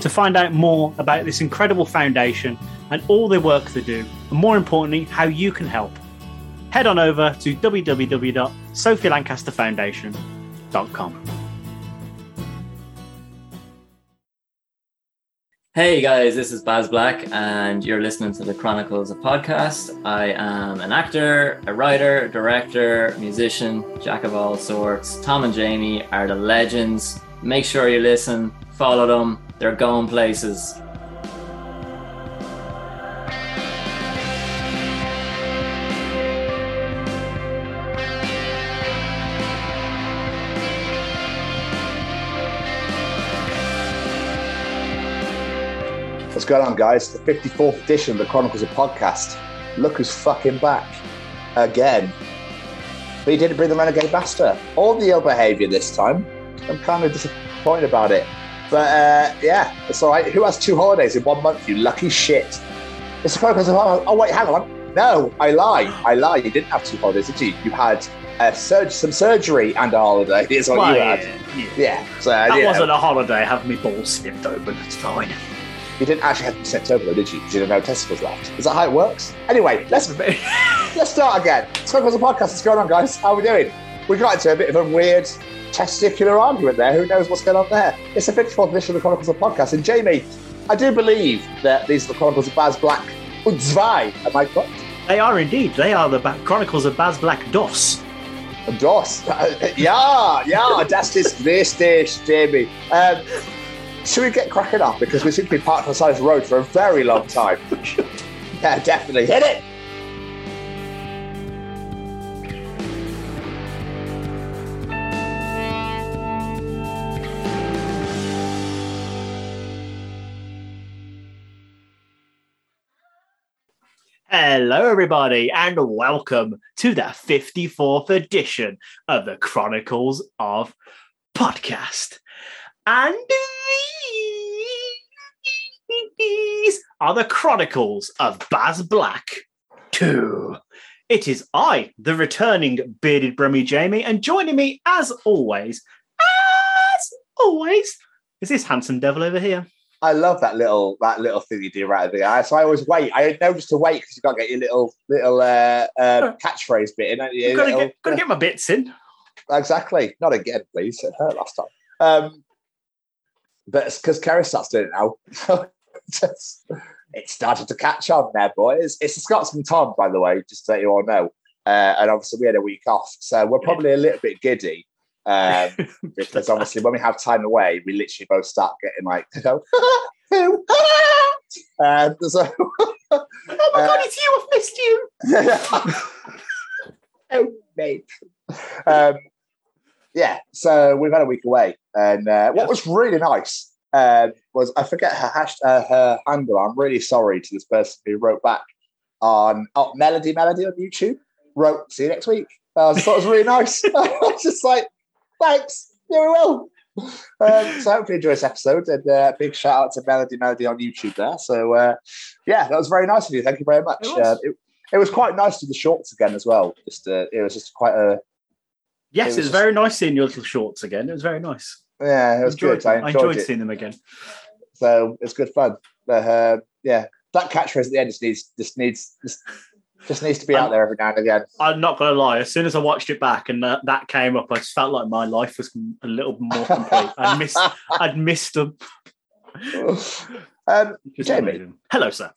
To find out more about this incredible foundation and all the work they do, and more importantly, how you can help, head on over to www.sophielancasterfoundation.com. Hey guys, this is Baz Black, and you're listening to the Chronicles of Podcast. I am an actor, a writer, director, musician, jack of all sorts. Tom and Jamie are the legends. Make sure you listen, follow them, they're going places. What's going on, guys? The 54th edition of the Chronicles of Podcast. Look who's fucking back again. But he didn't bring the Renegade Master or the ill behaviour this time. I'm kind of disappointed about it. But uh, yeah, it's all right. Who has two holidays in one month, you lucky shit? It's the Chronicles of Oh, wait, hang on. No, I lie. I lie. You didn't have two holidays, did you? You had uh, surg- some surgery and a holiday. Is what Well, you yeah, had. yeah. Yeah. So, That you know. wasn't a holiday, have me balls snipped open, it's fine. You didn't actually have to be sent over, though, did you? Because you didn't have testicles left. Is that how it works? Anyway, let's let's start again. Smoke the podcast. What's going on, guys? How are we doing? We got into a bit of a weird testicular argument there. Who knows what's going on there? It's the 54th edition of the Chronicles of Podcast. And Jamie, I do believe that these are the Chronicles of Baz Black und zwei. Am I correct? They are indeed. They are the ba- Chronicles of Baz Black DOS. Dos. ja, ja, das ist richtig, Jamie. Um, should we get cracking up? Because we seem to be parked on the side of the road for a very long time. yeah, definitely. Hit it! Hello, everybody, and welcome to the 54th edition of the Chronicles of Podcast. And these are the Chronicles of Baz Black 2. It is I, the returning bearded Brummy Jamie, and joining me, as always, as always, is this handsome devil over here. I love that little that little thing you do right at the eye. So I always wait. I know just to wait because you've got to get your little little uh, uh, catchphrase bit in. haven't you? I've got to Little- get, got to get my bits in. Exactly. Not again, please. It hurt last time. Um, but it's because Kerry starts doing it now. Just- it started to catch on there, boys. It's the Scotsman Tom, by the way, just to let you all know. Uh, and obviously, we had a week off. So we're probably a little bit giddy. Um, because obviously, when we have time away, we literally both start getting like, you know, and so, Oh my god, it's you! I've missed you. oh, mate. Um, yeah, so we've had a week away, and uh, what was really nice um, was I forget her hash, uh, her handle. I'm really sorry to this person who wrote back on oh, Melody Melody on YouTube. Wrote, "See you next week." I just thought it was really nice. I was just like, "Thanks, yeah, we will." Um, so hopefully enjoy this episode, and uh, big shout out to Melody Melody on YouTube there. So uh, yeah, that was very nice of you. Thank you very much. It was. Uh, it, it was quite nice to the shorts again as well. Just uh, it was just quite a Yes, It it was was very nice seeing your little shorts again. It was very nice. yeah, it was enjoyed good. I them. I enjoyed, enjoyed it. seeing them again. So it's good fun. But uh, yeah, that catchphrase at the end just needs just needs just, just needs to be out there every now and again. I'm not going to lie. As soon as I watched it back and that, that came up, I just felt like my life was a little more complete. I'd missed, I'd missed them. um, Jamie. amazing. Hello, sir.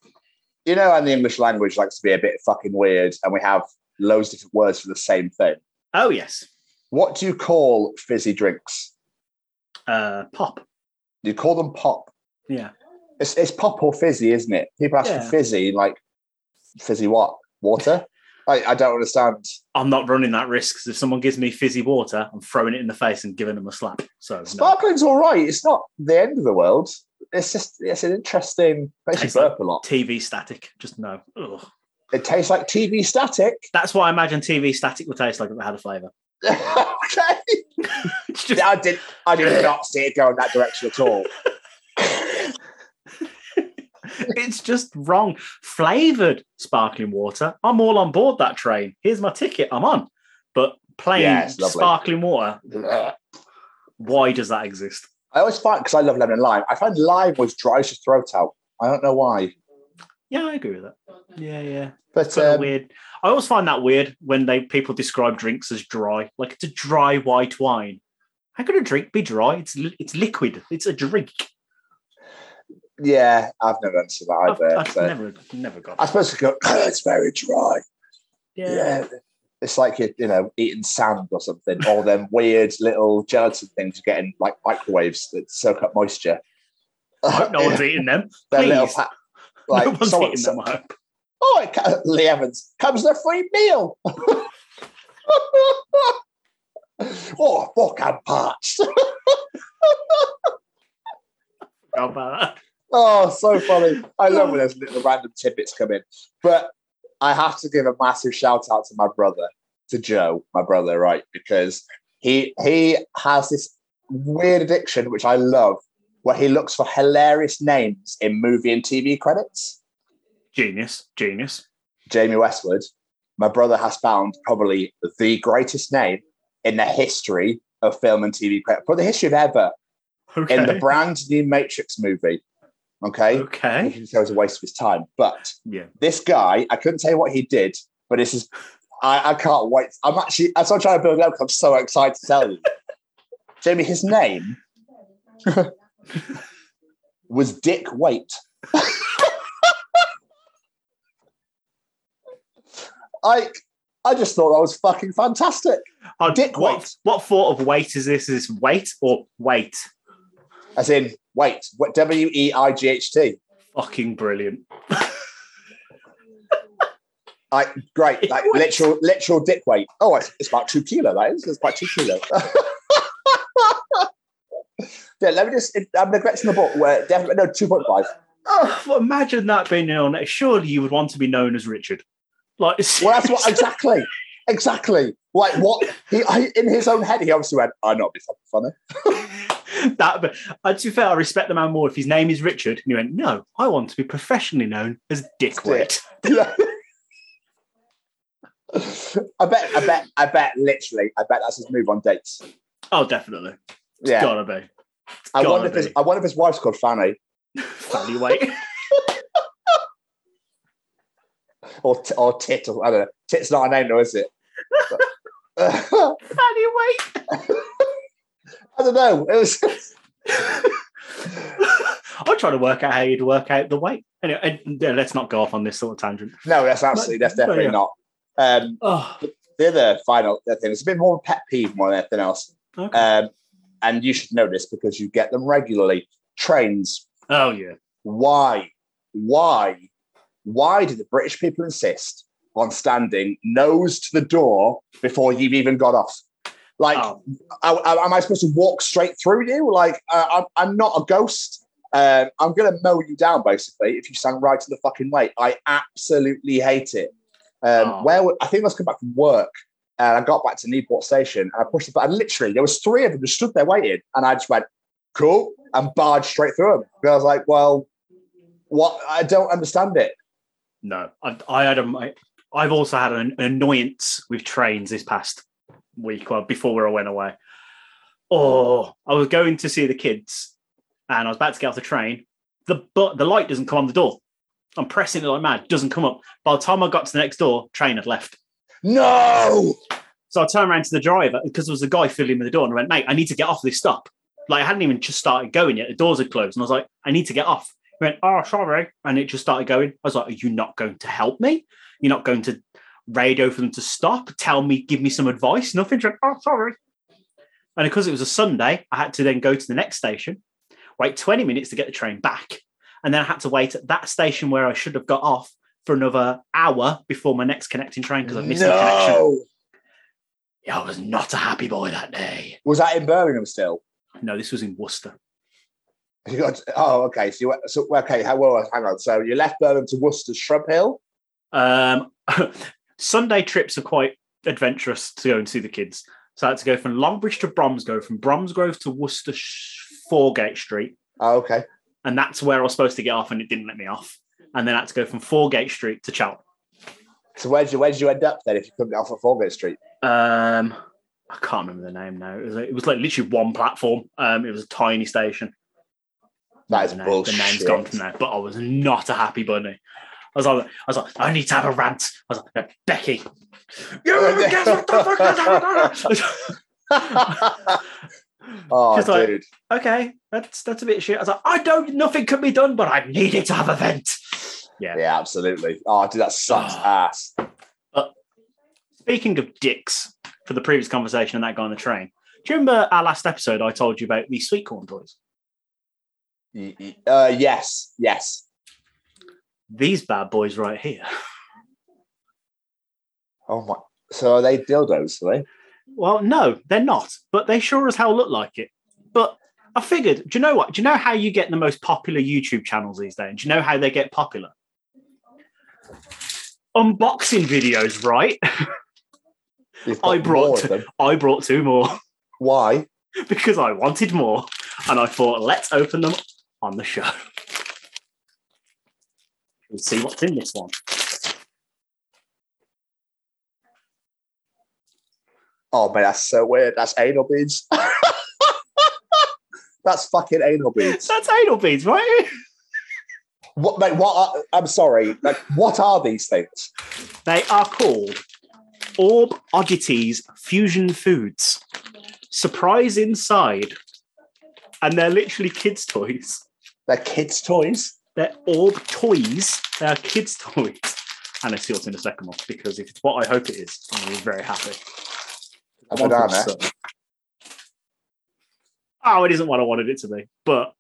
you know, and the English language likes to be a bit fucking weird, and we have loads of different words for the same thing. Oh yes, What do you call fizzy drinks? uh, pop. You call them pop? Yeah, It's, it's pop or fizzy, isn't it? People ask Yeah. for fizzy, like fizzy what? Water? I, I don't understand. I'm not running that risk because if someone gives me fizzy water, I'm throwing it in the face and giving them a slap. So no. Sparkling's all right. It's not the end of the world. It's just it's an interesting. Makes you Tastes like- burp a lot. TV static, just no. Ugh. It tastes like TV static. That's what I imagine TV static would taste like if it had a flavour. okay. Just I did. I did not see it going that direction at all. it's just wrong. Flavored sparkling water. I'm all on board that train. Here's my ticket. I'm on. But plain Yeah, sparkling water. Why does that exist? I always find because I love lemon and lime. I find lime always dries your throat out. I don't know why, Yeah, I agree with that. Yeah, yeah. but um, weird. I always find that weird when they people describe drinks as dry, like it's a dry white wine. How could a drink be dry? It's it's liquid. It's a drink. Yeah, I've never understood that I've, either. I've so- never never got. I suppose it's very dry. yeah. Yeah. It's like you're, you know, eating sand or something, all them weird little gelatin things you get in like microwaves that soak up moisture. I hope no one's eating them. They're little pa- like no one's someone, eating them. Oh, it, Lee Evans comes with a free meal. oh, fuck, I'm parched. How about that? Oh, so funny. I love when there's little random tidbits come in. But I have to give a massive shout out to my brother, to Joe, my brother, right? Because he he has this weird addiction, which I love, where he looks for hilarious names in movie and TV credits. Genius, genius. Jamie Westwood, my brother has found probably the greatest name in the history of film and TV credit, for the history of ever, Okay. in the brand new Matrix movie. Okay. okay. Which is- was a waste of his time. But Yeah. this guy, I couldn't tell you what he did, but this is, I, I can't wait. I'm actually, as I'm trying to build it up, I'm so excited to tell you. Jamie, his name was Dick Waite. I, I just thought that was fucking fantastic. Oh, Dick what, Waite. what thought of weight is this? Is this weight or weight? As in, wait, what W E I G H T. Fucking brilliant. Like great, like literal, literal dick weight. Oh, it's, it's about two kilo. That is, it's about two kilo. yeah, let me just. I'm neglecting the book. Where definitely no two point five. Oh, well, imagine that being on it. Surely you would want to be known as Richard. Like, Well, that's what exactly, exactly. Like what he I, in his own head, he obviously went, "I know, it'd be fucking funny." that. But uh, to be fair, I respect the man more if his name is Richard. And he went, "No, I want to be professionally known as Dick Dick. Waite." I bet, I bet, I bet. Literally, I bet that's his move on dates. Oh, definitely. It's Yeah, gotta be. I gotta wonder if his. I wonder if his wife's called Fanny Fanny Waite. or t- or Tit. Or, I don't know. Tit's not a name, though, is it? Fanny Waite. I don't know. It was. I'm trying to work out how you'd work out the weight. Anyway, and, let's not go off on this sort of tangent. No, that's absolutely, that's definitely yeah. not. Um, Oh, the other final thing, it's a bit more of a pet peeve more than anything else. okay. Um, and you should know this because you get them regularly. Trains. oh yeah. Why? Why? Why do the British people insist on standing nose to the door before you've even got off? Like, Oh, I, I- am I supposed to walk straight through you? Like, uh, I'm, I'm not a ghost. Um, I'm going to mow you down, basically, if you stand right in the fucking way. I absolutely hate it. Um, Oh. Where I think I was coming back from work, and I got back to Newport Station, and I pushed the button. Literally, there was three of them just stood there waiting, and I just went, "Cool," and barged straight through them. And I was like, "Well, what? I don't understand it." no, I, I had a. I've also had an annoyance with trains this past week, well, before I went away. Oh, I was going to see the kids, and I was about to get off the train. The but the light doesn't come on the door. I'm pressing it like mad, doesn't come up. By the time I got to the next door, train had left. No. So I turned around to the driver because there was a guy filling with the door, and I went, "Mate, I need to get off this stop." Like I hadn't even just started going yet; the doors had closed, and I was like, "I need to get off." went, oh, sorry. And it just started going. I was like, are you not going to help me? You're not going to radio for them to stop, tell me, give me some advice, nothing. Went, oh, sorry. And because it was a Sunday, I had to then go to the next station, wait 20 minutes to get the train back. And then I had to wait at that station where I should have got off for another hour before my next connecting train because I missed the connection. Yeah, I was not a happy boy that day. Was that in Birmingham still? No, this was in Worcester. You got oh okay. So you went, so okay. How well? Hang on. So you left Birmingham to Worcester Shrub Hill. Um, Sunday trips are quite adventurous to go and see the kids. So I had to go from Longbridge to Bromsgrove, from Bromsgrove to Worcester Foregate Street. Oh, okay. And that's where I was supposed to get off, and it didn't let me off. And then I had to go from Foregate Street to Cheltenham. So where did you where did you end up then? If you couldn't get off at Foregate Street, Um, I can't remember the name now. It was, it was like literally one platform. Um, it was a tiny station. that is bullshit. the name's gone from there, but I was not a happy bunny. I was like, I was like, I need to have a rant. I was like, Becky, you guess what the fuck oh, like- dude. okay, that's that's a bit shit. I was like, I don't, nothing can be done, but I needed to have a vent. Yeah. Yeah, absolutely. Oh, dude, that sucks ass. Speaking of dicks, for the previous conversation and that guy on the train, do you remember our last episode? I told you about the sweet corn toys. Uh, yes, yes. These bad boys right here. Oh my. So are they dildos? Are they? Well, no, they're not, but they sure as hell look like it. But I figured, do you know what? Do you know how you get the most popular YouTube channels these days? Do you know how they get popular? Unboxing videos, right? I brought more two- of them. I brought two more Why? because I wanted more, and I thought, let's open them on the show. We'll see what's in this one. Oh man, that's so weird. That's anal beads. that's fucking anal beads. That's anal beads, right? What, mate? What? Are, I'm sorry. Like, what are these things? They are called Orb Oddities Fusion Foods. Surprise inside. And they're literally kids' toys. They're kids' toys. They're Orb toys. They are kids' toys. And I see what's in the second one because if it's what I hope it is, I'm gonna be very happy. A banana. Oh, it isn't what I wanted it to be. But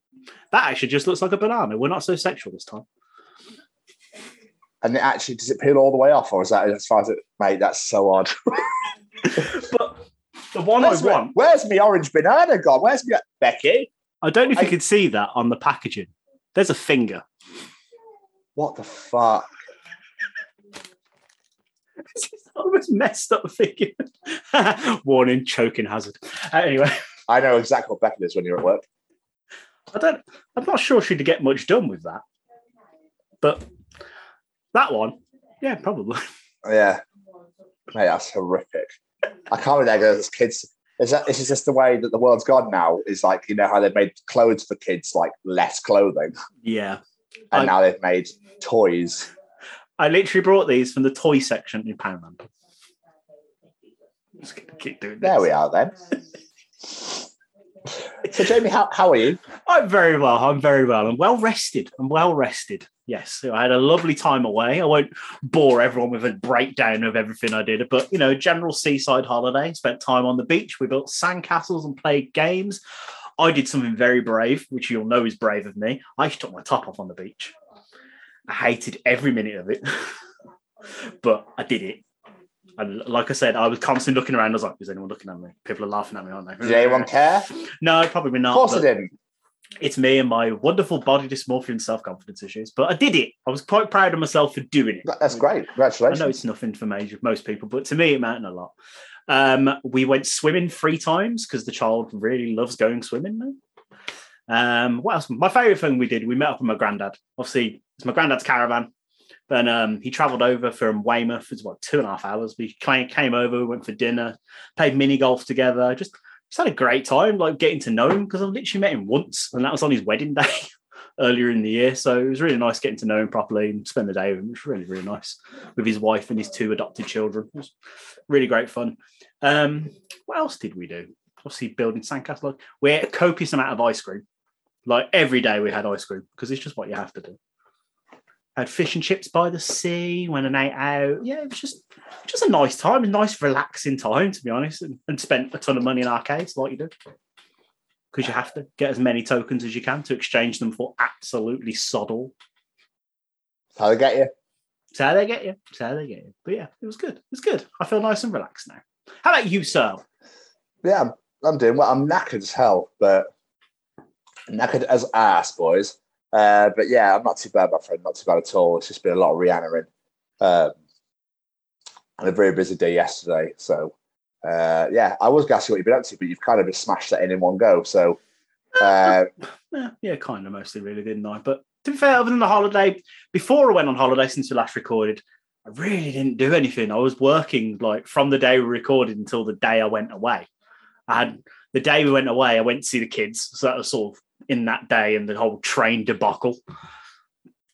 that actually just looks like a banana. We're not so sexual this time. And it actually, does it peel all the way off, or is that as far as it? Mate, that's so odd. But the one where's, I want, where's my orange banana gone? Where's my Becky? I don't know if you I- can see that on the packaging. There's a finger. What the fuck? It's almost messed up figure. Warning, choking hazard. Uh, anyway, I know exactly what Becky is when you're at work. I don't. I'm not sure she'd get much done with that, but that one, yeah, probably. Yeah, mate, that's horrific. I can't believe that kids. Is that this is just the way that the world's gone now? Is like you know how they've made clothes for kids like less clothing, Yeah, and I- now they've made toys. I literally brought these from the toy section in Poundland. Just gonna keep doing this. There we are then. so Jamie, how, how are you? I'm very well. I'm very well. I'm well rested. I'm well rested. Yes, I had a lovely time away. I won't bore everyone with a breakdown of everything I did, but you know, general seaside holiday. Spent time on the beach. We built sandcastles and played games. I did something very brave, which you'll know is brave of me. I actually took my top off on the beach. I hated every minute of it, but I did it. And like I said, I was constantly looking around. I was like, "Is anyone looking at me? People are laughing at me, aren't they?" Did anyone care? No, probably not. Of course I didn't. It's me and my wonderful body dysmorphia and self confidence issues. But I did it. I was quite proud of myself for doing it. That's great. Congratulations. I know it's nothing for major, most people, but to me, it meant a lot. Um, we went swimming three times because the child really loves going swimming now. Um, what else? My favorite thing we did, we met up with my granddad. Obviously, it's my granddad's caravan. Then um, he travelled over from Weymouth. It's about two and a half hours. We came, came over, we went for dinner, played mini golf together. Just, just had a great time, like getting to know him because I've literally met him once, and that was on his wedding day earlier in the year. So it was really nice getting to know him properly and spend the day with him. It was really, really nice with his wife and his two adopted children. It was really great fun. Um, what else did we do? Obviously, building sandcastle. We ate a copious amount of ice cream. Like every day we had ice cream because it's just what you have to do. Had fish and chips by the sea, went and ate out. Yeah, it was just just a nice time, a nice relaxing time to be honest, and, and spent a ton of money in arcades like you do. Because you have to get as many tokens as you can to exchange them for absolutely sod all. How they get you? That's how they get you. That's how they get you. But yeah, it was good. It was good. I feel nice and relaxed now. How about you, sir? Yeah, I'm, I'm doing well. I'm knackered as hell, but knackered as ass, boys. Uh, but yeah, I'm not too bad, my friend. Not too bad at all. It's just been a lot of Rihanna um, and a very busy day yesterday. So uh, yeah, I was gassing what you've been up to, but you've kind of just smashed that in in one go. So uh, Yeah, yeah, kind of mostly, really, didn't I? But to be fair, other than the holiday, before I went on holiday since we last recorded, I really didn't do anything. I was working like from the day we recorded until the day I went away. I had the day we went away, I went to see the kids. So that was sort of in that day and the whole train debacle.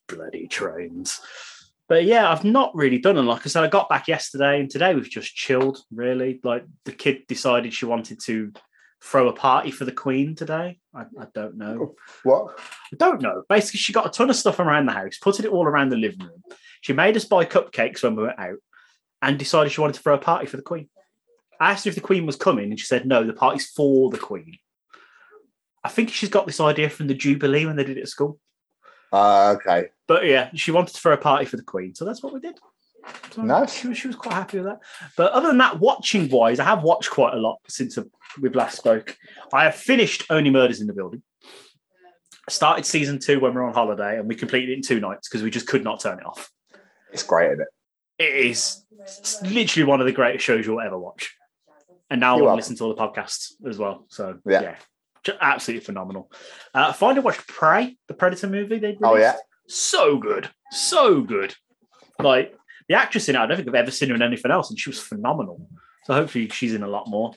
Bloody trains. But yeah, I've not really done. And like I said, I got back yesterday and today we've just chilled, really. Like the kid decided she wanted to throw a party for the Queen today. I, I don't know. Oh, what? I don't know. Basically, she got a ton of stuff around the house, put it all around the living room. She made us buy cupcakes when we went out and decided she wanted to throw a party for the Queen. I asked her if the Queen was coming, and she said, no, the party's for the Queen. I think she's got this idea from the Jubilee when they did it at school. Uh, okay. But yeah, she wanted to throw a party for the Queen. So that's what we did. So Nice. She, was- she was quite happy with that. But other than that, watching wise, I have watched quite a lot since we've last spoke. I have finished Only Murders in the Building. Started season two when we were on holiday, and we completed it in two nights because we just could not turn it off. It's great, isn't it? It is literally one of the greatest shows you'll ever watch. And now I to listen to all the podcasts as well. So Yeah. yeah, absolutely phenomenal. Uh, I finally watched Prey, the Predator movie. They released. Oh, yeah? so good, so good. Like the actress in it, I don't think I've ever seen her in anything else, and she was phenomenal. So hopefully she's in a lot more.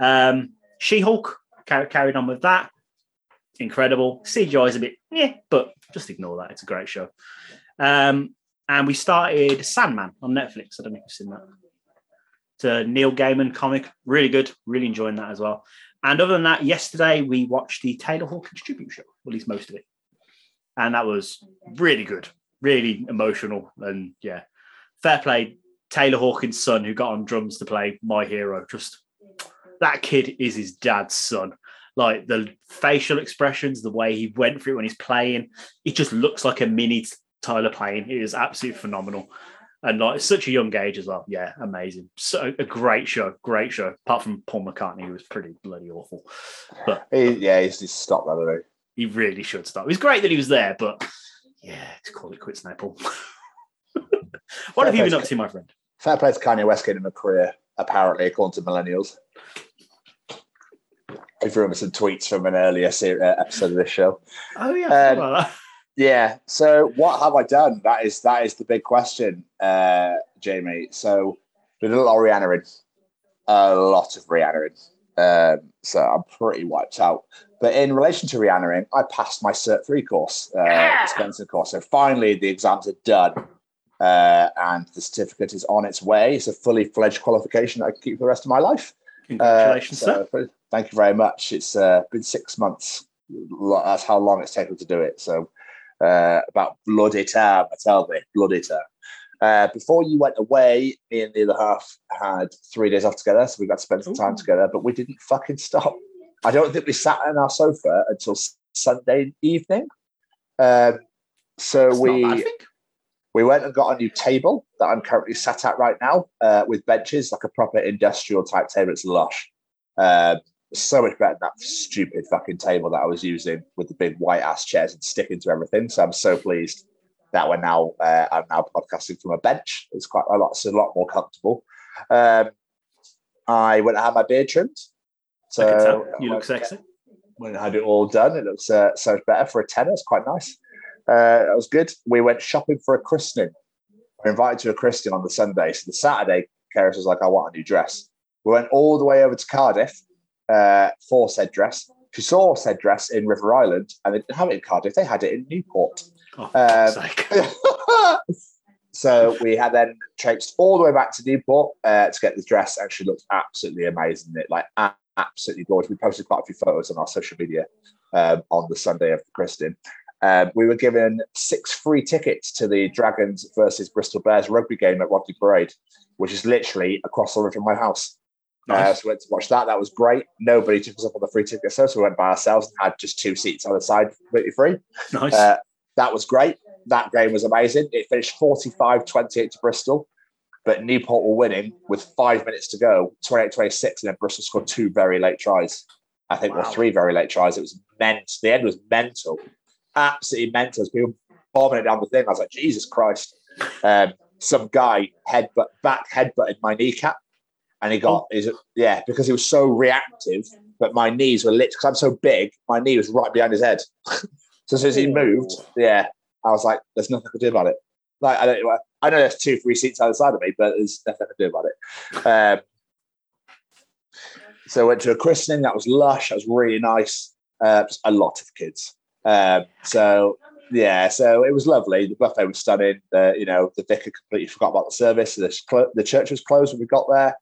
Um, She Hulk carried on with that. Incredible. CGI is a bit, yeah, but just ignore that. It's a great show. Um, and we started Sandman on Netflix. I don't know if you've seen that. It's a Neil Gaiman comic. Really good. Really enjoying that as well. And other than that, yesterday we watched the Taylor Hawkins tribute show, at least most of it. And that was really good, really emotional. And yeah, fair play. Taylor Hawkins' son, who got on drums to play My Hero, just that kid is his dad's son. Like the facial expressions, the way he went through it when he's playing, it just looks like a mini Tyler playing. It is absolutely phenomenal. And like such a young age as well. Yeah, amazing. So a great show, great show. Apart from Paul McCartney, who was pretty bloody awful. But He, yeah, he's just stopped that, hasn't he really should stop. It was great that he was there, but yeah, to call it quits now, Paul. what have you been up to, my friend? Fair play to Kanye West getting a career, apparently, according to millennials. I threw him some tweets from an earlier uh, episode of this show. Oh yeah, Um, that. Yeah. So what have I done? That is that is the big question, uh, Jamie. So we did a lot of Rihanna a lot of Rihanna um, so I'm pretty wiped out. But in relation to Rihanna I passed my Cert Three course, uh, Spencer course. So finally, the exams are done, uh, and the certificate is on its way. It's a fully fledged qualification that I can keep for the rest of my life. Congratulations, Uh, sir. Thank you very much. It's uh, been six months. That's how long it's taken to do it. So, uh, about bloody time, I tell thee, bloody time. Uh, before you went away, me and the other half had three days off together, so we got to spend some time Ooh. together. But we didn't fucking stop. I don't think we sat on our sofa until Sunday evening. Um, so we bad we went and got a new table that I'm currently sat at right now uh, with benches, like a proper industrial type table. It's lush. Um, so much better than that stupid fucking table that I was using with the big white ass chairs and sticking to everything. So I'm so pleased that we're now uh, I'm now podcasting from a bench. It's quite a lot, it's a lot more comfortable. Um, I went and had my beard trimmed. So. You look sexy. when I had it all done, it looks uh, so much better for a tenner. It's quite nice. Uh, it was good. We went shopping for a christening. We were invited to a christening on the Sunday. So the Saturday, Keris was like, I want a new dress. We went all the way over to Cardiff uh, for said dress. She saw said dress in River Island and they didn't have it in Cardiff. They had it in Newport. Oh, Um, so we had then traipsed all the way back to Newport uh, to get the dress. And she looked absolutely amazing. It like absolutely gorgeous. We posted quite a few photos on our social media um, on the Sunday of the christening. Um, we were given six free tickets to the Dragons versus Bristol Bears rugby game at Rodney Parade, which is literally across the road from my house. Uh, Nice. so we went to watch that. That was great. Nobody took us up on the free ticket, so we went by ourselves and had just two seats on the side, completely free. Nice. Uh, that was great. That game was amazing. It finished 45 28 to Bristol, but Newport were winning with five minutes to go, 28 26, and then Bristol scored two very late tries. I think, Wow. well, three very late tries. It was meant, the end was mental, absolutely mental. As people bombing it down the thing, I was like, Jesus Christ. Um, some guy headbutt, back headbutted my kneecap, and he got, his, yeah, because he was so reactive. But my knees were lit because I'm so big. My knee was right behind his head. so as soon as he moved, yeah, I was like, "There's nothing I can do about it." Like I don't, I know there's two three seats either side of me, but there's nothing I can do about it. Um, so I went to a christening. That was lush. That was really nice. Uh, a lot of kids. Um, so yeah, so it was lovely. The buffet was stunning. Uh, you know, the vicar completely forgot about the service. The, the church was closed when we got there.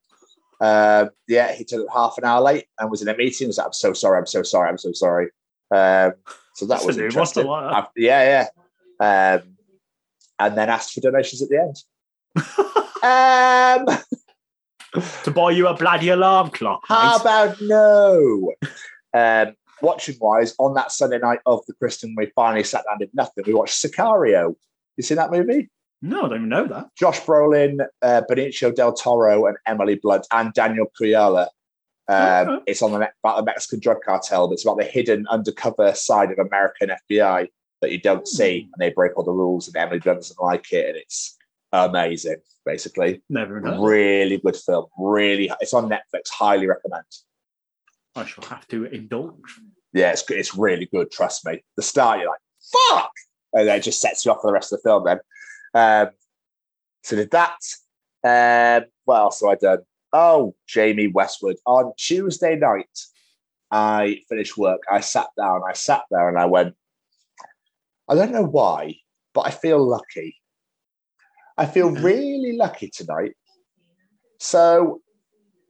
Um, yeah, he took half an hour late and was in a meeting. He was like, "I'm so sorry. I'm so sorry. I'm so sorry." Um, so that was interesting. I like that. After- yeah, yeah. Um, and then asked for donations at the end. Um, to buy you a bloody alarm clock. how about no? Um, watching wise, on that Sunday night of the Christian, we finally sat down and did nothing. We watched Sicario. You seen that movie? No, I don't even know that. Josh Brolin, uh, Benicio del Toro, and Emily Blunt, and Daniel Kaluuya. Um, Okay. It's on the, about the Mexican drug cartel. But it's about the hidden undercover side of American FBI that you don't see, and they break all the rules. And Emily Blunt doesn't like it, and it's amazing. Basically, Never know. really good film. Really, it's on Netflix. Highly recommend. I shall have to indulge. Yeah, it's it's really good. Trust me. The start, you're like, "Fuck," and then it just sets you off for the rest of the film. Then, um, so did that. Um, what else have I done? Oh, Jamie Westwood on Tuesday night. I finished work. I sat down. I sat there and I went. I don't know why, but I feel lucky. I feel really lucky tonight. So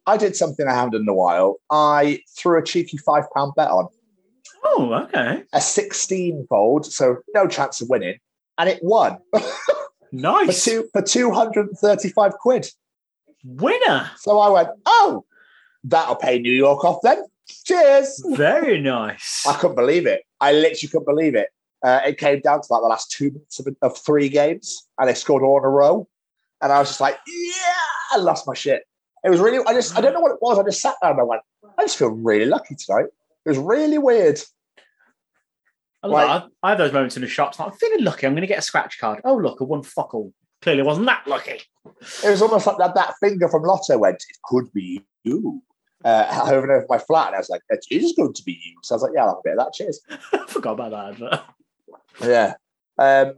I did something I haven't done in a while. I threw a cheeky five pound bet on Oh, okay. a 16 fold, so no chance of winning, and it won for, Nice. two, for 235 quid. Winner. So I went, oh, that'll pay New York off then. Cheers. Very nice. I couldn't believe it. I literally couldn't believe it. Uh, it came down to like the last two minutes of, of three games, and they scored all in a row. And I was just like, yeah, I lost my shit. It was really, I just, I don't know what it was. I just sat there and I went, I just feel really lucky tonight. It was really weird. I, love. I I have those moments in the shops. Like, I'm feeling lucky. I'm going to get a scratch card. Oh, look, I won fuck all. Clearly, wasn't that lucky. It was almost like that, that finger from Lotto went, it could be you. Uh, over and over my flat. And I was like, it is going to be you. So I was like, yeah, I'll have a bit of that. Cheers. I forgot about that advert. Yeah. Um,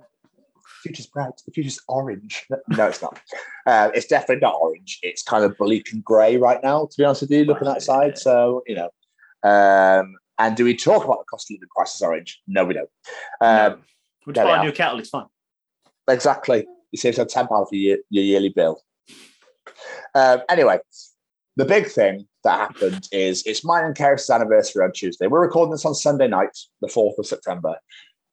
future's bright. The future's orange. No, it's not. Uh, it's definitely not orange. It's kind of bleak and grey right now, to be honest with you, looking outside. So, you know. Um, and do we talk about the cost of living crisis orange? No, we don't. Um, no. We'll buy we a new kettle. It's fine. Exactly. You save some ten pounds for your, your yearly bill. Um, anyway, the big thing that happened is it's mine and Karis' anniversary on Tuesday. We're recording this on Sunday night, the fourth of September,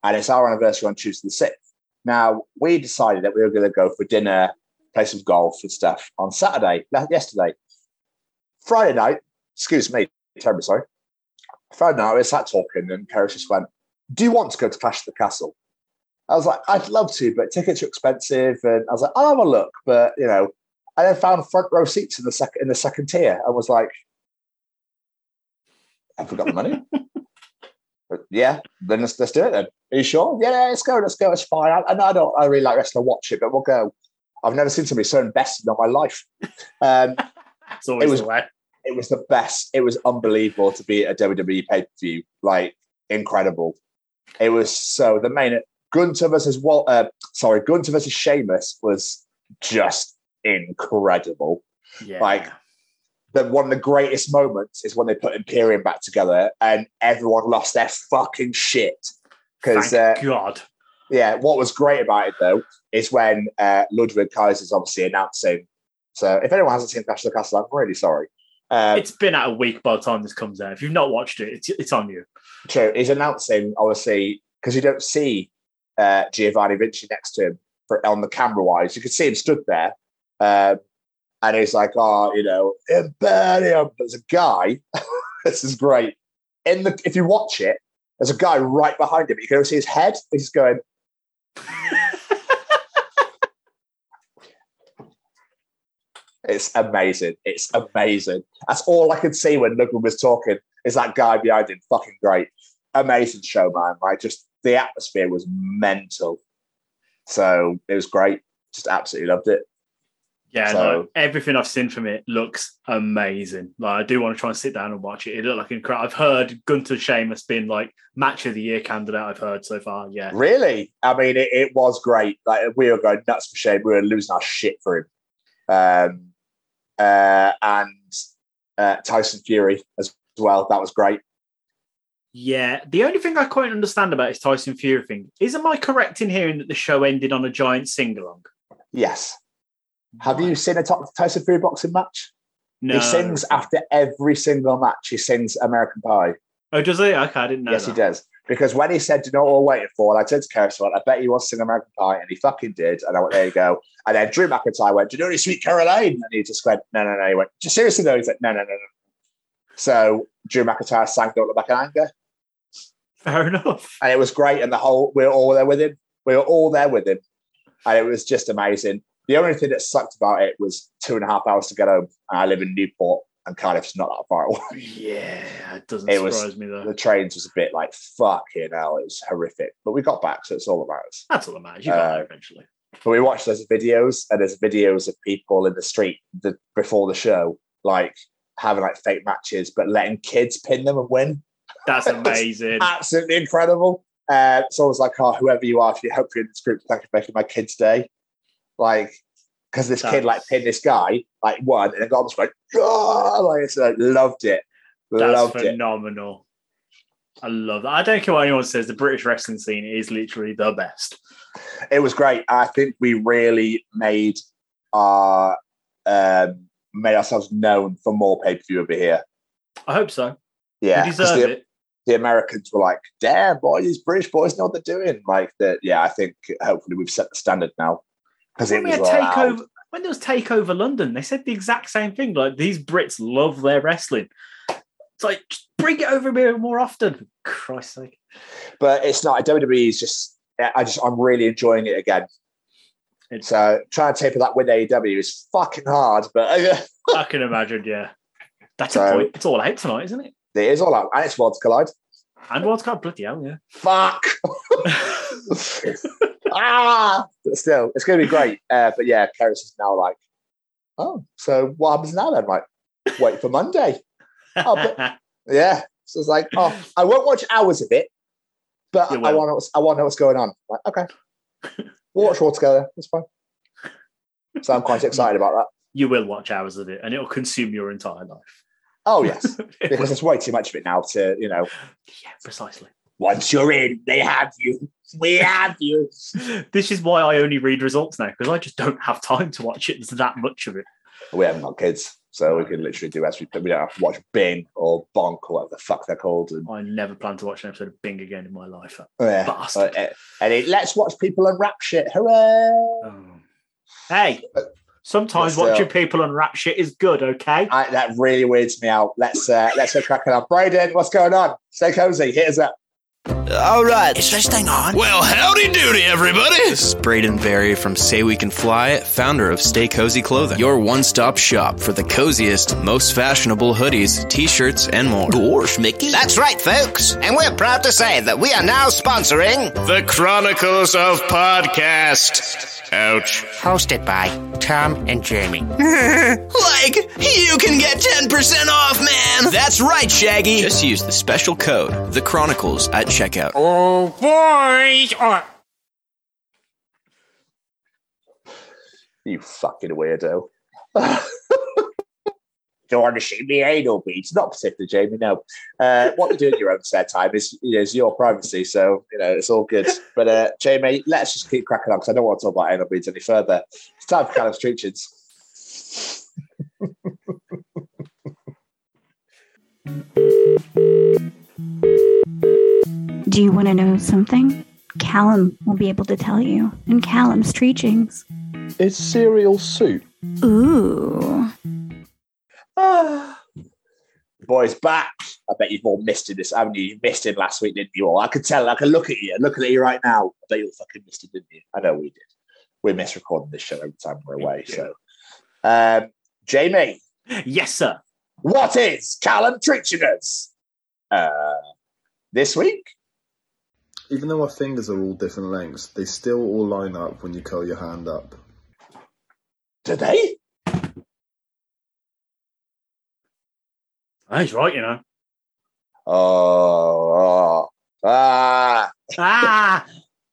and it's our anniversary on Tuesday the sixth. Now we decided that we were going to go for dinner, play some golf and stuff on Saturday, yesterday. Friday night, excuse me, terribly sorry. Friday night, we sat talking, and Karis just went, "Do you want to go to Clash of the Castle?" I was like, I'd love to, but tickets are expensive. And I was like, I'll have a look. But you know, I then found front row seats in the second in the second tier. I was like, Have we got the money? But yeah, then let's, let's do it then. Are you sure? Yeah, yeah, let's go, let's go. It's fine. I, I I don't I really like wrestling, watch it, but we'll go. I've never seen somebody so invested in my life. Um, It's always was- the way. It was the best. It was unbelievable to be at a WWE pay per view. Like incredible. It was so the main Gunther versus Wal. Uh, sorry, Gunther versus Sheamus was just incredible. Yeah. like, The one of the greatest moments is when they put Imperium back together and everyone lost their fucking shit. Because uh, God. yeah, what was great about it though is when uh, Ludwig is obviously announcing. So if anyone hasn't seen Clash of the Castle, I'm really sorry. Um, It's been out a week by the time this comes out. If you've not watched it, it's, it's on you. True. He's announcing, obviously, because you don't see uh, Giovanni Vinci next to him for, on the camera wise. You can see him stood there. Um, and he's like, oh, you know, Imperium. There's a guy. this is great. In the if you watch it, there's a guy right behind him. You can see his head. He's going, it's amazing. It's amazing. That's all I could see when Ludwig was talking. Is that guy behind him fucking great? Amazing show, man. Like just the atmosphere was mental. So it was great. Just absolutely loved it. Yeah, So- no, everything I've seen from it looks amazing. Like I do want to try and sit down and watch it. It looked like incredible. I've heard Gunther Sheamus been like match of the year candidate. I've heard so far. Yeah, Really? I mean, it, it was great. Like we were going nuts for shame. We were losing our shit for him. Um, uh, and uh, Tyson Fury as well. That was great. yeah. The only thing I quite understand about his Tyson Fury thing is, am I correct in hearing that the show ended on a giant sing along? Yes. Have you seen a Tyson Fury boxing match? No. He sings after every single match. He sings American Pie. Oh, does he? Okay, I didn't know. yes, that. he does. Because when he said, "Do you know what we're waiting for?" and I said to Kerry, "I bet he wants to sing American Pie," and he fucking did. And I went, "There you go." And then Drew McIntyre went, "Do you know any Sweet Caroline?" And he just went, "No, no, no." He went, "Just seriously though." He said, "No, no, no, no." So Drew McIntyre sang "Don't Look Back in Anger," Fair enough. and it was great. And the whole we were all there with him. We were all there with him, and it was just amazing. The only thing that sucked about it was two and a half hours to get home. And I live in Newport, and Cardiff's not that far away. Yeah, it doesn't It was- surprise me though. The trains was a bit like fucking hell. It was horrific, but we got back, so it's all that matters. That's all that matters. You got Uh, there eventually. But we watched those videos, and there's videos of people in the street the, before the show, like having like fake matches, but letting kids pin them and win. That's amazing. Absolutely incredible. Uh, so I was like, oh, whoever you are, if you hope you're in this group, thank you for making my kid's day. Like, because this kid like pinned this guy, like one, and then got almost went, oh, like, it's, like loved it, That's loved it. phenomenal. I love that. I don't care what anyone says. The British wrestling scene is literally the best. it was great. I think we really made our um, made ourselves known for more pay per view over here. I hope so. Yeah, 'cause deserve the, it. the Americans were like, "Damn, boy, these British boys know what they're doing." Like that. Yeah, I think hopefully we've set the standard now because it was takeover, when there was takeover London, they said the exact same thing. Like these Brits love their wrestling. It's like just bring it over here more often. Christ's sake. but it's not. WWE is just. I just I'm really enjoying it again. It's- So trying to taper that with AEW is fucking hard, but I can imagine. Yeah, that's So- a point. It's all out tonight, isn't it? it is all out, and it's Worlds Collide. And World Cup, bloody hell, yeah. Fuck. ah, but still, it's going to be great. Uh, but yeah, Keris is now like, oh, so what happens now then? Like, wait for Monday. Oh, but- Yeah. So it's like, oh, I won't watch hours of it, but I want to. know what's- I want to know what's going on. Like, okay, we'll watch all together. It's fine. So I'm quite excited about that. you will watch hours of it, and it'll consume your entire life. Oh yes, because there's way too much of it now. To you know, yeah, precisely. Once you're in, they have you. We have you. This is why I only read results now because I just don't have time to watch it. There's that much of it. We haven't got kids, so we can literally do as we. We don't have to watch Bing or Bonk or whatever the fuck they're called. And, I never plan to watch an episode of Bing again in my life. yeah. Bastard. Uh, and it, let's watch people unwrap shit. Hooray! Oh. Hey, sometimes still- watching people unwrap shit is good, okay? I, that really weirds me out. Let's uh, let's go cracking on. Brayden, what's going on? Stay cozy. Hit us up. All right. Is this thing on? Well, howdy doody, everybody. This is Braden Berry from Say We Can Fly founder of Stay Cozy Clothing, your one stop shop for the coziest, most fashionable hoodies, t shirts, and more. Gosh, Mickey. That's right, folks. And we're proud to say that we are now sponsoring The Chronicles of Podcast. Ouch. hosted by Tom and Jamie. like, you can get 10% off, man! That's right, Shaggy! Just use the special code, The Chronicles, at checkout. Oh, boys. Oh. You fucking weirdo. Don't want to see me anal beats. Not particularly, Jamie. No. Uh, what you do in your own spare time is, you know, is your privacy. So, you know, it's all good. But, uh, Jamie, let's just keep cracking on because I don't want to talk about anal beads any further. It's time for Callum's Treachings. Do you want to know something? Callum will be able to tell you in Callum's Treachings. Is cereal soup? Ooh. Ah! Boys back. I bet you've all missed it this, haven't you? You missed him last week, didn't you all? I could tell, I can look at you, looking at you right now. I bet you all fucking missed it, didn't you? I know we did. We miss recording this show every time we're away. So um, Jamie. Yes, sir. What is Callum teaching us? Uh, this week? Even though our fingers are all different lengths, they still all line up when you curl your hand up. Do they? Oh, he's right, you know. Oh, oh, ah. Ah,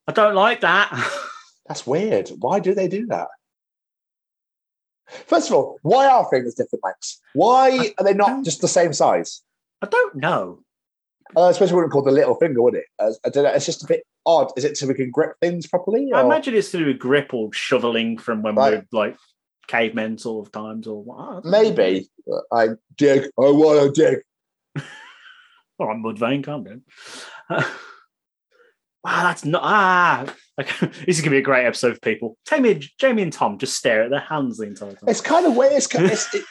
I don't like that. That's weird. Why do they do that? First of all, why are fingers different lengths? Why are they not just the same size? I don't know. Uh, I suppose we wouldn't call the little finger, would it? I don't know. It's just a bit odd. Is it so we can grip things properly? I imagine it's to do with grip or shoveling from when Right. we're like cavemen sort of times or what. Maybe. I dig. I want to dig. All right, Mudvayne, vein, calm down. wow, that's not ah. Okay. This is gonna be a great episode for people. Jamie, Jamie and Tom just stare at their hands the entire time. It's kind of weird. It's, it's, it,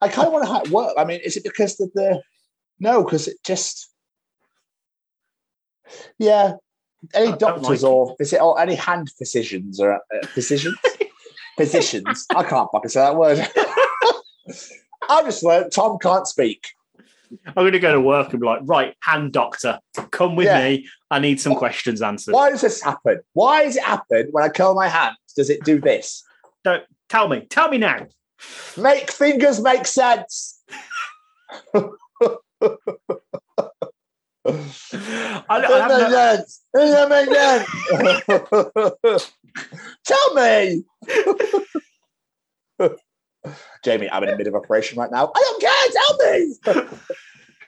I kind of want to how it work. I mean, is it because the, the no? Because it just yeah. Any doctors like or is it or any hand physicians or uh, physicians? physicians. I can't fucking say that word. I just learned Tom can't speak. I'm gonna go to work and be like, right, hand doctor, come with Yeah. me. I need some questions answered. Why does this happen? Why does it happen when I curl my hands? Does it do this? Don't tell me. Tell me now. Make fingers make sense. I, I have no- sense? Sense? Tell me. Jamie, I'm in the middle of operation right now. I don't care. Tell me.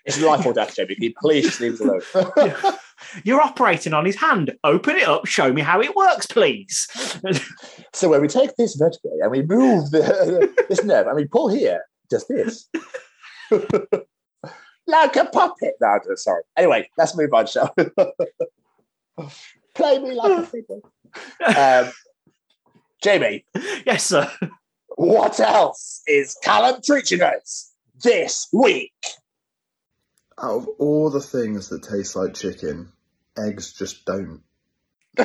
it's life or death, Jamie. Can you please just leave us alone? You're operating on his hand. Open it up. Show me how it works, please. so when we take this vertebrae and we move the, this nerve and we pull here, just this. Like a puppet. No, I'm sorry. Anyway, let's move on, shall we? Play me like a fiddle. Um, Jamie, yes, sir. what else is Callum teaching us this week? Out of all the things that taste like chicken, eggs just don't.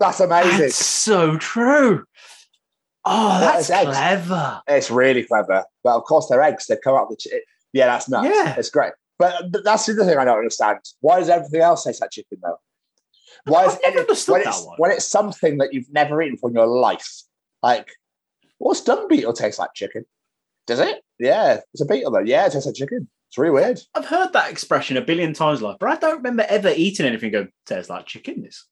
That's amazing. That's so true. Oh, That that's eggs. clever. It's really clever. But of course, they're eggs. They come out the. Chi- yeah, that's nuts. Yeah. It's great. But, but that's the other thing I don't understand. Why does everything else taste like chicken, though? Why is I've never any- understood when, that it's, one. when it's something that you've never eaten from your life? Like, what's dung beetle taste like chicken? Does it? Yeah, it's a beetle though. Yeah, it tastes like chicken. It's really weird. I've heard that expression a billion times, like, but I don't remember ever eating anything go tastes like chicken. This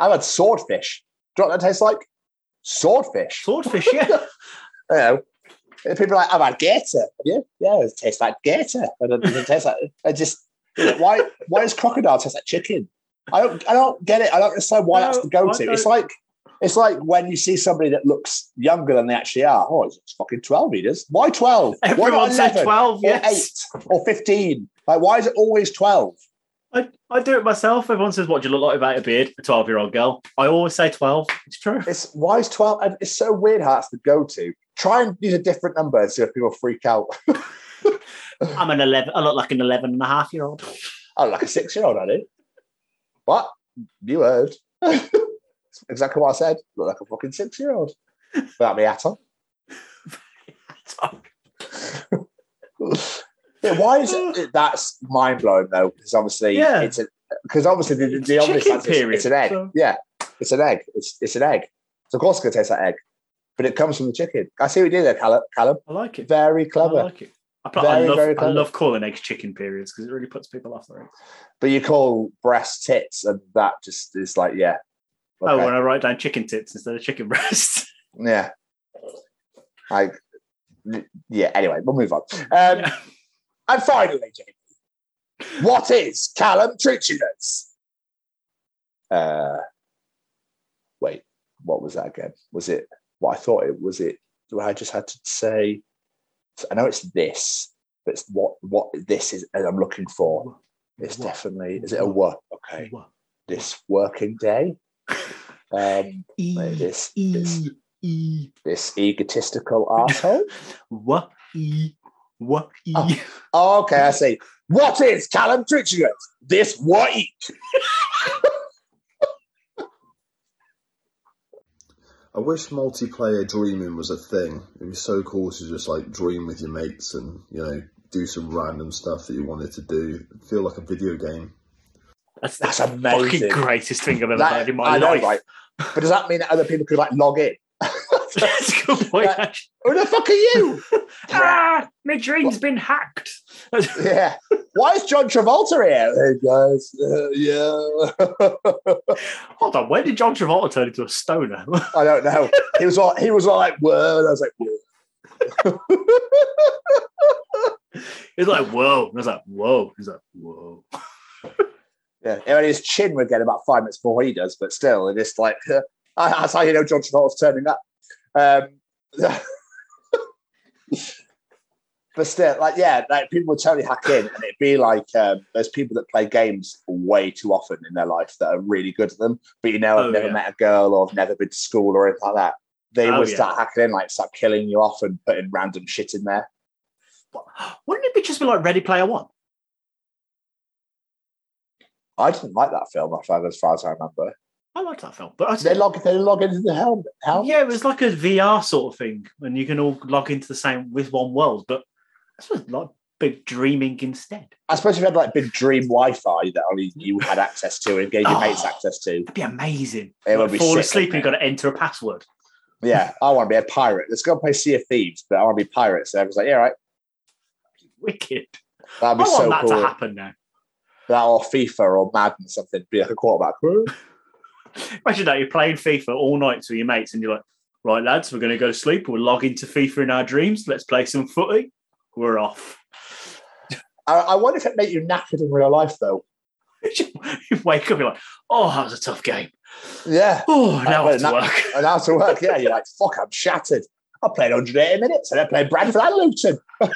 I've had swordfish. Do you know what that tastes like? Swordfish. swordfish, yeah. you know, people are like, I've had gator. Yeah, yeah, it tastes like gator. But it doesn't taste like. I just you know, why why does crocodile taste like chicken? I don't I don't get it. I don't understand why that's the go to. It's like it's like when you see somebody that looks younger than they actually are. Oh, it's fucking twelve meters. Why twelve? why Everyone not said 11 12, or yes. eight or fifteen? Like, why is it always twelve? I, I do it myself. Everyone says, What do you look like without a beard? A 12 year old girl. I always say 12. It's true. It's why is twelve? And it's so weird how that's the go to. Try and use a different number and see if people freak out. I'm an 11. I look like an 11 and a half year old. Oh, like a six year old, I do. What? You heard. Exactly what I said. Look like a fucking six year old. Without me hat on. Yeah, why is it that's mind blowing though? Because obviously Yeah. it's a because obviously the, the obvious answer is period, it's an egg. so- Yeah, it's an egg. It's it's an egg. So of course it's gonna taste like egg. But it comes from the chicken. I see what you did there, Callum. Callum. I like it. Very clever. I like it. I, Very, I, love, I love calling eggs chicken periods because it really puts people off their eggs. But you call breast tits and that just is like, yeah. Oh, when I write down chicken tits instead of chicken breasts. Yeah. Like, yeah, anyway, we'll move on. Um, And finally, Jamie, what is Callum teaching us? Uh, wait, what was that again? Was it what I thought it was. It I just had to say, I know it's this, but it's what what this is. And I'm looking for. It's What? definitely is it a what? Okay, What? this working day. Um, E, this this, e, e, this egotistical asshole. what, e, what. Oh. Oh, okay, I see. What is Callum Treaching? This week. I wish multiplayer dreaming was a thing. It'd be so cool to just like dream with your mates and you know do some random stuff that you wanted to do. Feel like a video game. That's, That's the amazing. fucking greatest thing I've ever That- heard in my I know, life. right? But does that mean that other people could like log in? That's a good point, actually. Who the fuck are you? Ah, my dream's been hacked. yeah. Why is John Travolta here? Hey guys, uh, yeah. Hold on, when did John Travolta turn into a stoner? I don't know. He was all he was all like, "Whoa!" And I was like, "Whoa." He's like, whoa. And I was like, whoa. He's like, whoa. Yeah, and his chin would get about five minutes before he does, but still, it is like that's how you know John Travolta's turning up. Um, but still, like, yeah, like people would totally hack in, and it'd be like um, there's people that play games way too often in their life that are really good at them, but you know, I've Oh, never yeah. met a girl or I've never been to school or anything like that. They Oh, would yeah. start hacking in, like start killing you off and putting random shit in there. Wouldn't it be just be like Ready Player One? I didn't like that film, as, far as I remember. I liked that film. But I They log, they log into the helmet. helmet. yeah, it was like a VR sort of thing, and you can all log into the same with one world. But this was like big dreaming instead. I suppose if you had like big dream Wi-Fi that only you had access to and gave your Oh. mates ah, access to. It'd be amazing. It would Like, be fall asleep and you've got to enter a password. Yeah, I want to be a pirate. Let's go and play Sea of Thieves, but I want to be pirates. So everyone's like, yeah, right. Wicked. That'd I be want so that cool. to happen now. That or FIFA or Madden something. Be like a quarterback. Imagine that you're playing FIFA all night with your mates, and you're like, "Right, lads, we're going to go to sleep. We'll log into FIFA in our dreams. Let's play some footy. We're off." I, I wonder if it made you knackered in real life though. you wake up, you're like, "Oh, that was a tough game. Yeah. Oh, now I have to Uh, work." And now to work, yeah, you're like, fuck, I'm shattered. I played 180 minutes and I played Bradford and Luton.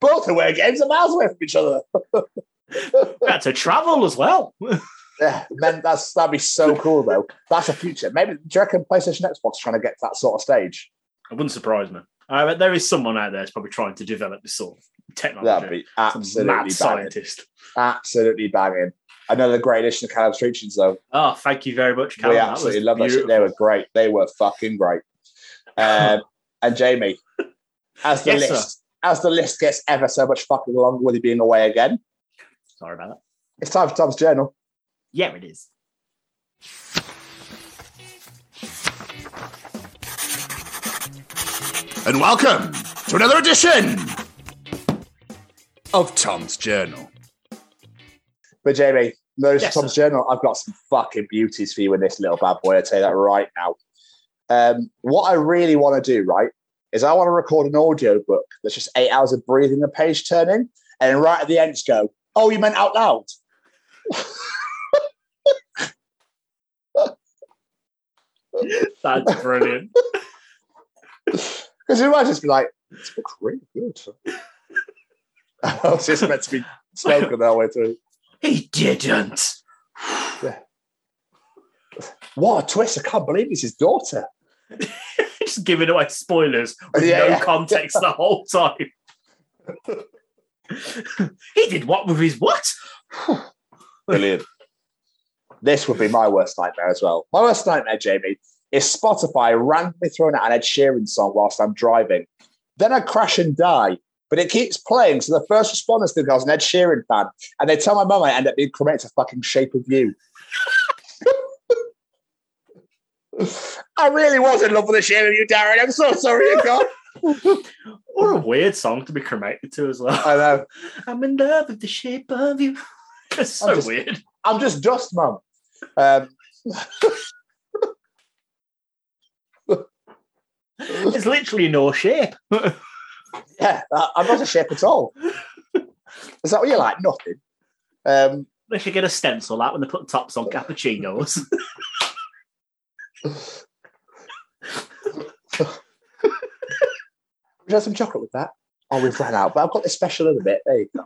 Both away games are miles away from each other. We had to travel as well. Yeah, man, that's that'd be so cool though. That's a future. Maybe do you reckon PlayStation Xbox trying to get to that sort of stage? It wouldn't surprise me. Uh, there is someone out there that's probably trying to develop this sort of technology. That'd be absolutely mad banging. scientist. Absolutely banging. Another great addition to Callum's Treachings though. Oh, thank you very much, Callum. we absolutely love that shit. They were great. They were fucking great. Um, and Jamie, as the Yes, sir. list as the list gets ever so much fucking longer with you being away again, Sorry about that. it's time for Tom's journal. Yeah, it is. And welcome to another edition of Tom's Journal. But Jamie, notice Yes, Tom's journal. I've got some fucking beauties for you in this little bad boy. I'll tell you that right now. Um, what I really want to do, right, is I want to record an audio book that's just eight hours of breathing and page turning, and right at the end, just go, "Oh, you meant out loud." That's brilliant. Because you might just be like, "This book's really good." I was just meant to be spoken that way through. he didn't. What a twist! I can't believe it's his daughter. Just giving away spoilers with Yeah, no yeah. context the whole time. he did what with his what? Brilliant. This would be my worst nightmare as well. My worst nightmare, Jamie, is Spotify randomly throwing out an Ed Sheeran song whilst I'm driving. Then I crash and die, but it keeps playing. So the first responders think I was an Ed Sheeran fan, and they tell my mum I end up being cremated to fucking Shape of You. I really was in love with the Shape of You, Darren. I'm so sorry, you God. What a weird song to be cremated to as well. I know. I'm in love with the shape of you. It's so I'm just- weird. I'm just dust, mum. Um, it's literally no shape. yeah, I'm not a shape at all. Is that what you like? Nothing. Um, they should get a stencil out when they put tops on cappuccinos. Would you have some chocolate with that? Oh, we've run out, but I've got this special little bit. There you go.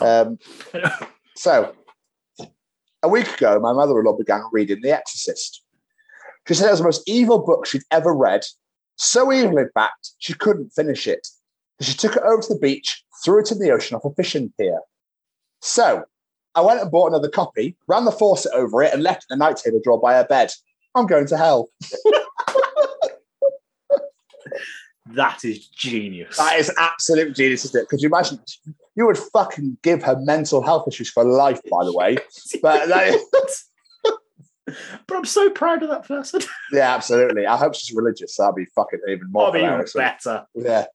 Um, so, a week ago, my mother in law began reading The Exorcist. She said it was the most evil book she'd ever read. So evil, in fact, she couldn't finish it. She took it over to the beach, threw it in the ocean off a fishing pier. So, I went and bought another copy, ran the faucet over it, and left it in the night table drawer by her bed. I'm going to hell. That is genius. That is absolute genius, isn't it? Could you imagine? You would fucking give her mental health issues for life, by the way. But that, but I'm so proud of that person. yeah, absolutely. I hope she's religious. That'd be fucking even more. That'd be even better. Yeah.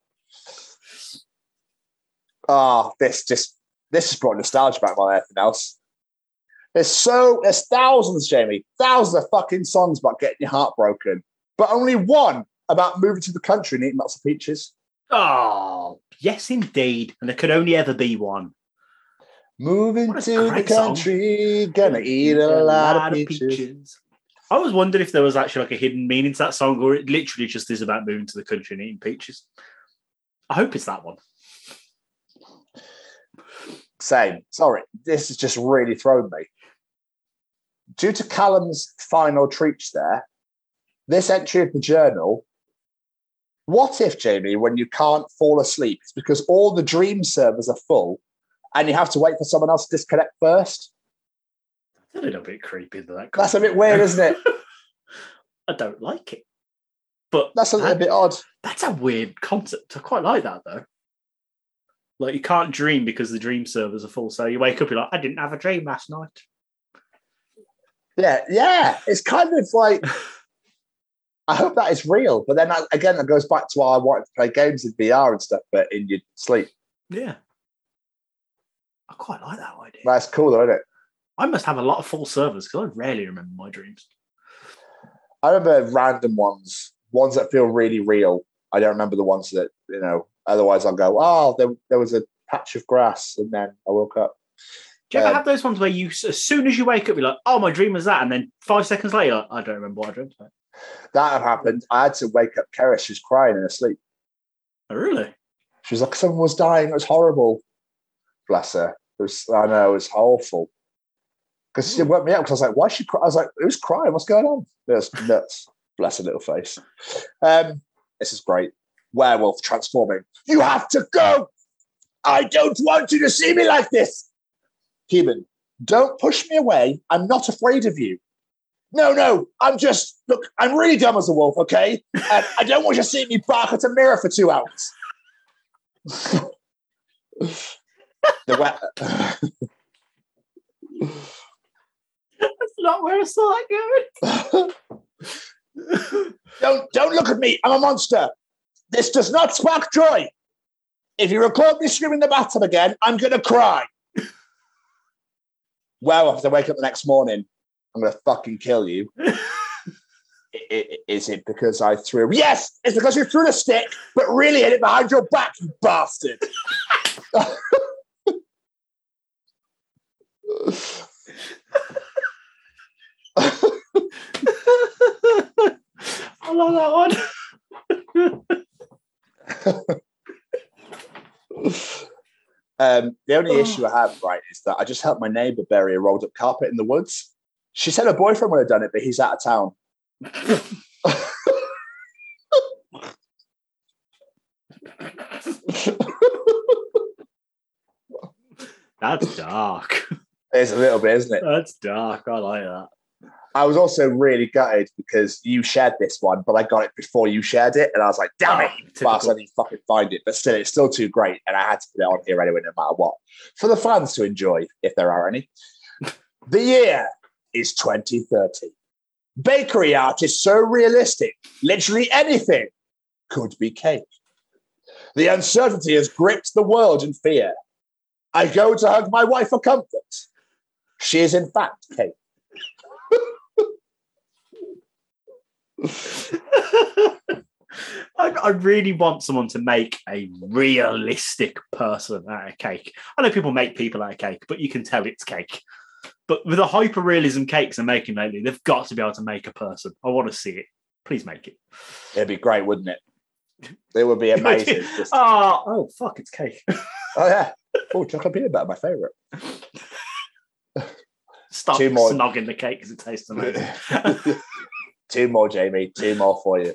Ah, this just this has brought nostalgia back more than anything else. There's so there's thousands, Jamie, thousands of fucking songs about getting your heart broken, but only one about moving to the country and eating lots of peaches. Oh, yes, indeed. And there could only ever be one. Moving to the great song. country, gonna eat a lot, of peaches. I was wondering if there was actually like a hidden meaning to that song, or it literally just is about moving to the country and eating peaches. I hope it's that one. Same. Sorry, this has just really thrown me. Due to Callum's final treats there, this entry of the journal. What if, Jamie, when you can't fall asleep, it's because all the dream servers are full and you have to wait for someone else to disconnect first? That's A little bit creepy that. that That's a bit weird, isn't it? I don't like it. But That's a little that- bit odd. That's a weird concept. I quite like that though. Like you can't dream because the dream servers are full. So you wake up, you're like, I didn't have a dream last night. Yeah, yeah. It's kind of like I hope that is real, but then that, again, that goes back to why I wanted to play games in VR and stuff, but in your sleep. Yeah. I quite like that idea. That's cool, though, isn't it? I must have a lot of full servers because I rarely remember my dreams. I remember random ones, ones that feel really real. I don't remember the ones that you know. Otherwise, I'll go, oh, there, there was a patch of grass, and then I woke up. Do you ever Um, have those ones where you, as soon as you wake up, you're like, oh, my dream was that. And then five seconds later, I don't remember what I dreamt about. That had happened. I had to wake up Kara. She was crying in her sleep. Oh, really? She was like, someone was dying. It was horrible. Bless her. It was, I know, it was awful. Because she woke me up because I was like, why is she crying? I was like, who's crying? What's going on? It was nuts. Bless her little face. Um, this is great. Werewolf transforming. You have to go. I don't want you to see me like this. Human, don't push me away. I'm not afraid of you. No, no, I'm just, look, I'm really dumb as a wolf, okay? And I don't want you to see me bark at a mirror for two hours. the we- That's not where I saw that going. don't don't look at me. I'm a monster. This does not spark joy. If you record me screaming in the bathtub again, I'm gonna cry. well, I wake up the next morning, I'm gonna fucking kill you. Is it because I threw? Yes, it's because you threw the stick, but really hit it behind your back, you bastard. I love that one. Um, the only issue I have, right, is that I just helped my neighbour bury a rolled up carpet in the woods. She said her boyfriend would have done it, but he's out of town. That's dark. It's a little bit, isn't it? That's dark. I like that. I was also really gutted because you shared this one, but I got it before you shared it, and I was like, "Damn it!" Oh, I didn't fucking find it. But still, it's still too great, and I had to put it on here anyway, no matter what, for the fans to enjoy, if there are any. the year is 2030. Bakery art is so realistic; literally anything could be cake. The uncertainty has gripped the world in fear. I go to hug my wife for comfort. She is, in fact, cake. I, I really want someone to make a realistic person out of cake. I know people make people out of cake, but you can tell it's cake. But with the hyper realism cakes they're making lately, they've got to be able to make a person. I want to see it. Please make it. It'd be great, wouldn't it? It would be amazing. Just- oh, oh, fuck, it's cake. oh yeah. Oh, chocolate peanut butter, my favourite. Stop Two more. snogging the cake because it tastes amazing. Two more, Jamie. Two more for you.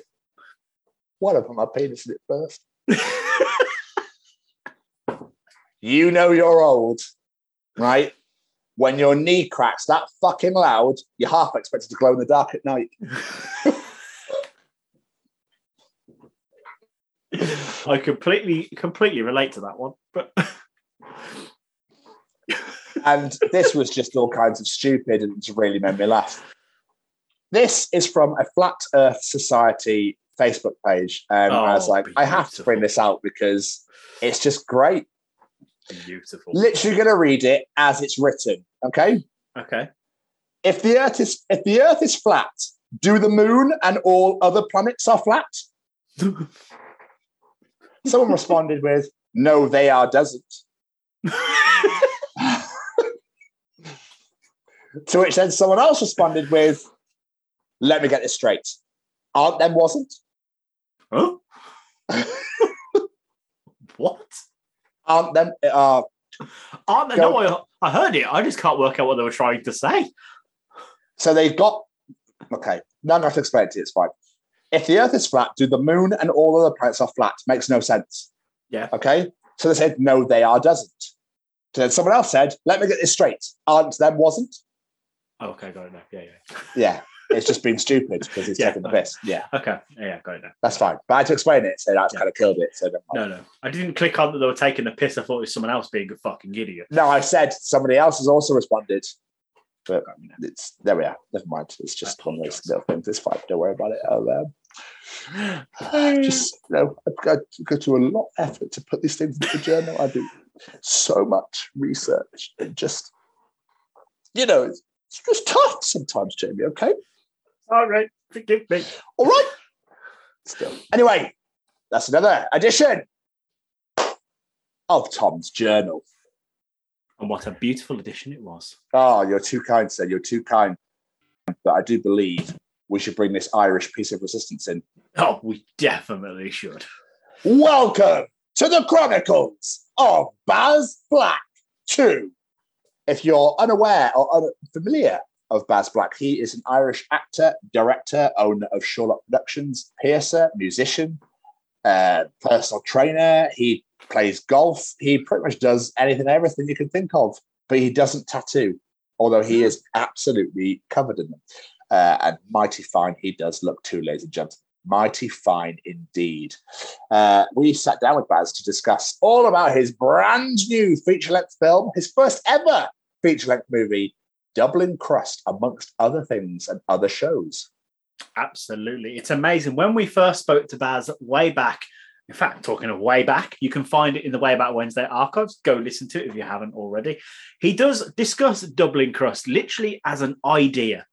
What if I put my penis in it first? you know you're old, right? When your knee cracks that fucking loud, you're half expected to glow in the dark at night. I completely, completely relate to that one. But and this was just all kinds of stupid and it really made me laugh. This is from a Flat Earth Society Facebook page. Um, and I was Oh, like, I have to bring this out because it's just great. Beautiful. Literally going to read it as it's written. Okay. Okay. If the Earth is if the Earth is flat, do the Moon and all other planets are flat? Someone responded with, "No, they are doesn't." to which then someone else responded with, "Let me get this straight. Aren't them wasn't? Huh? what? Aren't them? Uh, Aren't they? Go- No, I, I heard it. I just can't work out what they were trying to say. So they've got okay. Now going have to explain it to you. It's fine. If the Earth is flat, do the Moon and all other planets are flat? Makes no sense. Yeah. Okay. So they said no, they are doesn't. So then someone else said, "Let me get this straight. Aren't them wasn't?" Okay, got it now. Yeah, yeah. Yeah. It's just been stupid because he's Yeah. taking the piss. Yeah, Okay, yeah, got it now. that's fine. But I had to explain it, so that's Yeah. kind of killed it. So. No, no. I didn't click on that they were taking the piss. I thought it was someone else being a fucking idiot. no, I said somebody else has also responded, but it's there. We are. Never mind. It's just one of those little things. It's fine. Don't worry about it. I'll, um, just you know, I, I go to a lot of effort to put these things into the journal. I do so much research. It just, you know, it's, it's just tough sometimes, Jamie. Okay, All right, forgive me. all right. Still, anyway, that's another edition of Tom's journal. And what a beautiful edition it was. Oh, you're too kind, sir. You're too kind. But I do believe we should bring this Irish piece of resistance in. Oh, we definitely should. Welcome to the Chronicles of Baz Black 2. If you're unaware or unfamiliar of Baz Black, he is an Irish actor, director, owner of Sherlock Productions, piercer, musician, uh, personal trainer. He plays golf. He pretty much does anything everything you can think of, but he doesn't tattoo, although he is absolutely covered in them. Uh, and mighty fine he does look too, ladies and gentlemen. Mighty fine indeed. Uh, we sat down with Baz to discuss all about his brand new feature length film, his first ever feature length movie, Dublin Crust, amongst other things and other shows. Absolutely. It's amazing. When we first spoke to Baz way back, in fact, talking of way back, you can find it in the Way Back Wednesday archives. Go listen to it if you haven't already. He does discuss Dublin Crust literally as an idea.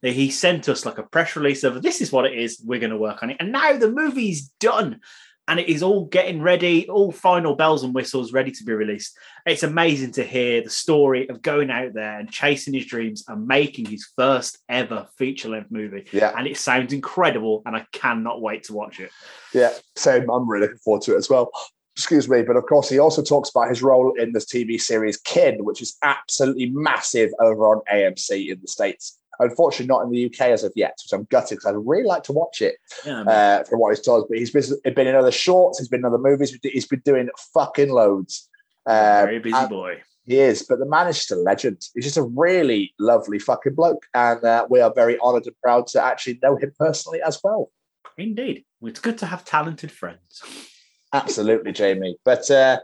He sent us like a press release of this is what it is, we're going to work on it. And now the movie's done and it is all getting ready, all final bells and whistles ready to be released. It's amazing to hear the story of going out there and chasing his dreams and making his first ever feature length movie. Yeah. And it sounds incredible, and I cannot wait to watch it. Yeah, same. I'm really looking forward to it as well. Excuse me, but of course, he also talks about his role in this TV series Kin, which is absolutely massive over on AMC in the States. Unfortunately, not in the UK as of yet, which I'm gutted because I'd really like to watch it Yeah, uh, from what he's told. But he's been, in other shorts, he's been in other movies, he's been doing fucking loads. Um, very busy boy. He is, but the man is just a legend. He's just a really lovely fucking bloke. And uh, we are very honored and proud to actually know him personally as well. Indeed. It's good to have talented friends. Absolutely, Jamie. But uh,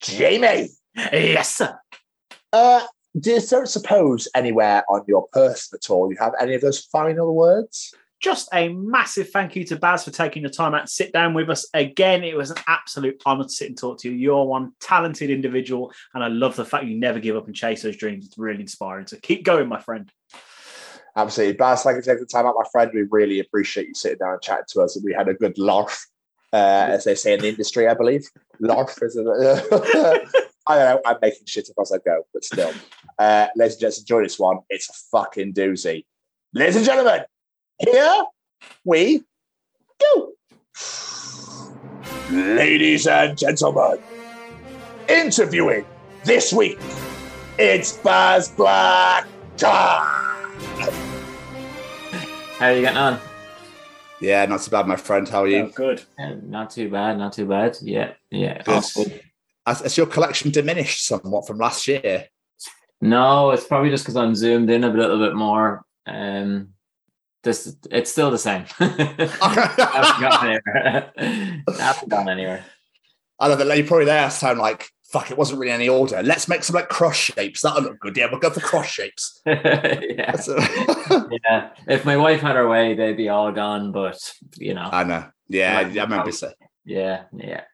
Jamie, Yes, sir. uh, do you don't suppose anywhere on your person at all you have any of those final words? Just a massive thank you to Baz for taking the time out to sit down with us. Again, it was an absolute honor to sit and talk to you. You're one talented individual, and I love the fact you never give up and chase those dreams. It's really inspiring. So keep going, my friend. Absolutely. Baz, thank you for taking the time out, my friend. We really appreciate you sitting down and chatting to us. We had a good laugh, uh, as they say in the industry, I believe. Laugh is it? I don't know. I'm making shit up as I go, but still. Uh, ladies and gents, enjoy this one. It's a fucking doozy. Ladies and gentlemen, here we go. Ladies and gentlemen, interviewing this week, it's Baz Black time. How are you getting on? Yeah, not too bad, my friend. How are you? Oh, good. Yeah, not too bad, not too bad. Yeah, yeah. Good. all good. Has, has your collection diminished somewhat from last year? No, it's probably just because I'm zoomed in a little bit more. Um, this it's still the same. haven't gone anywhere. haven't gone anywhere. I love it. You're probably there sound like, fuck, it wasn't really any order. Let's make some like cross shapes. That'll look good. Yeah, we'll go for cross shapes. yeah, yeah. If my wife had her way, they'd be all gone. But you know, I know. Yeah, Like, I remember saying. yeah, yeah.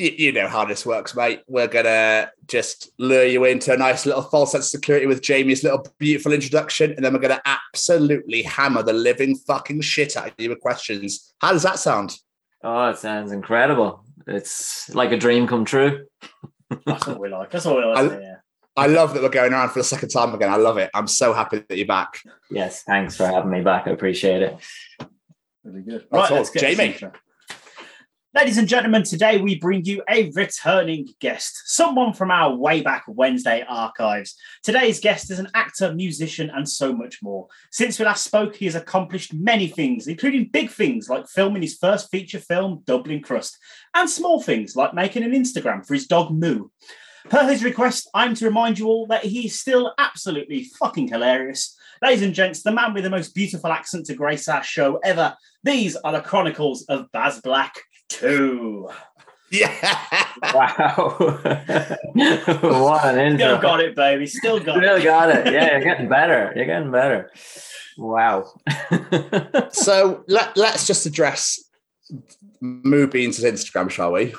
You, you know how this works, mate. We're gonna just lure you into a nice little false sense of security with Jamie's little beautiful introduction, and then we're gonna absolutely hammer the living fucking shit out of you with questions. How does that sound? Oh, it sounds incredible. It's like a dream come true. That's what we like. That's what we like. I- to hear. I love that we're going around for the second time again. I love it. I'm so happy that you're back. Yes, thanks for having me back. I appreciate it. Really good. That's Right, all. let's get Jamie. Ladies and gentlemen, today we bring you a returning guest, someone from our way back Wednesday archives. Today's guest is an actor, musician, and so much more. Since we last spoke, he has accomplished many things, including big things like filming his first feature film, Dublin Crust, and small things like making an Instagram for his dog Moo. Per his request, I'm to remind you all that he's still absolutely fucking hilarious. Ladies and gents, the man with the most beautiful accent to grace our show ever. These are the Chronicles of Baz Black 2. Yeah. Wow. what an intro. Still got it, baby. Still got Still it. got it. Yeah, you're getting better. You're getting better. Wow. so let, let's just address Moo Beans' Instagram, shall we?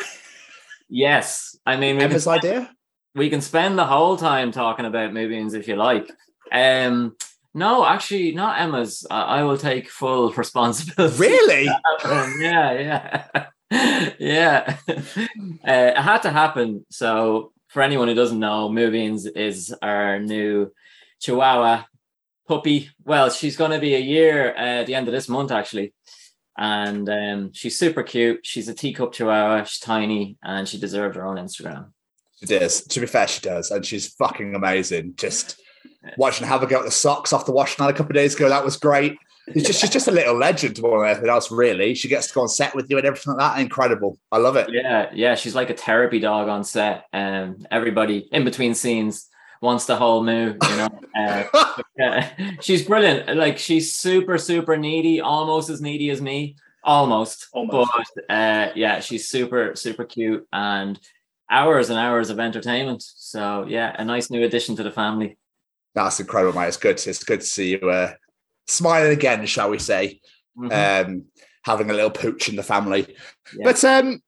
yes. I mean, we can, Emma's idea? we can spend the whole time talking about movies if you like. Um, no, actually, not Emma's. I, I will take full responsibility. Really? Yeah, yeah, yeah. Uh, it had to happen. So, for anyone who doesn't know, Movians is our new Chihuahua puppy. Well, she's going to be a year uh, at the end of this month, actually. And um, she's super cute. She's a teacup Chihuahua. She's tiny, and she deserved her own Instagram. She does. To be fair, she does. And she's fucking amazing. Just watching her have a go at the socks off the wash night a couple of days ago, that was great. It's just, she's just a little legend more than anything else, really. She gets to go on set with you and everything like that. Incredible. I love it. Yeah, yeah, she's like a therapy dog on set. Um, everybody in between scenes wants the whole moo, you know. Uh, yeah, she's brilliant. Like she's super, super needy, almost as needy as me, almost. Almost. But uh, yeah, she's super, super cute and hours and hours of entertainment. So yeah, a nice new addition to the family. That's incredible, mate. It's good. It's good to see you uh, smiling again, shall we say. Mhm. Um, having a little pooch in the family. Yeah. But um,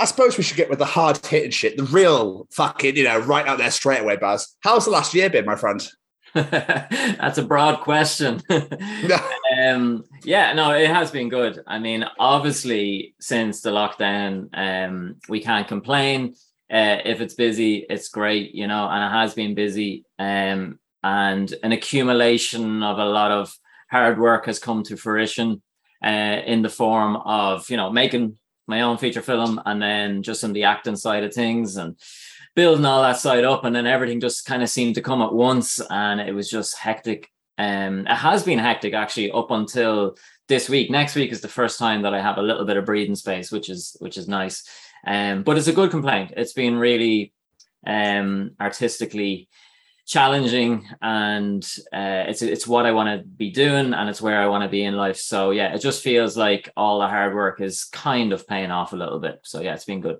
I suppose we should get with the hard hitting shit, the real fucking, you know, right out there straight away, Baz. How's the last year been, my friend? That's a broad question. um, yeah, no, it has been good. I mean, obviously, since the lockdown, um, we can't complain. Uh, if it's busy, it's great, you know, and it has been busy. Um, and an accumulation of a lot of hard work has come to fruition uh, in the form of, you know, making my own feature film and then just on the acting side of things and building all that side up. And then everything just kind of seemed to come at once and it was just hectic. Um it has been hectic actually up until this week. Next week is the first time that i have a little bit of breathing space which is which is nice. Um but it's a good complaint. It's been really um artistically challenging and uh, it's it's what I want to be doing and it's where I want to be in life. So yeah, it just feels like all the hard work is kind of paying off a little bit. So yeah, it's been good.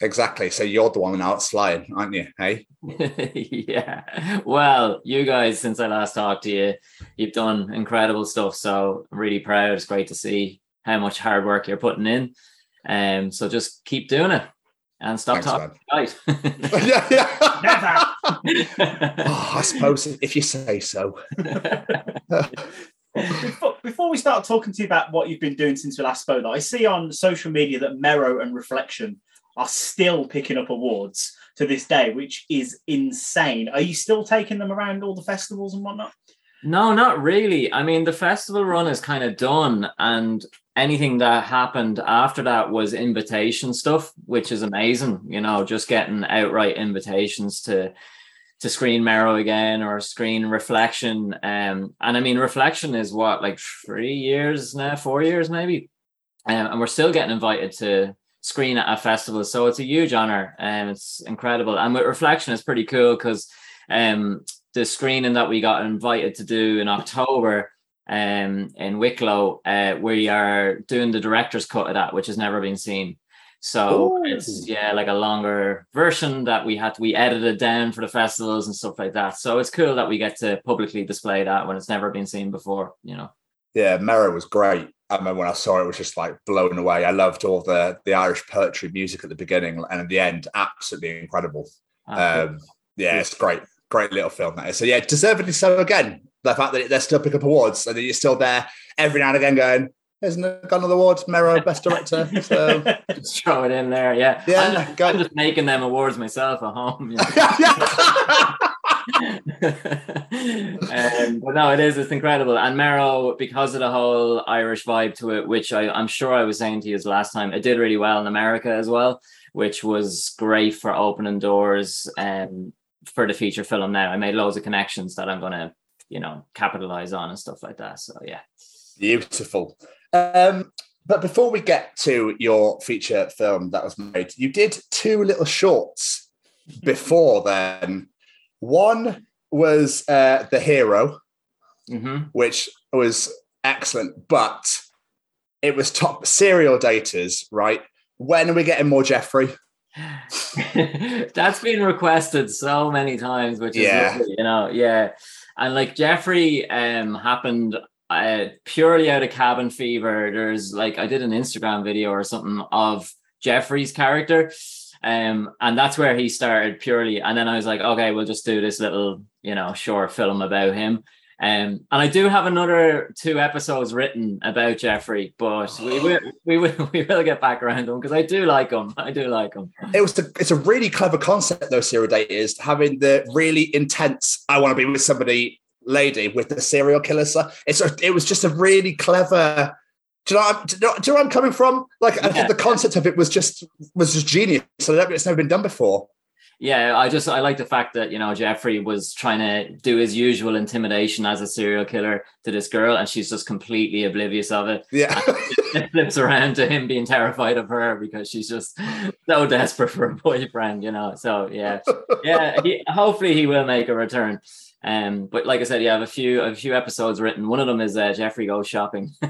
Exactly. So you're the one out flying, aren't you? Hey? yeah. Well, you guys, since I last talked to you, you've done incredible stuff. So I'm really proud. It's great to see how much hard work you're putting in. Um, so just keep doing it and stop Thanks, talking. Right. yeah, yeah. Never. Oh, I suppose if you say so. before, before we start talking to you about what you've been doing since we last spoke, I see on social media that Merrow and Reflection are still picking up awards to this day, which is insane. Are you still taking them around all the festivals and whatnot? No, not really. I mean, the festival run is kind of done, and anything that happened after that was invitation stuff, which is amazing. You know, just getting outright invitations to to screen Merrow again or screen Reflection. Um, and I mean, Reflection is what like three years now, four years maybe, um, and we're still getting invited to screen at a festival. So it's a huge honor and it's incredible. And with Reflection, it's pretty cool because um, the screening that we got invited to do in October um, in Wicklow, uh, we are doing the director's cut of that, which has never been seen. So Ooh. it's yeah, like a longer version that we had we edited down for the festivals and stuff like that. So it's cool that we get to publicly display that when it's never been seen before, you know. Yeah, Merrow was great. I remember when I saw it, it was just like blown away. I loved all the the Irish poetry music at the beginning and at the end, absolutely incredible. Um, yeah, it's great, great little film that is. So yeah, deservedly so again. The fact that they're still picking up awards and that you're still there every now and again going, isn't it got another award? Merrow Best Director. So just throw it in there, yeah. Yeah, I'm just, I'm just making them awards myself at home. You know? um, but no, it is. It's incredible. And Merrow, because of the whole Irish vibe to it, which I, I'm sure I was saying to you last time, it did really well in America as well, which was great for opening doors um, for the feature film. Now I made loads of connections that I'm going to, you know, capitalize on and stuff like that. So yeah, beautiful. Um, but before we get to your feature film that was made, you did two little shorts before then. One was uh, The Hero, mm-hmm. which was excellent, but it was top serial daters, right? When are we getting more Jeffrey? That's been requested so many times, which is yeah. Lovely, you know, yeah. And like Jeffrey um happened uh, purely out of cabin fever. There's like I did an Instagram video or something of Jeffrey's character. Um, and that's where he started purely. And then I was like, okay, we'll just do this little, you know, short film about him. Um, and I do have another two episodes written about Jeffrey, but we will we will we will get back around him because I do like him. I do like him. It was the, it's a really clever concept though. Serial date is having the really intense. I want to be with somebody lady with the serial killer So It's a, it was just a really clever. Do you, know, do, you know, do you know where I'm coming from? Like yeah. I think the concept of it was just was just genius. So it's never been done before. Yeah, I just I like the fact that you know Jeffrey was trying to do his usual intimidation as a serial killer to this girl, and she's just completely oblivious of it. Yeah, it flips around to him being terrified of her because she's just so desperate for a boyfriend, you know. So yeah, yeah. He, hopefully, he will make a return. Um, but like I said, you have a few a few episodes written. One of them is uh, Jeffrey goes shopping.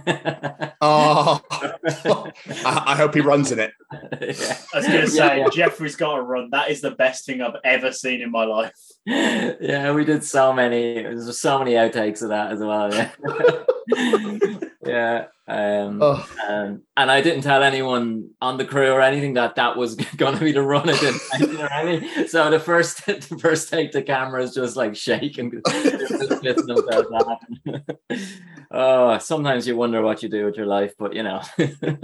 oh, I, I, hope he runs in it. Yeah. I was going to say yeah, yeah. Jeffrey's got to run. That is the best thing I've ever seen in my life. Yeah, we did so many. There's so many outtakes of that as well. Yeah, yeah. Um, oh. um, and I didn't tell anyone on the crew or anything that that was going to be the run. It didn't So the first, the first take, the camera is just like shaking. oh, sometimes you wonder what you do with your life, but you know,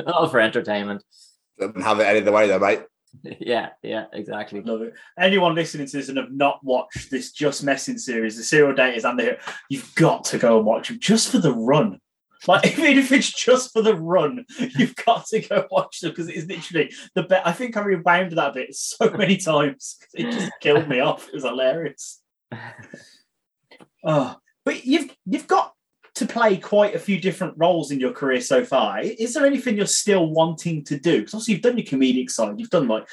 all for entertainment. Don't have it any other way, though, mate. Yeah, yeah, exactly. Love it. Anyone listening to this and have not watched this Just Messing series, the serial daters and the you've got to go and watch them just for the run. Like even if it's just for the run, you've got to go watch them because it's literally the best. I think I rewound that bit so many times. It just killed me off. It was hilarious. Oh, but you've you've got to play quite a few different roles in your career so far. Is there anything you're still wanting to do? Because obviously you've done your comedic side, you've done like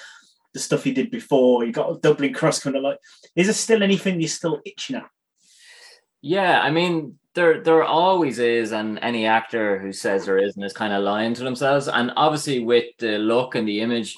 the stuff you did before, you got a Dublin Crust kind of like. Is there still anything you're still itching at? Yeah, I mean, there there always is, and any actor who says there isn't is kind of lying to themselves. And obviously, with the look and the image,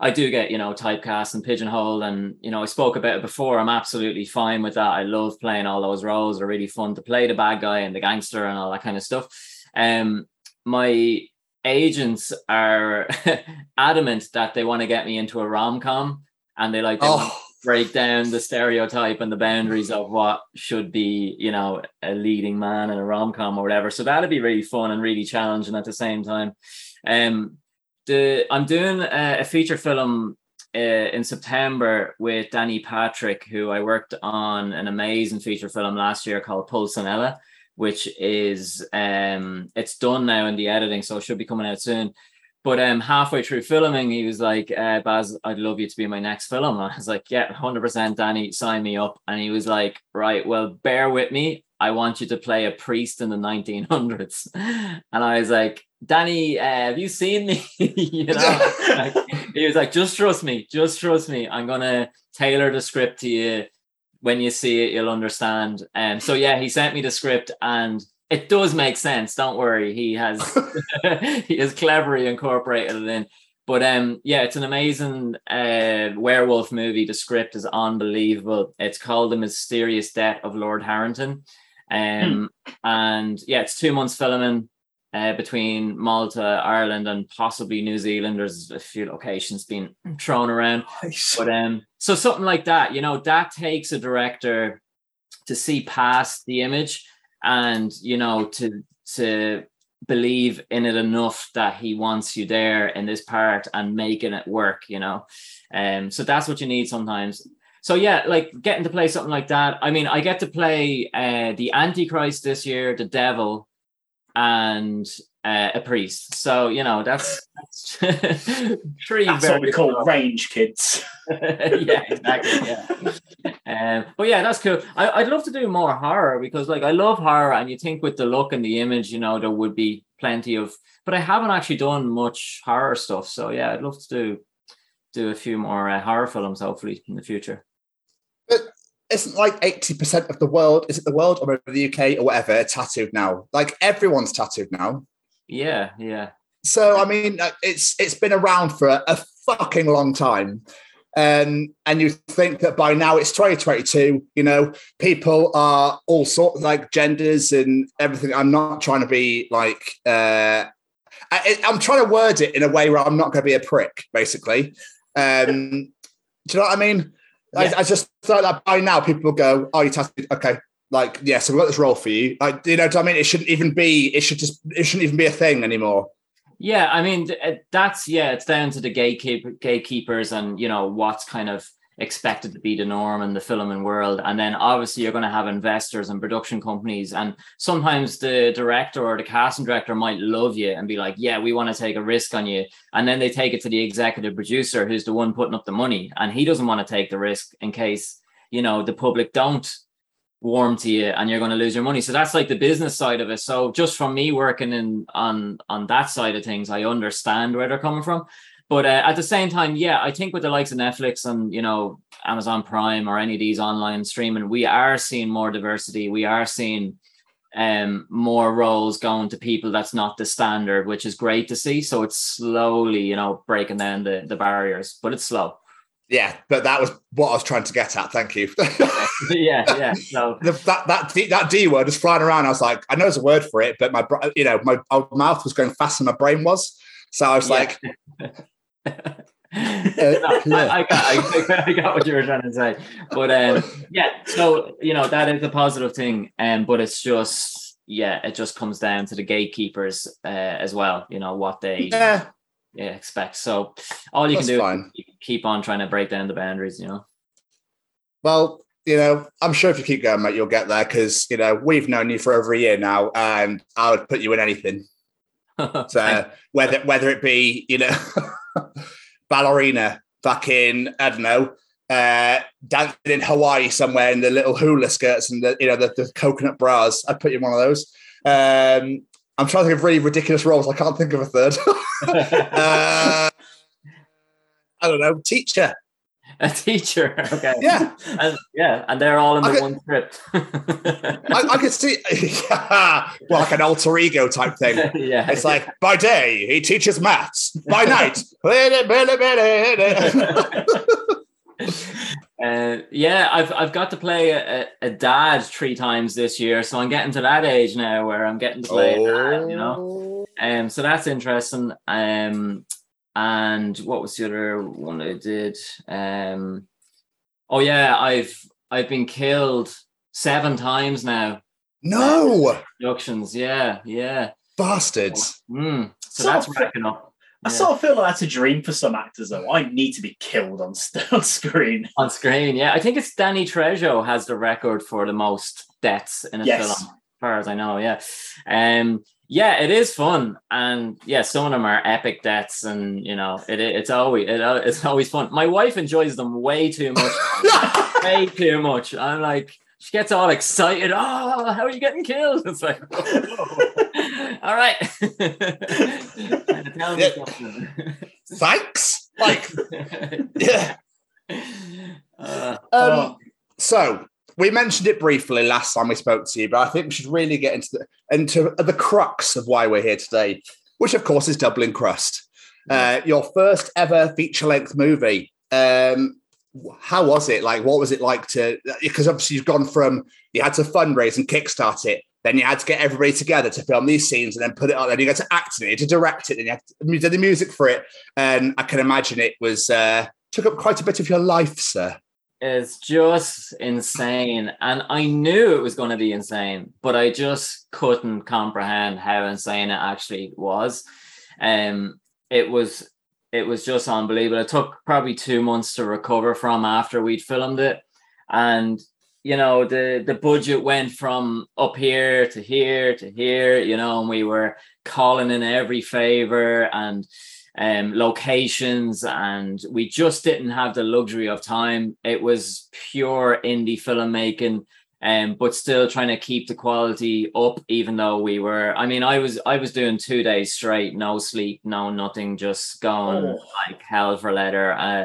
I do get you know typecast and pigeonholed, and you know I spoke about it before. I'm absolutely fine with that. I love playing all those roles. They're really fun to play the bad guy and the gangster and all that kind of stuff. Um, my agents are adamant that they want to get me into a rom com, and they like they oh break down the stereotype and the boundaries of what should be, you know, a leading man in a rom com or whatever. So that'd be really fun and really challenging at the same time. Um, the I'm doing a, a feature film uh, in September with Danny Patrick, who I worked on an amazing feature film last year called Pulcinella, which is um it's done now in the editing, so it should be coming out soon. But um, halfway through filming, he was like, uh, "Baz, I'd love you to be my next film." And I was like, "Yeah, hundred percent, Danny, sign me up." And he was like, "Right, well, bear with me. I want you to play a priest in the 1900s." And I was like, "Danny, uh, have you seen me?" you know, like, he was like, "Just trust me, just trust me. I'm gonna tailor the script to you. When you see it, you'll understand." And um, so, yeah, he sent me the script and it does make sense. Don't worry. He has he has cleverly incorporated it in. But um, yeah, it's an amazing uh, werewolf movie. The script is unbelievable. It's called The Mysterious Death of Lord Harrington. Um, hmm. and yeah, it's two months filming uh, between Malta, Ireland, and possibly New Zealand. There's a few locations being thrown around. Nice. But um, so something like that, you know, that takes a director to see past the image and you know to to believe in it enough that he wants you there in this part and making it work you know um so that's what you need sometimes so yeah like getting to play something like that i mean i get to play uh the antichrist this year the devil and uh, a priest. So you know that's, that's three. That's what we call range kids. yeah, exactly. Yeah, um, but yeah, that's cool. I, would love to do more horror because, like, I love horror, and you think with the look and the image, you know, there would be plenty of. But I haven't actually done much horror stuff, so yeah, I'd love to do do a few more uh, horror films, hopefully in the future. Isn't like 80% of the world, is it the world or the UK or whatever, tattooed now? Like everyone's tattooed now. Yeah, yeah. So I mean, uh, it's it's been around for a, a fucking long time. Um, and you think that by now it's 2022, you know, people are all sorts like genders and everything. I'm not trying to be like, uh, I, am trying to word it in a way where I'm not going to be a prick, basically. Um, do you know what I mean? Yeah. I, I, just thought that by now people go, "Oh, you tattooed? Okay, like yeah, so we've got this role for you." Like you know, what I mean, it shouldn't even be. It should just. It shouldn't even be a thing anymore. Yeah, I mean, that's yeah. It's down to the gatekeeper, gatekeepers, and you know what's kind of expected to be the norm in the film and world. And then obviously you're going to have investors and production companies. And sometimes the director or the casting director might love you and be like, yeah, we want to take a risk on you. And then they take it to the executive producer who's the one putting up the money. And he doesn't want to take the risk in case, you know, the public don't warm to you and you're going to lose your money. So that's like the business side of it. So just from me working in on on that side of things, I understand where they're coming from. But uh, at the same time, yeah, I think with the likes of Netflix and you know Amazon Prime or any of these online streaming, we are seeing more diversity. We are seeing um, more roles going to people that's not the standard, which is great to see. So it's slowly, you know, breaking down the the barriers, but it's slow. Yeah, but that was what I was trying to get at. Thank you. yeah, yeah. So the, that that D, that D word was flying around. I was like, I know there's a word for it, but my you know my, my mouth was going faster than my brain was. So I was yeah. like, I, I, got, I, I, got what you were trying to say, but um, yeah. So you know that is a positive thing, um, but it's just yeah, it just comes down to the gatekeepers uh, as well. You know what they yeah. yeah expect. So all you That's can do fine. is keep on trying to break down the boundaries. You know. Well, you know, I'm sure if you keep going, mate, you'll get there because you know we've known you for over a year now, and I would put you in anything. so whether whether it be you know ballerina fucking I don't know uh, dancing in Hawaii somewhere in the little hula skirts and the you know the, the coconut bras. I'd put you in one of those. Um, I'm trying to think of really ridiculous roles. I can't think of a third. uh, I don't know, teacher. a teacher. Okay. Yeah. And yeah, and they're all in the could, one script. I, I, could see, yeah, well, like an alter ego type thing. yeah. It's like by day he teaches maths, by night. uh, yeah, I've I've got to play a, a, dad three times this year, so I'm getting to that age now where I'm getting to play oh. dad, you know. Um, so that's interesting. Um, and what was the other one I did? Um, oh yeah, I've I've been killed seven times now. No productions, yeah, yeah, bastards. Mm, so, so that's racking up. I sort of feel like that's a dream for some actors, though. I need to be killed on, on screen. On screen, yeah. I think it's Danny Trejo has the record for the most deaths in a yes. film. far as I know. Yeah. Um, yeah, it is fun, and yeah, some of them are epic deaths, and you know, it, it's always it, it's always fun. My wife enjoys them way too much, way too much. I'm like, she gets all excited. Oh, how are you getting killed? It's like, all right. yeah. Thanks. Like, yeah. Uh, um, oh. So we mentioned it briefly last time we spoke to you, but I think we should really get into the into the crux of why we're here today, which of course is Dublin Crust, uh, your first ever feature length movie. Um, how was it? Like, what was it like to? Because obviously you've gone from you had to fundraise and kickstart it, then you had to get everybody together to film these scenes and then put it on. Then you got to act in it, to direct it, and you, had you did the music for it. And I can imagine it was uh, took up quite a bit of your life, sir is just insane. And I knew it was going to be insane, but I just couldn't comprehend how insane it actually was. Um, it was it was just unbelievable. It took probably two months to recover from after we'd filmed it. And you know, the the budget went from up here to here to here, you know, and we were calling in every favor and um, locations, and we just didn't have the luxury of time. It was pure indie filmmaking, um, but still trying to keep the quality up, even though we were. I mean, I was I was doing two days straight, no sleep, no nothing, just going oh. like hell for leather. Uh,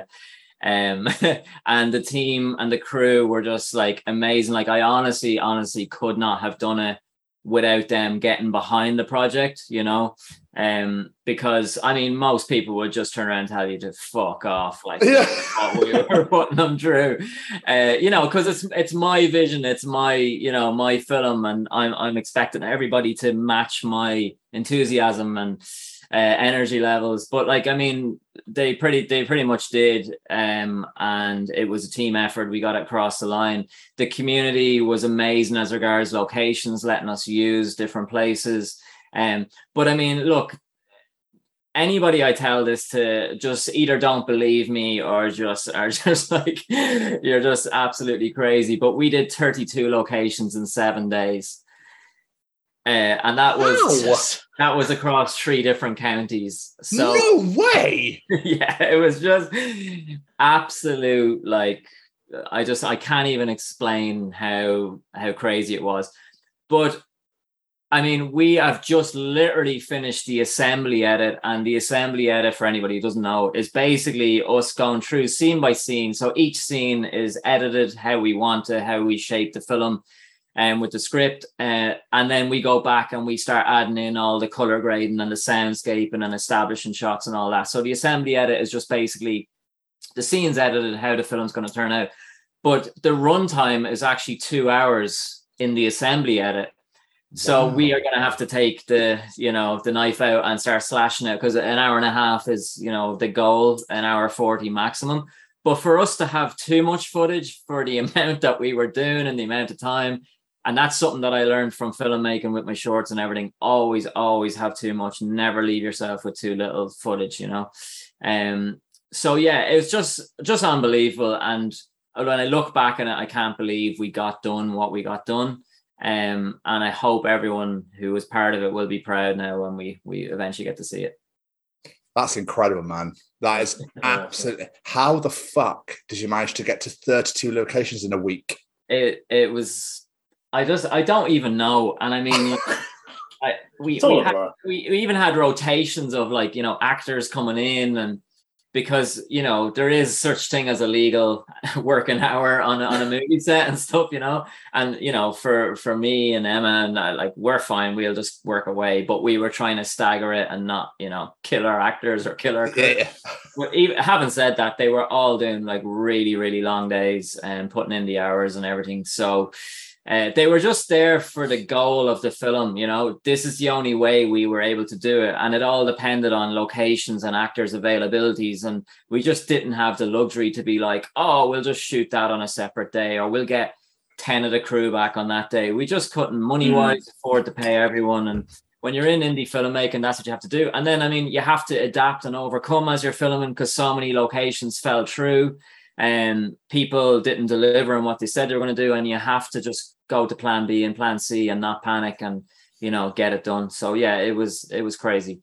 um, and the team and the crew were just like amazing. Like I honestly, honestly could not have done it without them getting behind the project, you know. Um, because I mean, most people would just turn around and tell you to fuck off, like yeah. what we were putting them through. Uh, you know, because it's it's my vision, it's my you know my film, and I'm I'm expecting everybody to match my enthusiasm and uh, energy levels. But like, I mean, they pretty they pretty much did, um, and it was a team effort. We got across the line. The community was amazing as regards locations, letting us use different places. Um, but I mean, look, anybody I tell this to just either don't believe me or just are just like you're just absolutely crazy. But we did 32 locations in seven days. Uh, and that was wow. that was across three different counties. So no way. yeah, it was just absolute like I just I can't even explain how how crazy it was. But I mean, we have just literally finished the assembly edit, and the assembly edit, for anybody who doesn't know, is basically us going through scene by scene. So each scene is edited how we want to, how we shape the film, and um, with the script, uh, and then we go back and we start adding in all the color grading and the soundscaping and establishing shots and all that. So the assembly edit is just basically the scenes edited, how the film's going to turn out. But the runtime is actually two hours in the assembly edit so wow. we are going to have to take the, you know, the knife out and start slashing it because an hour and a half is, you know, the goal, an hour 40 maximum. But for us to have too much footage for the amount that we were doing and the amount of time, and that's something that I learned from filmmaking with my shorts and everything. Always, always have too much. Never leave yourself with too little footage, you know. Um. So yeah, it was just just unbelievable. And when I look back on it, I can't believe we got done what we got done. Um, and I hope everyone who was part of it will be proud now when we we eventually get to see it. That's incredible, man. That is absolutely. How the fuck did you manage to get to 32 locations in a week? It it was. I just I don't even know, and I mean. I, we we, had, we, we even had rotations of like you know actors coming in and because you know there is such thing as a legal working hour on a, on a movie set and stuff you know? And you know for for me and emma and uh, like we're fine. We'll just work away. But we were trying to stagger it and not you know kill our actors or kill our yeah. even having said that they were all doing like really really long days and putting in the hours and everything. So uh, they were just there for the goal of the film. You know, this is the only way we were able to do it, and it all depended on locations and actors' availabilities. And we just didn't have the luxury to be like, oh, we'll just shoot that on a separate day, or we'll get ten of the crew back on that day. We just couldn't money wise mm. afford to pay everyone. And when you're in indie filmmaking, that's what you have to do. And then, I mean, you have to adapt and overcome as you're filming because so many locations fell through and people didn't deliver on what they said they were going to do, and you have to just go to Plan B and Plan C and not panic and you know get it done. So yeah, it was it was crazy.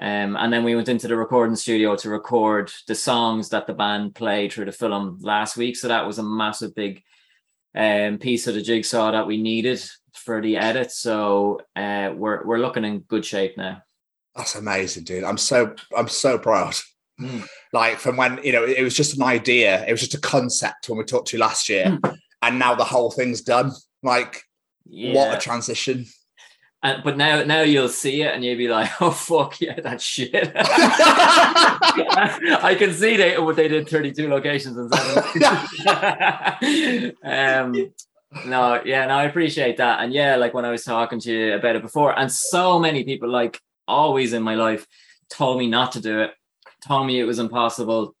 Um, and then we went into the recording studio to record the songs that the band played through the film last week. So that was a massive big um, piece of the jigsaw that we needed for the edit. So uh, we're we're looking in good shape now. That's amazing, dude. I'm so I'm so proud. Mm. Like from when you know it was just an idea, it was just a concept when we talked to you last year, mm. and now the whole thing's done. Like, yeah. what a transition! And, but now, now you'll see it and you'll be like, "Oh fuck yeah, that shit." I can see they what they did thirty two locations and um, no, yeah, no, I appreciate that, and yeah, like when I was talking to you about it before, and so many people, like always in my life, told me not to do it, told me it was impossible,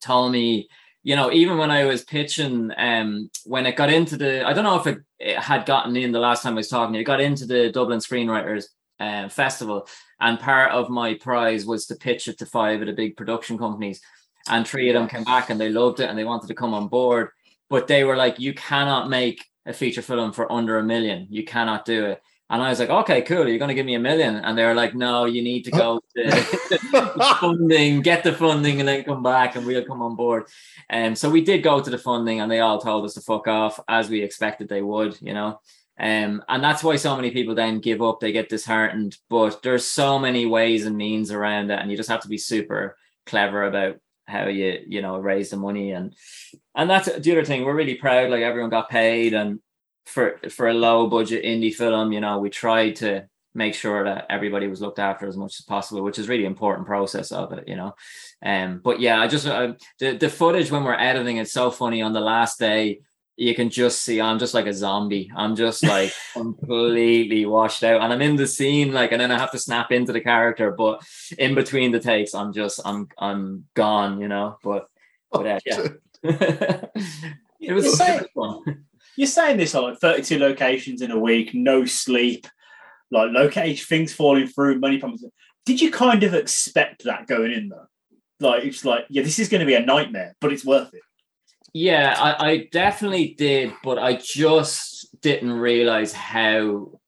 told me you know, even when I was pitching, um, when it got into the, I don't know if it, it had gotten in the last time I was talking, it got into the Dublin Screenwriters uh, Festival, and part of my prize was to pitch it to five of the big production companies, and three of them came back and they loved it and they wanted to come on board, but they were like, you cannot make a feature film for under a million, you cannot do it. And I was like, okay, cool. You're going to give me a million. And they were like, no, you need to go to funding, get the funding, and then come back and we'll come on board. And um, so we did go to the funding and they all told us to fuck off as we expected they would, you know. Um, and that's why so many people then give up, they get disheartened. But there's so many ways and means around it. And you just have to be super clever about how you, you know, raise the money. And and that's the other thing. We're really proud, like everyone got paid and for for a low budget indie film, you know, we tried to make sure that everybody was looked after as much as possible, which is really important process of it, you know. Um, but yeah, I just uh, the the footage when we're editing it's so funny. On the last day, you can just see I'm just like a zombie. I'm just like completely washed out, and I'm in the scene like, and then I have to snap into the character. But in between the takes, I'm just I'm I'm gone, you know. But but uh, yeah. it was, was fun you're saying this on like 32 locations in a week, no sleep, like location things falling through, money problems. Did you kind of expect that going in though? Like it's like, yeah, this is going to be a nightmare, but it's worth it. Yeah, I, I definitely did, but I just didn't realize how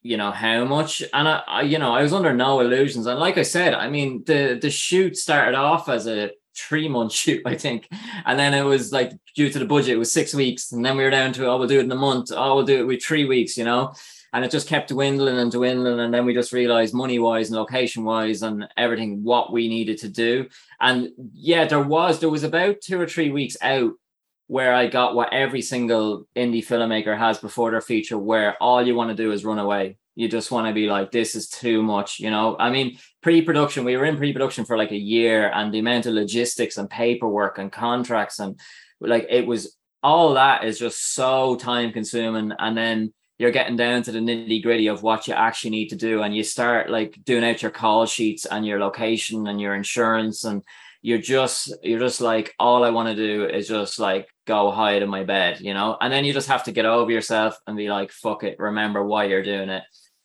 you know how much and I, I, you know i was under no illusions and like i said i mean the the shoot started off as a three month shoot, I think. And then it was like due to the budget, it was six weeks. And then we were down to, oh, we'll do it in a month. Oh, we'll do it with three weeks, you know? And it just kept dwindling and dwindling. And then we just realized money wise and location wise and everything, what we needed to do. And yeah, there was, there was about two or three weeks out where I got what every single indie filmmaker has before their feature, where all you want to do is run away you just want to be like this is too much you know? I mean pre-production we were in pre-production for like a year and the amount of logistics and paperwork and contracts and like it was all that is just so time consuming and then you're getting down to the nitty gritty of what you actually need to do and you start like doing out your call sheets and your location and your insurance and you're just you're just like all i want to do is just like go hide in my bed you know? And then you just have to get over yourself and be like fuck it remember why you're doing it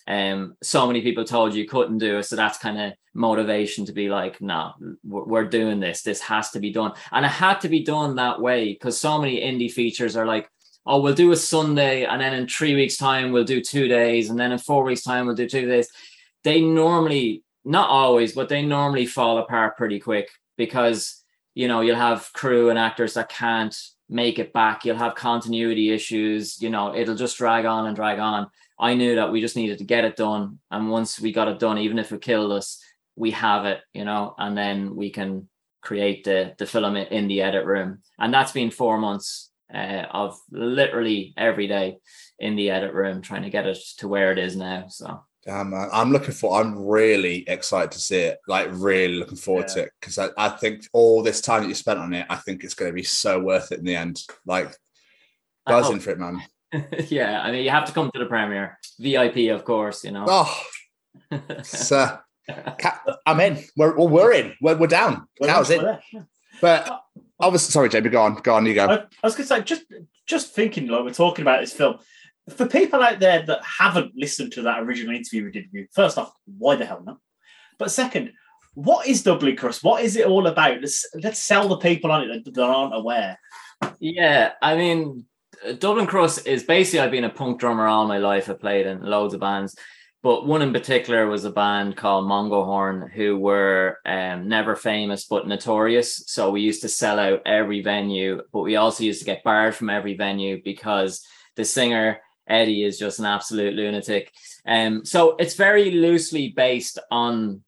um, so many people told you couldn't do it. So that's kind of motivation to be like, no, we're doing this. This has to be done. And it had to be done that way because so many indie features are like, oh, we'll do a Sunday and then in three weeks' time, we'll do two days. And then in four weeks' time, we'll do two days. They normally, not always, but they normally fall apart pretty quick because, you know, you'll have crew and actors that can't make it back. You'll have continuity issues. You know, it'll just drag on and drag on. I knew that we just needed to get it done. And once we got it done, even if it killed us, we have it, you know, and then we can create the the film in the edit room. And that's been four months uh, of literally every day in the edit room trying to get it to where it is now. So Damn, man. I'm looking for. I'm really excited to see it. Like, really looking forward yeah. to it because I, I think all this time that you spent on it, I think it's going to be so worth it in the end. Like, buzzing for it, man. yeah, I mean, you have to come to the premiere. VIP, of course. You know. Oh, sir, I'm in. We're well, we're in. We're, we're down. We're How's it? But obviously, sorry, JB. Go on. Go on. You go. I, I was going to say, just just thinking, like we're talking about this film. For people out there that haven't listened to that original interview we did with you, first off, why the hell not? But second, what is Dublin Crust? What is it all about? Let's let's sell the people on it that, that aren't aware. Yeah, I mean, Dublin Crust is basically I've been a punk drummer all my life. I played in loads of bands, but one in particular was a band called Mongo Horn, who were um, never famous but notorious. So we used to sell out every venue, but we also used to get barred from every venue because the singer Eddie is just an absolute lunatic. Um, so it's very loosely based on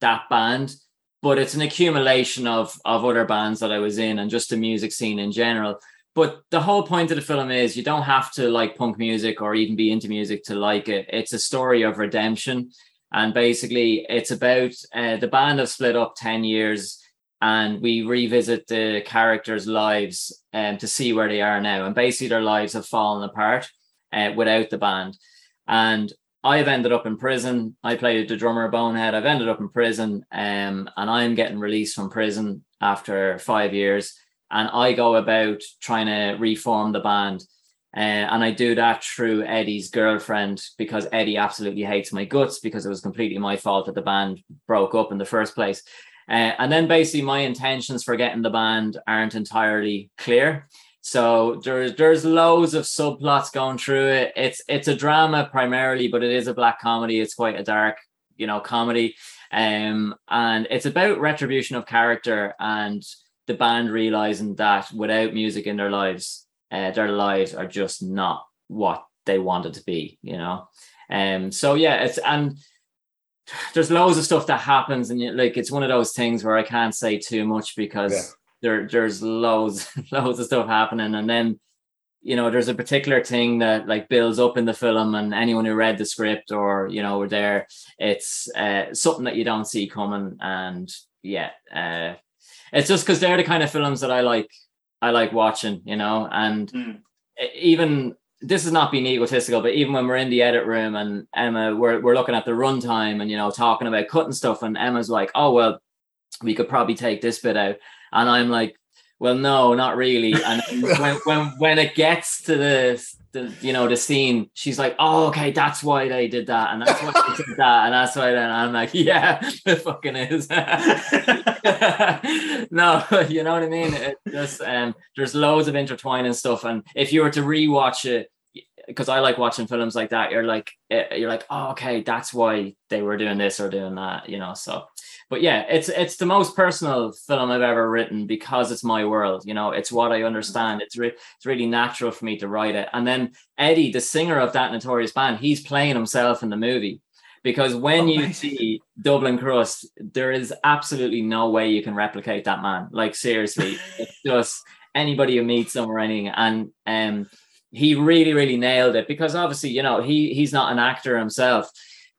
that band, but it's an accumulation of of other bands that I was in and just the music scene in general. But the whole point of the film is you don't have to like punk music or even be into music to like it. It's a story of redemption. And basically, it's about uh, the band have split up 10 years and we revisit the characters' lives um, to see where they are now. And basically, their lives have fallen apart uh, without the band. And I've ended up in prison. I played the drummer Bonehead. I've ended up in prison, um, and I'm getting released from prison after five years. And I go about trying to reform the band. Uh, and I do that through Eddie's girlfriend because Eddie absolutely hates my guts because it was completely my fault that the band broke up in the first place. Uh, and then basically, my intentions for getting the band aren't entirely clear. So there's there's loads of subplots going through it. It's it's a drama primarily, but it is a black comedy. It's quite a dark, you know, comedy. Um, and it's about retribution of character and the band realizing that without music in their lives, uh, their lives are just not what they wanted to be, you know. Um, so yeah, it's and there's loads of stuff that happens, and like it's one of those things where I can't say too much because. Yeah there there's loads loads of stuff happening and then you know there's a particular thing that like builds up in the film and anyone who read the script or you know were there it's uh, something that you don't see coming and yeah uh, it's just because they're the kind of films that i like i like watching you know and mm. even this is not being egotistical but even when we're in the edit room and emma we're, we're looking at the runtime and you know talking about cutting stuff and emma's like oh well we could probably take this bit out and I'm like, well, no, not really. And when when when it gets to the, the you know the scene, she's like, oh, okay, that's why they did that, and that's why they did that, and that's why. Then I'm like, yeah, it fucking is. no, you know what I mean. It just um, there's loads of intertwining stuff, and if you were to rewatch it, because I like watching films like that, you're like, eh, you're like, oh, okay, that's why they were doing this or doing that, you know. So but yeah, it's it's the most personal film I've ever written because it's my world. You know, it's what I understand. It's re- it's really natural for me to write it. And then Eddie, the singer of that notorious band, he's playing himself in the movie. Because when oh, you see Dublin Crust, there is absolutely no way you can replicate that man. Like seriously, it's just anybody who meets him or anything. And um, he really, really nailed it because obviously, you know, he he's not an actor himself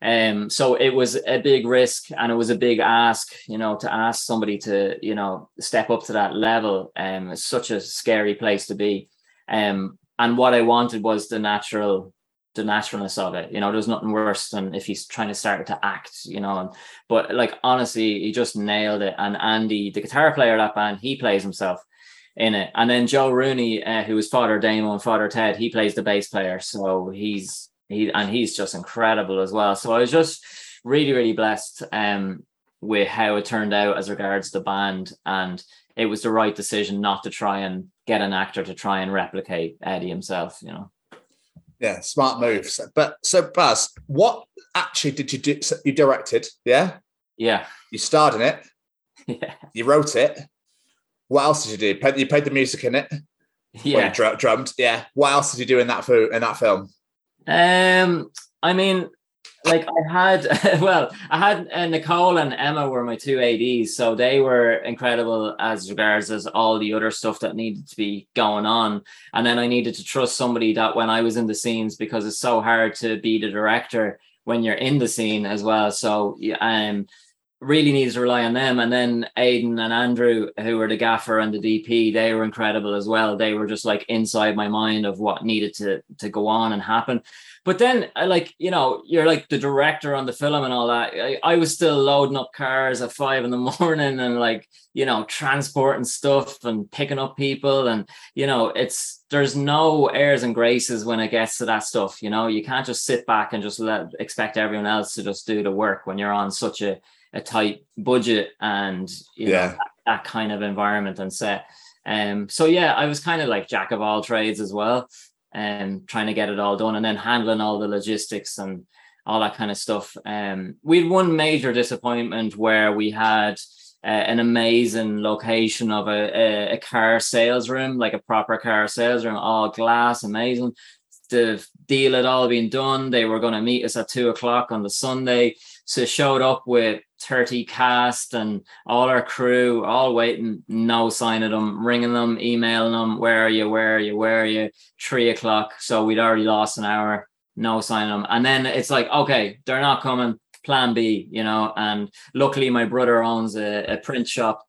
um, so it was a big risk and it was a big ask, you know, to ask somebody to, you know, step up to that level. Um, it's such a scary place to be. Um, and what I wanted was the natural, the naturalness of it. You know, there's nothing worse than if he's trying to start to act, you know. And, but like honestly, he just nailed it. And Andy, the guitar player of that band, he plays himself in it. And then Joe Rooney, uh, who is Father Damo and Father Ted, he plays the bass player. So he's he and he's just incredible as well. So I was just really, really blessed um, with how it turned out as regards the band, and it was the right decision not to try and get an actor to try and replicate Eddie himself. You know. Yeah, smart moves. But so Baz, what actually did you do? You directed, yeah? Yeah. You starred in it. Yeah. You wrote it. What else did you do? You played the music in it. Yeah. Dr- drummed. Yeah. What else did you do in that for in that film? Um, I mean, like I had, well, I had uh, Nicole and Emma were my two ads, so they were incredible as regards as all the other stuff that needed to be going on. And then I needed to trust somebody that when I was in the scenes, because it's so hard to be the director when you're in the scene as well. So, um, really needs to rely on them. And then Aiden and Andrew, who were the gaffer and the DP, they were incredible as well. They were just like inside my mind of what needed to to go on and happen. But then, like you know, you're like the director on the film and all that. I, I was still loading up cars at five in the morning and like you know transporting stuff and picking up people and you know it's there's no airs and graces when it gets to that stuff. You know, you can't just sit back and just let expect everyone else to just do the work when you're on such a a tight budget and you Yeah. know that, that kind of environment and set. Um, so yeah, I was kind of like jack of all trades as well, and trying to get it all done, and then handling all the logistics and all that kind of stuff. Um, we had one major disappointment where we had uh, an amazing location of a, a, a car sales room, like a proper car sales room, all glass, amazing. The deal had all been done. They were going to meet us at two o'clock on the Sunday. So showed up with 30 cast and all our crew, all waiting, no sign of them, ringing them, emailing them, where are you, where are you, where are you? Three o'clock. So we'd already lost an hour, no sign of them. And then it's like, okay, they're not coming. Plan B, you know. And luckily, my brother owns a, a print shop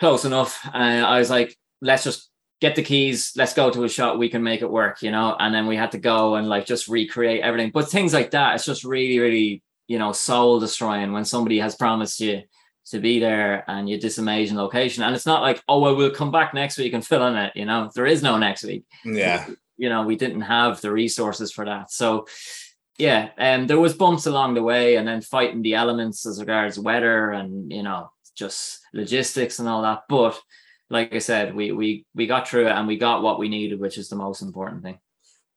close enough. And I was like, let's just get the keys, let's go to a shop, we can make it work, you know. And then we had to go and like just recreate everything. But things like that, it's just really, really, you know, soul destroying when somebody has promised you to be there and you this amazing location. And it's not like, oh well, we'll come back next week and fill in it, you know. There is no next week. Yeah. You know, we didn't have the resources for that. So yeah, and um, there was bumps along the way and then fighting the elements as regards weather and you know, just logistics and all that. But like I said, we we we got through it and we got what we needed, which is the most important thing.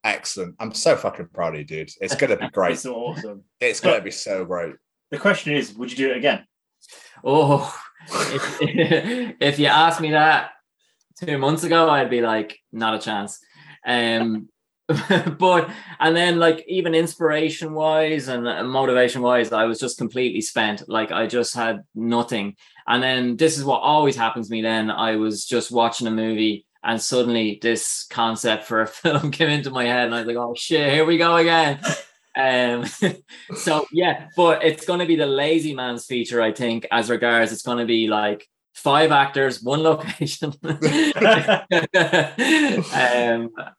Excellent. I'm so fucking proud of you, dude. It's gonna be great. It's awesome. It's gonna be so great. The question is, would you do it again? Oh, if, if you asked me that two months ago, I'd be like, not a chance. Um, but and then like even inspiration wise and motivation wise, I was just completely spent. Like I just had nothing. And then this is what always happens to me. Then I was just watching a movie and suddenly this concept for a film came into my head, and I was like, oh shit, here we go again. Um, so yeah, but it's going to be the lazy man's feature, I think, as regards it's going to be like five actors, one location, um,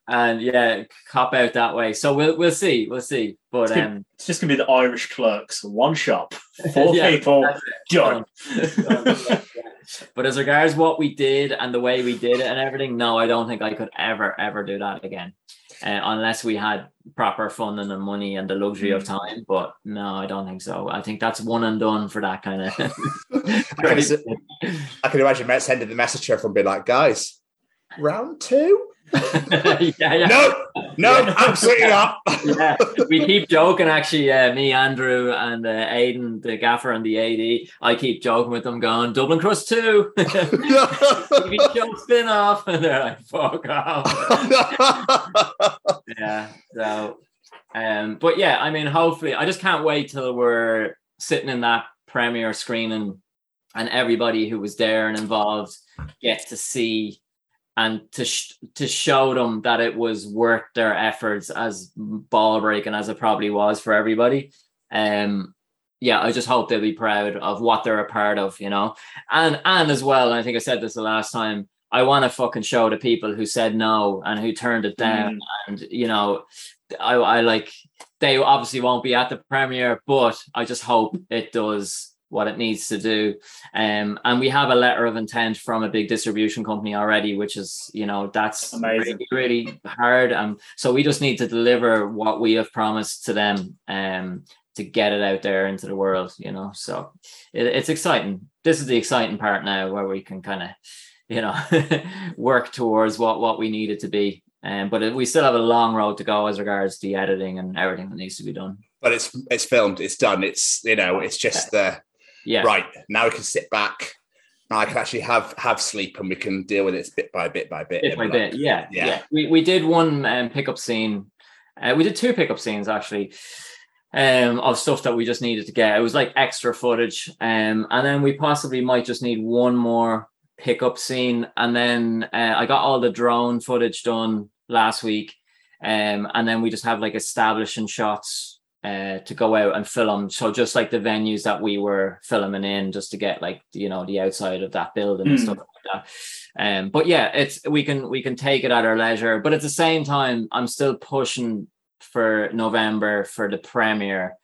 and yeah, cop out that way. So we'll we'll see, we'll see. But It's, gonna- um, it's just gonna be the Irish clerks, one shop, four Yeah, people, that's done. But as regards what we did and the way we did it and everything, no, I don't think I could ever ever do that again. Uh, unless we had proper funding and money and the luxury of time, but no, I don't think so. I think that's one and done for that kind of. I can, I can imagine Matt sending the message to everyone, be like, guys, round two? yeah, yeah. No, no, absolutely not. yeah, we keep joking. Actually, uh, me, Andrew, and uh, Aiden, the gaffer, and the AD. I keep joking with them, going Dublin Crust two. TV show spin off, and they're like, "Fuck off." yeah. So, um, but yeah, I mean, hopefully, I just can't wait till we're sitting in that premiere screening, and everybody who was there and involved get to see and to sh- to show them that it was worth their efforts as ball breaking as it probably was for everybody. Um, yeah, I just hope they'll be proud of what they're a part of, you know, and and as well. And I think I said this the last time. I want to fucking show the people who said no and who turned it down, and you know, I I like they obviously won't be at the premiere, but I just hope it does what it needs to do. Um, and we have a letter of intent from a big distribution company already, which is, you know, that's Amazing. really, really hard. Um, so we just need to deliver what we have promised to them um, to get it out there into the world, you know. So it, it's exciting. This is the exciting part now where we can kind of, you know, work towards what, what we need it to be. Um, but it, we still have a long road to go as regards the editing and everything that needs to be done. But it's it's filmed, it's done, it's you know, it's just uh, Yeah. right. Now we can sit back. Now I can actually have have sleep and we can deal with it bit by bit by bit. bit by And bit. Yeah, Yeah. yeah. We we did one um, pickup scene. Uh, we did two pickup scenes actually, um, of stuff that we just needed to get. It was like extra footage, um, and then we possibly might just need one more pickup scene, and then uh, I got all the drone footage done last week, um, and then we just have like establishing shots. Uh, to go out and film, so just like the venues that we were filming in, just to get like you know the outside of that building and Mm. stuff like that. Um, but yeah, it's we can we can take it at our leisure. But at the same time, I'm still pushing for November for the premiere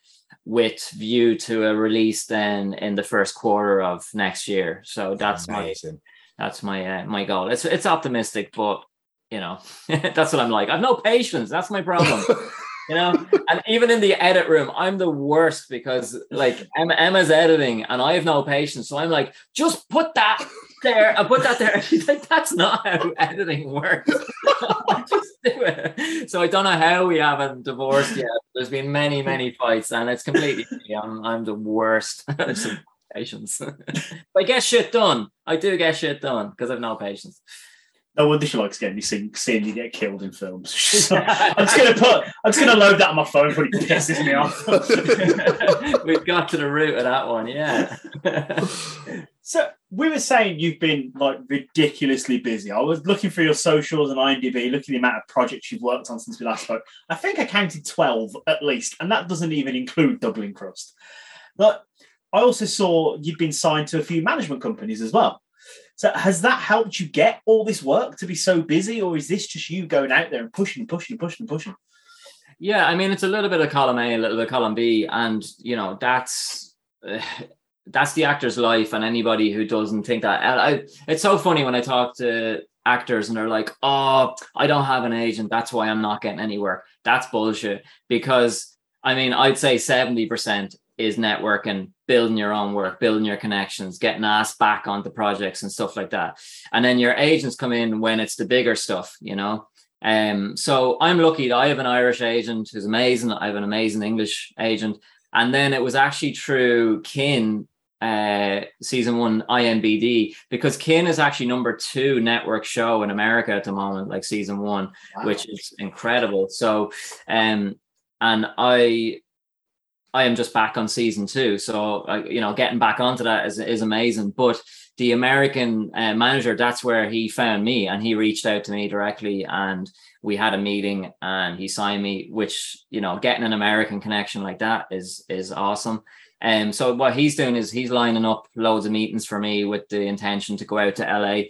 with view to a release then in the first quarter of next year. So that's my that's my uh, my goal. It's it's optimistic, but you know that's what I'm like. I've no patience. That's my problem. you know. And even in the edit room, I'm the worst because like Emma, Emma's editing and I have no patience. So I'm like, just put that there. I put that there. She's like, that's not how editing works. just do it. So I don't know how we haven't divorced yet. There's been many, many fights, and it's completely me. I'm I'm the worst. patience. I get shit done. I do get shit done because I've no patience. No wonder she likes getting seeing, seeing you get killed in films. I'm just gonna put. I'm just gonna load that on my phone, but it pisses me off. We've got to the root of that one, yeah. so we were saying you've been like ridiculously busy. I was looking through your socials and IMDb, looking at the amount of projects you've worked on since we last spoke. I think I counted twelve at least, and that doesn't even include Dublin Crust. But I also saw you've been signed to a few management companies as well. So has that helped you get all this work to be so busy, or is this just you going out there and pushing, pushing, pushing, pushing? Yeah, I mean it's a little bit of column A, a little bit of column B, and you know that's uh, that's the actor's life. And anybody who doesn't think that, I, it's so funny when I talk to actors and they're like, "Oh, I don't have an agent, that's why I'm not getting any work." That's bullshit. Because I mean, I'd say seventy percent is networking, building your own work, building your connections, getting asked back onto projects and stuff like that. And then your agents come in when it's the bigger stuff, you know. Um, so I'm lucky that I have an Irish agent who's amazing. I have an amazing English agent. And then it was actually through Kin uh season one IMBD because Kin is actually number two network show in America at the moment, like season one, wow. which is incredible. So um and I I am just back on season two. So, uh, you know, getting back onto that is, is amazing. But the American uh, manager, that's where he found me and he reached out to me directly and we had a meeting and he signed me, which, you know, getting an American connection like that is, is awesome. And um, so what he's doing is he's lining up loads of meetings for me with the intention to go out to LA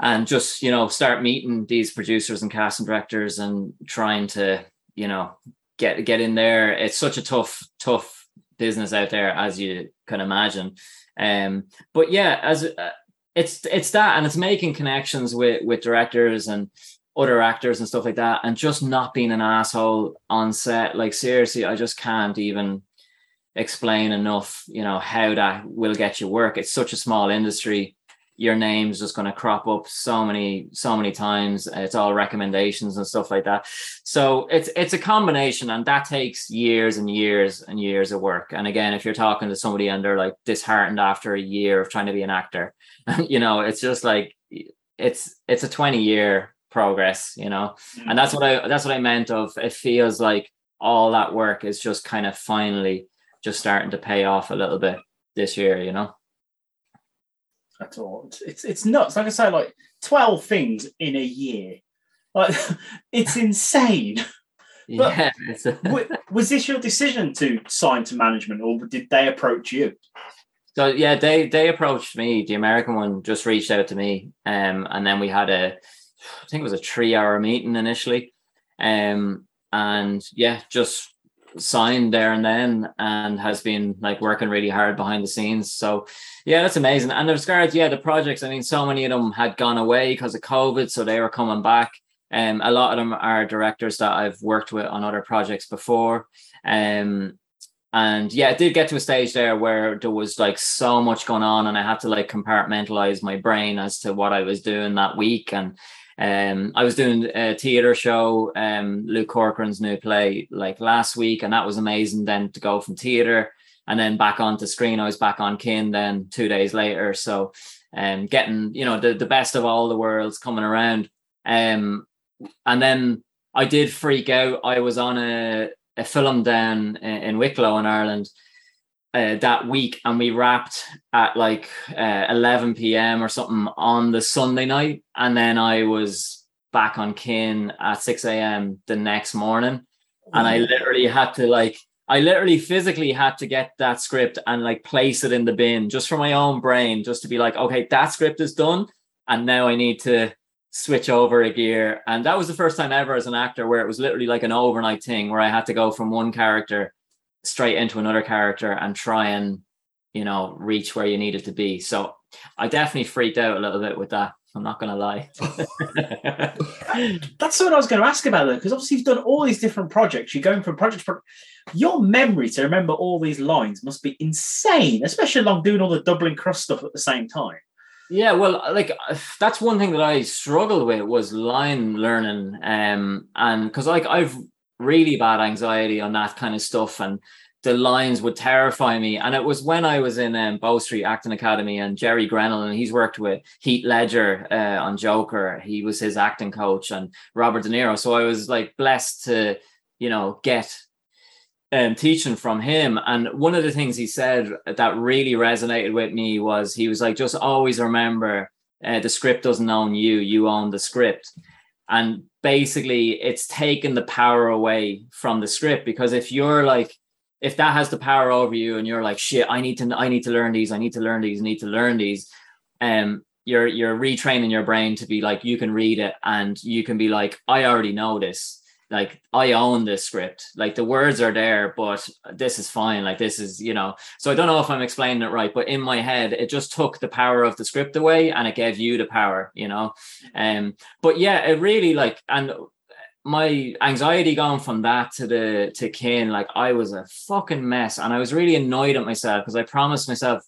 and just, you know, start meeting these producers and casting directors and trying to, you know, get get in there. It's such a tough tough business out there, as you can imagine. Um, but yeah, as uh, it's it's that, and it's making connections with with directors and other actors and stuff like that, and just not being an asshole on set. Like seriously, I just can't even explain enough. You know how that will get you work. It's such a small industry your name's just going to crop up so many so many times it's all recommendations and stuff like that. So it's it's a combination and that takes years and years and years of work. And again if you're talking to somebody and they're like disheartened after a year of trying to be an actor you know it's just like it's it's a 20 year progress you know? Mm. And that's what i that's what i meant of it feels like all that work is just kind of finally just starting to pay off a little bit this year you know at all. It's it's nuts. Like I say, like twelve things in a year. Like it's insane. But yeah, was this your decision to sign to management, or did they approach you? So yeah, they they approached me. The American one just reached out to me, um, and then we had a, I think it was a three hour meeting initially, um, and yeah, just signed there and then and has been like working really hard behind the scenes. So yeah, that's amazing. And there's regards, yeah, the projects, I mean, so many of them had gone away because of COVID, so they were coming back. Um, a lot of them are directors that I've worked with on other projects before. Um, and yeah, it did get to a stage there where there was like so much going on, and I had to like compartmentalize my brain as to what I was doing that week. And um, I was doing a theater show, um, Luke Corcoran's new play, like last week, and that was amazing. Then to go from theater and then back onto screen, I was back on Kin then two days later. So, um, getting you know the the best of all the worlds coming around. Um, and then I did freak out. I was on a a film down in, in Wicklow in Ireland uh, that week and we wrapped at like uh, 11 p.m. or something on the Sunday night. And then I was back on Kin at 6 a.m. the next morning. And I literally had to like, I literally physically had to get that script and like place it in the bin just for my own brain, just to be like, okay, that script is done. And now I need to switch over a gear. And that was the first time ever as an actor where it was literally like an overnight thing where I had to go from one character straight into another character and try and you know reach where you needed to be so i definitely freaked out a little bit with that I'm not gonna lie. That's what I was going to ask about though, because obviously you've done all these different projects. You're going from project to project. Your memory to remember all these lines must be insane, especially along doing all the Dublin Crust stuff at the same time. Yeah, well, like that's one thing that I struggled with was line learning, um, and because like I've really bad anxiety on that kind of stuff, and the lines would terrify me. And it was when I was in um, Bow Street Acting Academy and Gerry Grennell, and he's worked with Heath Ledger uh, on Joker. He was his acting coach and Robert De Niro. So I was like blessed to, you know, get um, teaching from him. And one of the things he said that really resonated with me was he was like, just always remember uh, the script doesn't own you, you own the script. And basically, it's taken the power away from the script because if you're like, if that has the power over you and you're like, shit, I need to, I need to learn these, I need to learn these, I need to learn these, um, you're you're retraining your brain to be like you can read it and you can be like, I already know this like I own this script. Like the words are there, but this is fine. Like this is, you know. So I don't know if I'm explaining it right, but in my head, it just took the power of the script away and it gave you the power, you know. Um, but yeah, it really like and my anxiety going from that to the to kin, like I was a fucking mess, and I was really annoyed at myself because I promised myself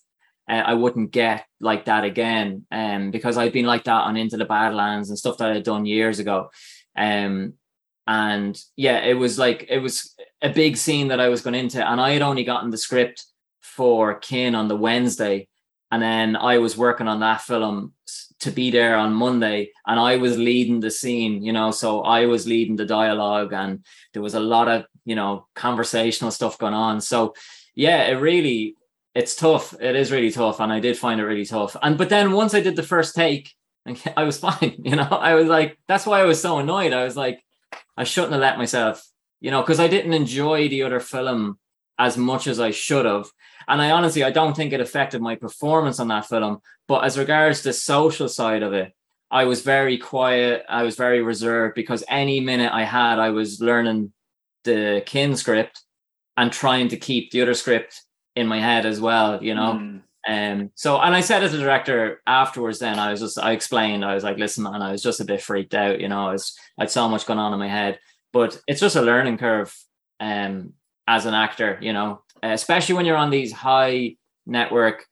uh, I wouldn't get like that again, um, because I'd been like that on Into the Badlands and stuff that I'd done years ago, um, and yeah it was like it was a big scene that i was going into. And i had only gotten the script for kin on the wednesday. And then i was working on that film to be there on monday. And i was leading the scene you know so i was leading the dialogue and there was a lot of you know conversational stuff going on. So yeah it really it's tough. It is really tough. And i did find it really tough. And but then once i did the first take i was fine you know i was like that's why i was so annoyed. I was like I shouldn't have let myself, you know, because I didn't enjoy the other film as much as I should have. And I honestly, I don't think it affected my performance on that film. But as regards the social side of it, I was very quiet. I was very reserved because any minute I had, I was learning the kin script and trying to keep the other script in my head as well, you know. Mm. Um, so, and I said as a director afterwards, then I was just, I explained, I was like, listen, man, I was just a bit freaked out, you know, I was, I had so much going on in my head, but it's just a learning curve, um, as an actor, you know, especially when you're on these high network,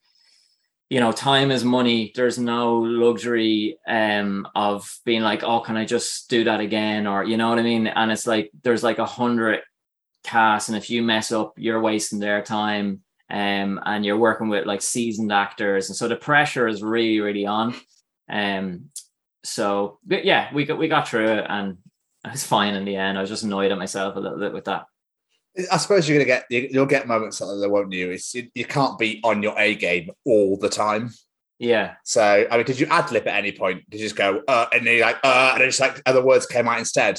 you know, time is money. There's no luxury, um, of being like, oh, can I just do that again? Or, you know what I mean? And it's like, there's like a hundred casts, and if you mess up, you're wasting their time um, and you're working with like seasoned actors, and so the pressure is really, really on. Um, so yeah, we got we got through it, and it was fine in the end. I was just annoyed at myself a little bit with that. I suppose you're gonna get you'll get moments like that, won't you? It's, you, you can't be on your A game all the time. Yeah. So I mean, did you ad lib at any point? Did you just go uh, and then you're like uh, and then just like other words came out instead?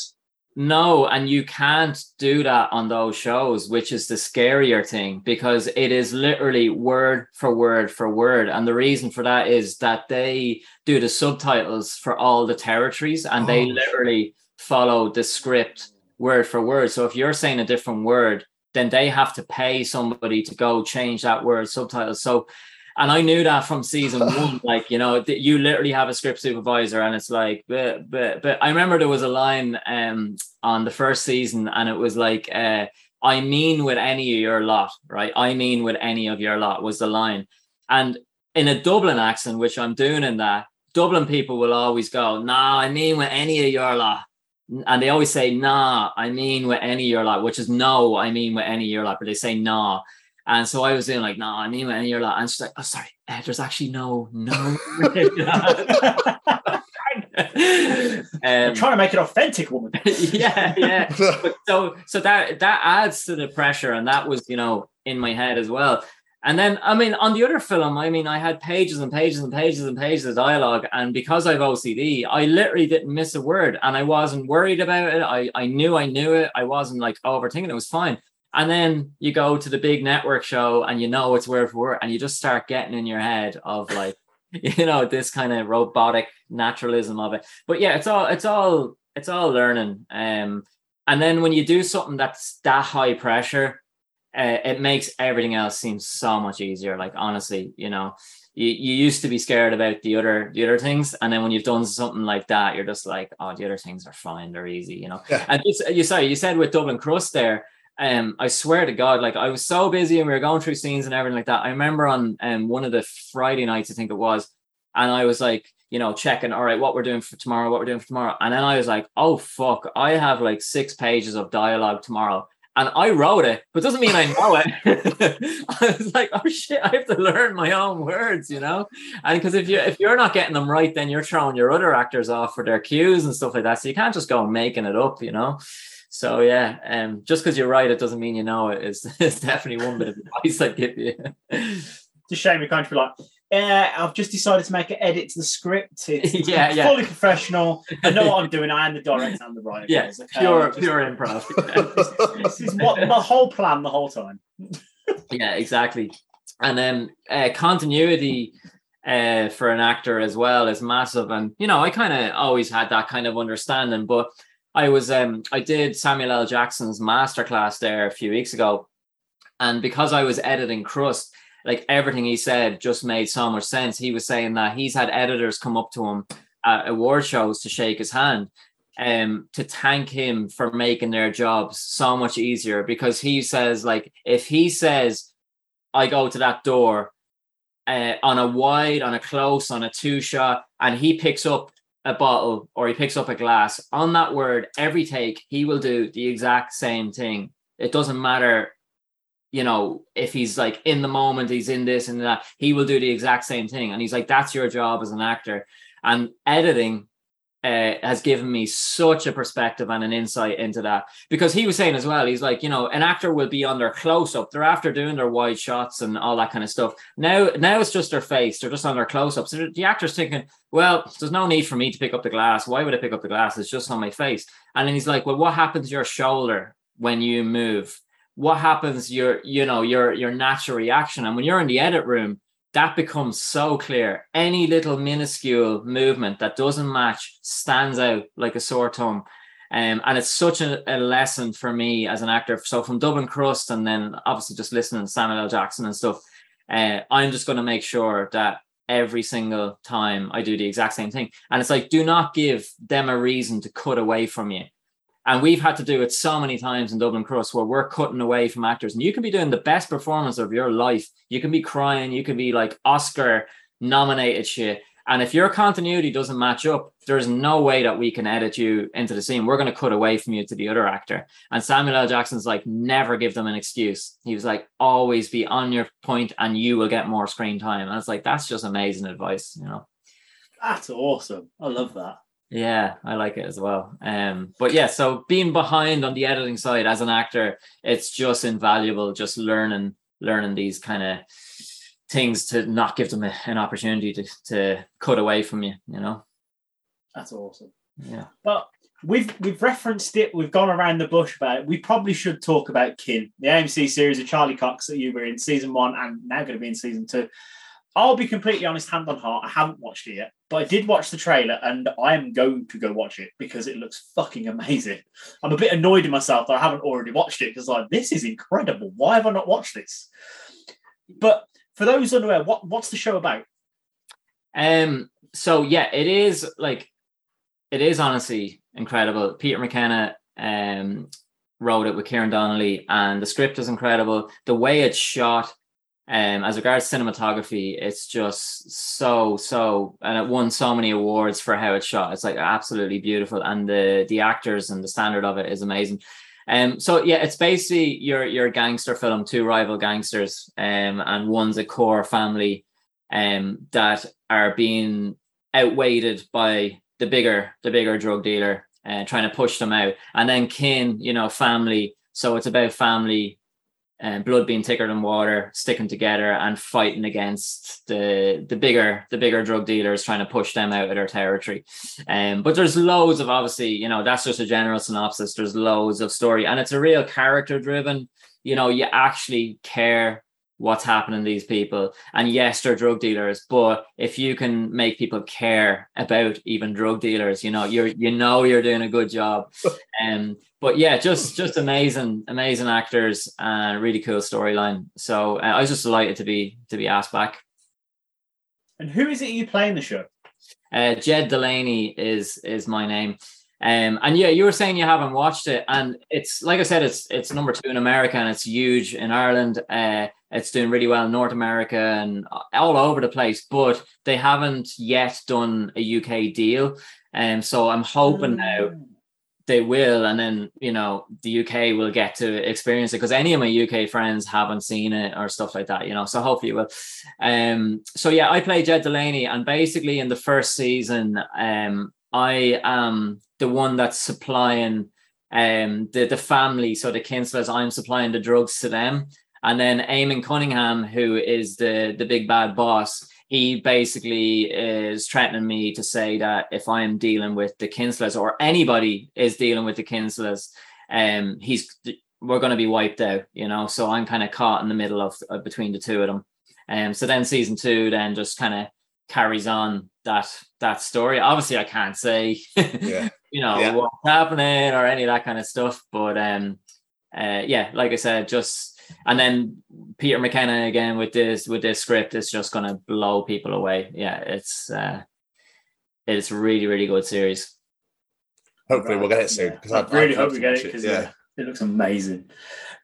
No, and you can't do that on those shows, which is the scarier thing because it is literally word for word for word. And the reason for that is that they do the subtitles for all the territories and oh. they literally follow the script word for word. So if you're saying a different word, then they have to pay somebody to go change that word subtitles. So and I knew that from season one. Like, you know, you literally have a script supervisor, and it's like, but, but, but I remember there was a line um, on the first season, and it was like, uh, I mean, with any of your lot, right? I mean, with any of your lot was the line. And in a Dublin accent, which I'm doing in that, Dublin people will always go, nah, I mean, with any of your lot. And they always say, nah, I mean, with any of your lot, which is no, I mean, with any of your lot, but they say, nah. And so I was doing like, no, I mean, and you're like, and she's like, oh, sorry, uh, there's actually no, no. um, trying to make it authentic, woman. yeah, yeah. But so, so that that adds to the pressure, and that was, you know, in my head as well. And then, I mean, on the other film, I mean, I had pages and pages and pages and pages of dialogue. And because I've OCD, I literally didn't miss a word and I wasn't worried about it. I, I knew I knew it. I wasn't like overthinking it. It was fine. And then you go to the big network show and you know it's word for word, and you just start getting in your head of like, you know, this kind of robotic naturalism of it. But yeah, it's all it's all it's all learning. Um, and then when you do something that's that high pressure, uh, it makes everything else seem so much easier. Like honestly, you know, you, you used to be scared about the other the other things, and then when you've done something like that, you're just like, oh, the other things are fine, they're easy, you know. Yeah. And you, you sorry, you said with Dublin Crust there. Um, I swear to God, like I was so busy and we were going through scenes and everything like that. I remember on um one of the Friday nights, I think it was, and I was like, you know, checking, all right, what we're doing for tomorrow, what we're doing for tomorrow. And then I was like, oh fuck, I have like six pages of dialogue tomorrow. And I wrote it, but doesn't mean I know it. I was like, oh shit, I have to learn my own words, you know? And because if you if you're not getting them right, then you're throwing your other actors off for their cues and stuff like that. So you can't just go making it up, you know. So yeah, um, just because you're right, it doesn't mean you know it. Is is definitely one bit of advice I'd give you. It's a shame you can't be like, yeah, I've just decided to make an edit to the script. It's Yeah, yeah. fully professional. I know what I'm doing. I am the director and the writer. Yeah, guys, okay? pure Just- pure improv. This is what my whole plan the whole time. yeah, exactly. And then uh, continuity uh, for an actor as well is massive. And you know, I kind of always had that kind of understanding. But I was um I did Samuel L. Jackson's masterclass there a few weeks ago, and because I was editing Crust, like everything he said just made so much sense. He was saying that he's had editors come up to him at award shows to shake his hand um to thank him for making their jobs so much easier because he says like if he says I go to that door uh, on a wide, on a close, on a two shot, and he picks up a bottle or he picks up a glass on that word every take, he will do the exact same thing. It doesn't matter, you know, if he's like in the moment, he's in this and that, he will do the exact same thing. And he's like, that's your job as an actor. And editing uh, has given me such a perspective and an insight into that. Because he was saying as well he's like you know an actor will be on their close up. They're after doing their wide shots and all that kind of stuff. Now now it's just their face. They're just on their close ups. So the actor's thinking well there's no need for me to pick up the glass. Why would I pick up the glass? It's just on my face. And then he's like well what happens to your shoulder when you move? What happens your you know your your natural reaction? And when you're in the edit room that becomes so clear. Any little minuscule movement that doesn't match stands out like a sore thumb. Um, and it's such a, a lesson for me as an actor. So from Dublin Crust and then obviously just listening to Samuel L. Jackson and stuff, uh, I'm just going to make sure that every single time I do the exact same thing. And it's like, do not give them a reason to cut away from you. And we've had to do it so many times in Dublin Crust where we're cutting away from actors. And you can be doing the best performance of your life. You can be crying, you can be like Oscar nominated shit. And if your continuity doesn't match up, there's no way that we can edit you into the scene. We're going to cut away from you to the other actor. And Samuel L. Jackson's like, never give them an excuse. He was like, always be on your point and you will get more screen time. And it's like, that's just amazing advice, you know? That's awesome. I love that. Yeah, I like it as well. Um, but yeah, so being behind on the editing side as an actor, it's just invaluable. Just learning, learning these kind of things to not give them a, an opportunity to to cut away from you. You know. That's awesome. Yeah. But we've we've referenced it. We've gone around the bush about it. We probably should talk about Kin, the AMC series of Charlie Cox that you were in season one and now going to be in season two. I'll be completely honest, hand on heart, I haven't watched it yet, but I did watch the trailer and I am going to go watch it because it looks fucking amazing. I'm a bit annoyed in myself that I haven't already watched it because like this is incredible. Why have I not watched this? But for those unaware, what what's the show about? Um. So yeah, it is like it is honestly incredible. Peter McKenna um wrote it with Ciaran Donnelly, and the script is incredible. The way it's shot, um, as regards cinematography, it's just so so, and it won so many awards for how it's shot. It's like absolutely beautiful, and the the actors and the standard of it is amazing. Um, so yeah, it's basically your your gangster film, two rival gangsters, um, and one's a core family, um, that are being outweighed by the bigger the bigger drug dealer, and uh, trying to push them out, and then kin, you know, family. So it's about family and blood being thicker than water, sticking together and fighting against the the bigger the bigger drug dealers, trying to push them out of their territory. Um, but there's loads of obviously, you know, that's just a general synopsis. There's loads of story, and it's a real character driven. You know, you actually care what's happening to these people. And yes, they're drug dealers, but if you can make people care about even drug dealers, you know, you're you know you're doing a good job. Um, but yeah, just just amazing, amazing actors and really cool storyline. So uh, I was just delighted to be to be asked back. And who is it you play in the show? Uh, Jed Delaney is is my name. Um, and yeah, you were saying you haven't watched it, and it's like I said, it's it's number two in America and it's huge in Ireland. Uh, it's doing really well in North America and all over the place, but they haven't yet done a UK deal. And um, so I'm hoping now they will, and then you know the UK will get to experience it because any of my UK friends haven't seen it or stuff like that, you know. So hopefully it will. Um, so yeah, I play Jed Delaney, and basically in the first season, um, I am the one that's supplying um the the family, so the Kinsellas, I'm supplying the drugs to them. And then Eamon Cunningham, who is the the big bad boss, he basically is threatening me to say that if I am dealing with the Kinsellas or anybody is dealing with the Kinsellas, um, he's we're going to be wiped out, you know. So I'm kind of caught in the middle of uh, between the two of them. Um, so then season two then just kind of carries on that that story. Obviously, I can't say, yeah. you know, yeah. what's happening or any of that kind of stuff. But um, uh, yeah, like I said, just and then Peter McKenna again with this with this script is just gonna blow people away. Yeah, it's uh, it's really really good series. Hopefully, we'll get it soon because I really hope we get it because yeah. it looks amazing.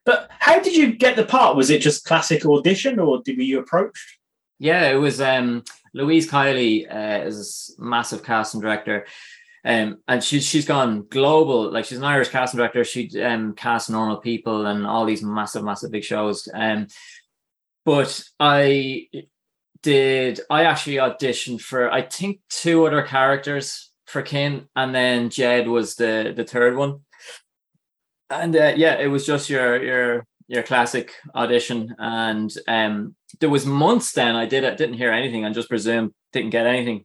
But how did you get the part? Was it just classic audition, or did were you approached? Yeah, it was. Um, Louise Kiely uh, is a massive casting director. Um, and she's she's gone global. Like she's an Irish casting director. She um cast normal people and all these massive, massive big shows. Um, but I did. I actually auditioned for I think two other characters for Kin, and then Jed was the the third one. And uh, yeah, it was just your your your classic audition, and um, there was months then I did it, didn't hear anything, and just presumed didn't get anything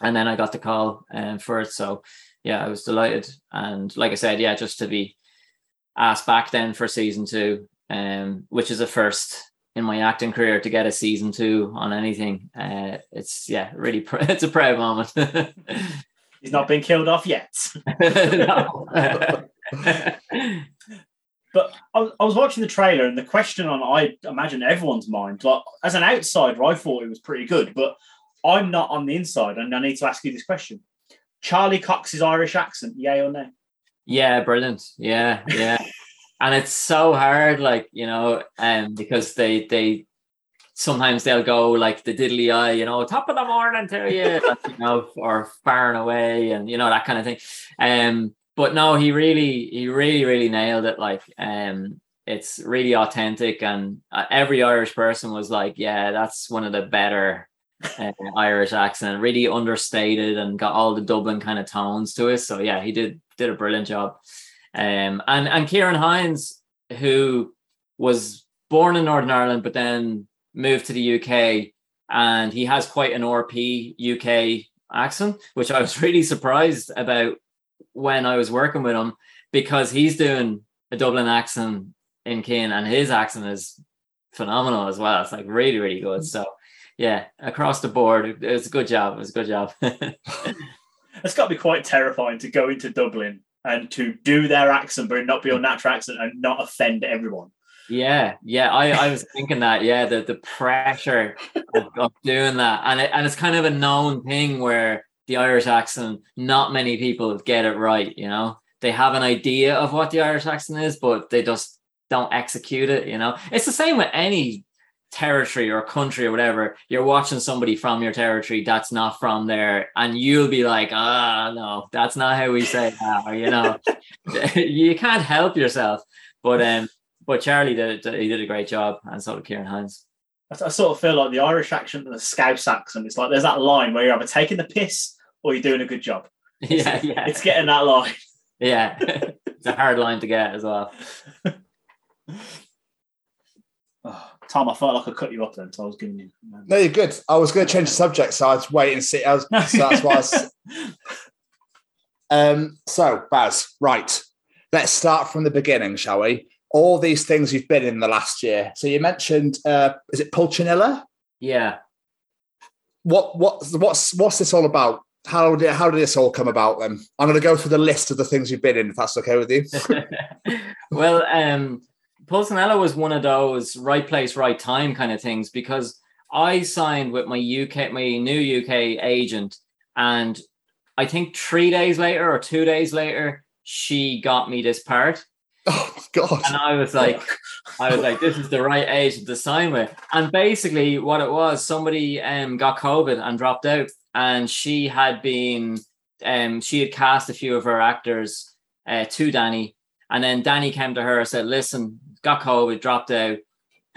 and then I got the call um, for it. So yeah, I was delighted. And like I said, yeah, just to be asked back then for season two, um, which is a first in my acting career to get a season two on anything. Uh, it's yeah, really pr- it's a proud moment. He's not been killed off yet. but I, I, was watching the trailer, and the question on I imagine everyone's mind, like as an outsider, I thought it was pretty good, but I'm not on the inside, and I need to ask you this question: Charlie Cox's Irish accent, yay or no? Yeah, brilliant. Yeah, yeah. and it's so hard, like you know, um, because they they sometimes they'll go like the diddly eye, you know, top of the morning to you, you know, or far and away, and you know that kind of thing. Um, but no, he really, he really, really nailed it. Like, um, it's really authentic, and uh, every Irish person was like, "Yeah, that's one of the better uh, Irish accent, really understated and got all the Dublin kind of tones to it. So yeah, he did did a brilliant job. Um, and and Ciarán Hinds, who was born in Northern Ireland but then moved to the UK, and he has quite an RP UK accent, which I was really surprised about when I was working with him because he's doing a Dublin accent in Kin, and his accent is phenomenal as well. It's like really, really good. So yeah, across the board, it was a good job. It was a good job. it's got to be quite terrifying to go into Dublin and to do their accent, but not be your natural accent and not offend everyone. Yeah, yeah, I, I was thinking that. Yeah, the the pressure of, of doing that, and it, and it's kind of a known thing where the Irish accent, not many people get it right. You know, they have an idea of what the Irish accent is, but they just don't execute it. You know, it's the same with any territory or country or whatever, you're watching somebody from your territory that's not from there, and you'll be like, ah, oh, no, that's not how we say that, or you know, you can't help yourself. But um, but Charlie did he did a great job, and so did Ciarán Hinds. I, sort of feel like the Irish accent and the Scouse accent. It's like there's that line where you're either taking the piss or you're doing a good job. Yeah, yeah. It's getting that line. Yeah, it's a hard line to get as well. Tom, I felt like I cut you off then, so I was giving you. Um, no, you're good. I was going to change the subject, so I was waiting and see. I was, so that's why I was. Um, so, Baz, right. Let's start from the beginning, shall we? All these things you've been in the last year. So you mentioned, uh, is it Pulcinella? Yeah. What what what's what's this all about? How did how did this all come about? Then I'm going to go through the list of the things you've been in, if that's okay with you. well, um, Pulcinella was one of those right place, right time kind of things because I signed with my UK, my new UK agent, and I think three days later or two days later, she got me this part. Oh God! And I was like, I was like, this is the right age to sign with. And basically, what it was, somebody um got COVID and dropped out, and she had been, um, she had cast a few of her actors uh, to Danny, and then Danny came to her and said, "Listen, got COVID, dropped out.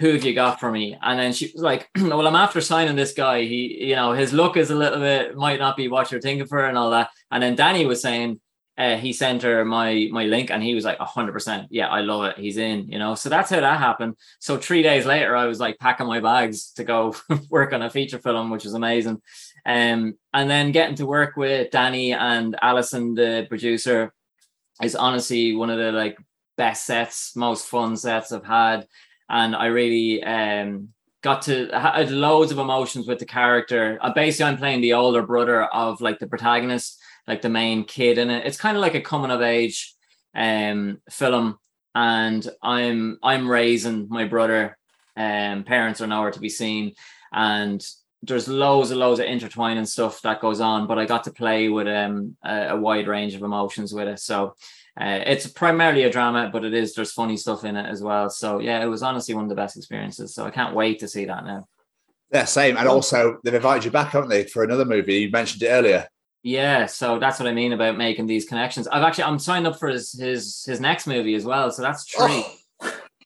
Who have you got for me?" And then she was like, "Well, I'm after signing this guy. He, you know, his look is a little bit might not be what you're thinking for, and all that." And then Danny was saying, uh, he sent her my my link and he was like 100% yeah i love it he's in you know so that's how that happened so three days later i was like packing my bags to go work on a feature film which was amazing um, and then getting to work with danny and allison the producer is honestly one of the like best sets most fun sets i've had. And i really um got to had loads of emotions with the character. Uh, basically i'm playing the older brother of like the protagonist like the main kid in it. It's kind of like a coming of age um film. And I'm I'm raising my brother um, parents are nowhere to be seen. And there's loads and loads of intertwining stuff that goes on but I got to play with um a, a wide range of emotions with it. So uh, it's primarily a drama but it is there's funny stuff in it as well so yeah it was honestly one of the best experiences so I can't wait to see that now yeah same and also they've invited you back haven't they for another movie you mentioned it earlier yeah, so that's what I mean about making these connections. I've actually I'm signed up for his his his next movie as well, so that's true. Oh.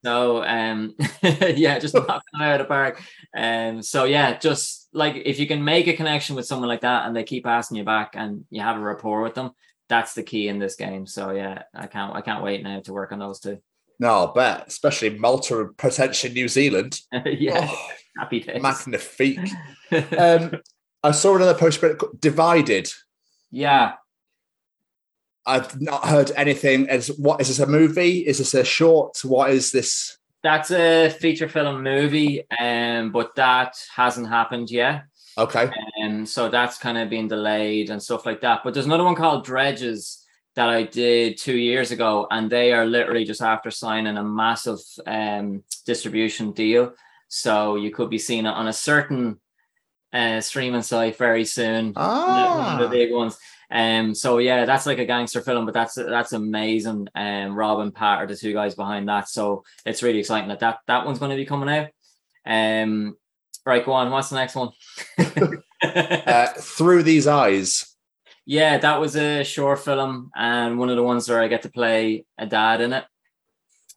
So um yeah, just knock out of the park. Um so yeah, just like if you can make a connection with someone like that and they keep asking you back and you have a rapport with them, that's the key in this game. So yeah, I can't I can't wait now to work on those two. No, I bet, especially Malta and potentially New Zealand. yeah, oh, happy days. Magnifique. um, I saw another post divided. Yeah. I've not heard anything. As what is this a movie? Is this a short? What is this? That's a feature film movie, um, but that hasn't happened yet. Okay. And so that's kind of been delayed and stuff like that. But there's another one called Dredges that I did two years ago, and they are literally just after signing a massive um, distribution deal. So you could be seeing it on a certain uh, streaming site very soon. Ah. The, the big ones. Um, so yeah, that's like a gangster film, but that's that's amazing. Um, Rob and Pat are the two guys behind that, so it's really exciting that that, that one's going to be coming out. Um, right, go on. What's the next one? uh, Through these eyes. Yeah, that was a short film, and one of the ones where I get to play a dad in it,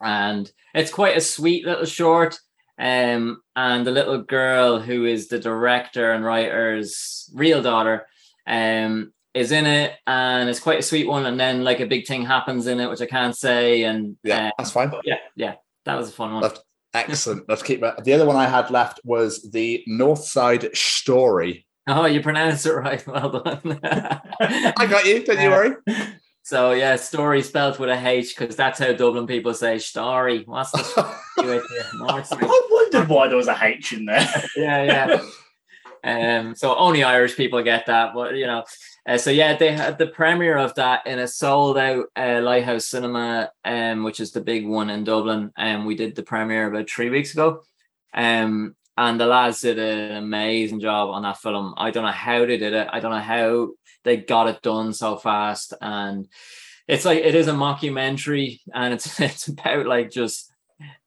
and it's quite a sweet little short. Um, and the little girl who is the director and writer's real daughter um, is in it, and it's quite a sweet one. And then like a big thing happens in it, which I can't say. And yeah, um, that's fine. Yeah, yeah, that was a fun one. That's excellent. Let's keep that. The other one I had left was the North Side Story. Oh, you pronounced it right. Well done. I got you. Don't you worry. So yeah, story spelled with a H because that's how Dublin people say story. What's the I wondered why there was a H in there. yeah, yeah. Um, so only Irish people get that, but you know. Uh, so yeah, they had the premiere of that in a sold out uh, Lighthouse Cinema, um, which is the big one in Dublin, and um, we did the premiere about three weeks ago. Um, and the lads did an amazing job on that film. I don't know how they did it. I don't know how they got it done so fast and it's like it is a mockumentary and it's it's about like just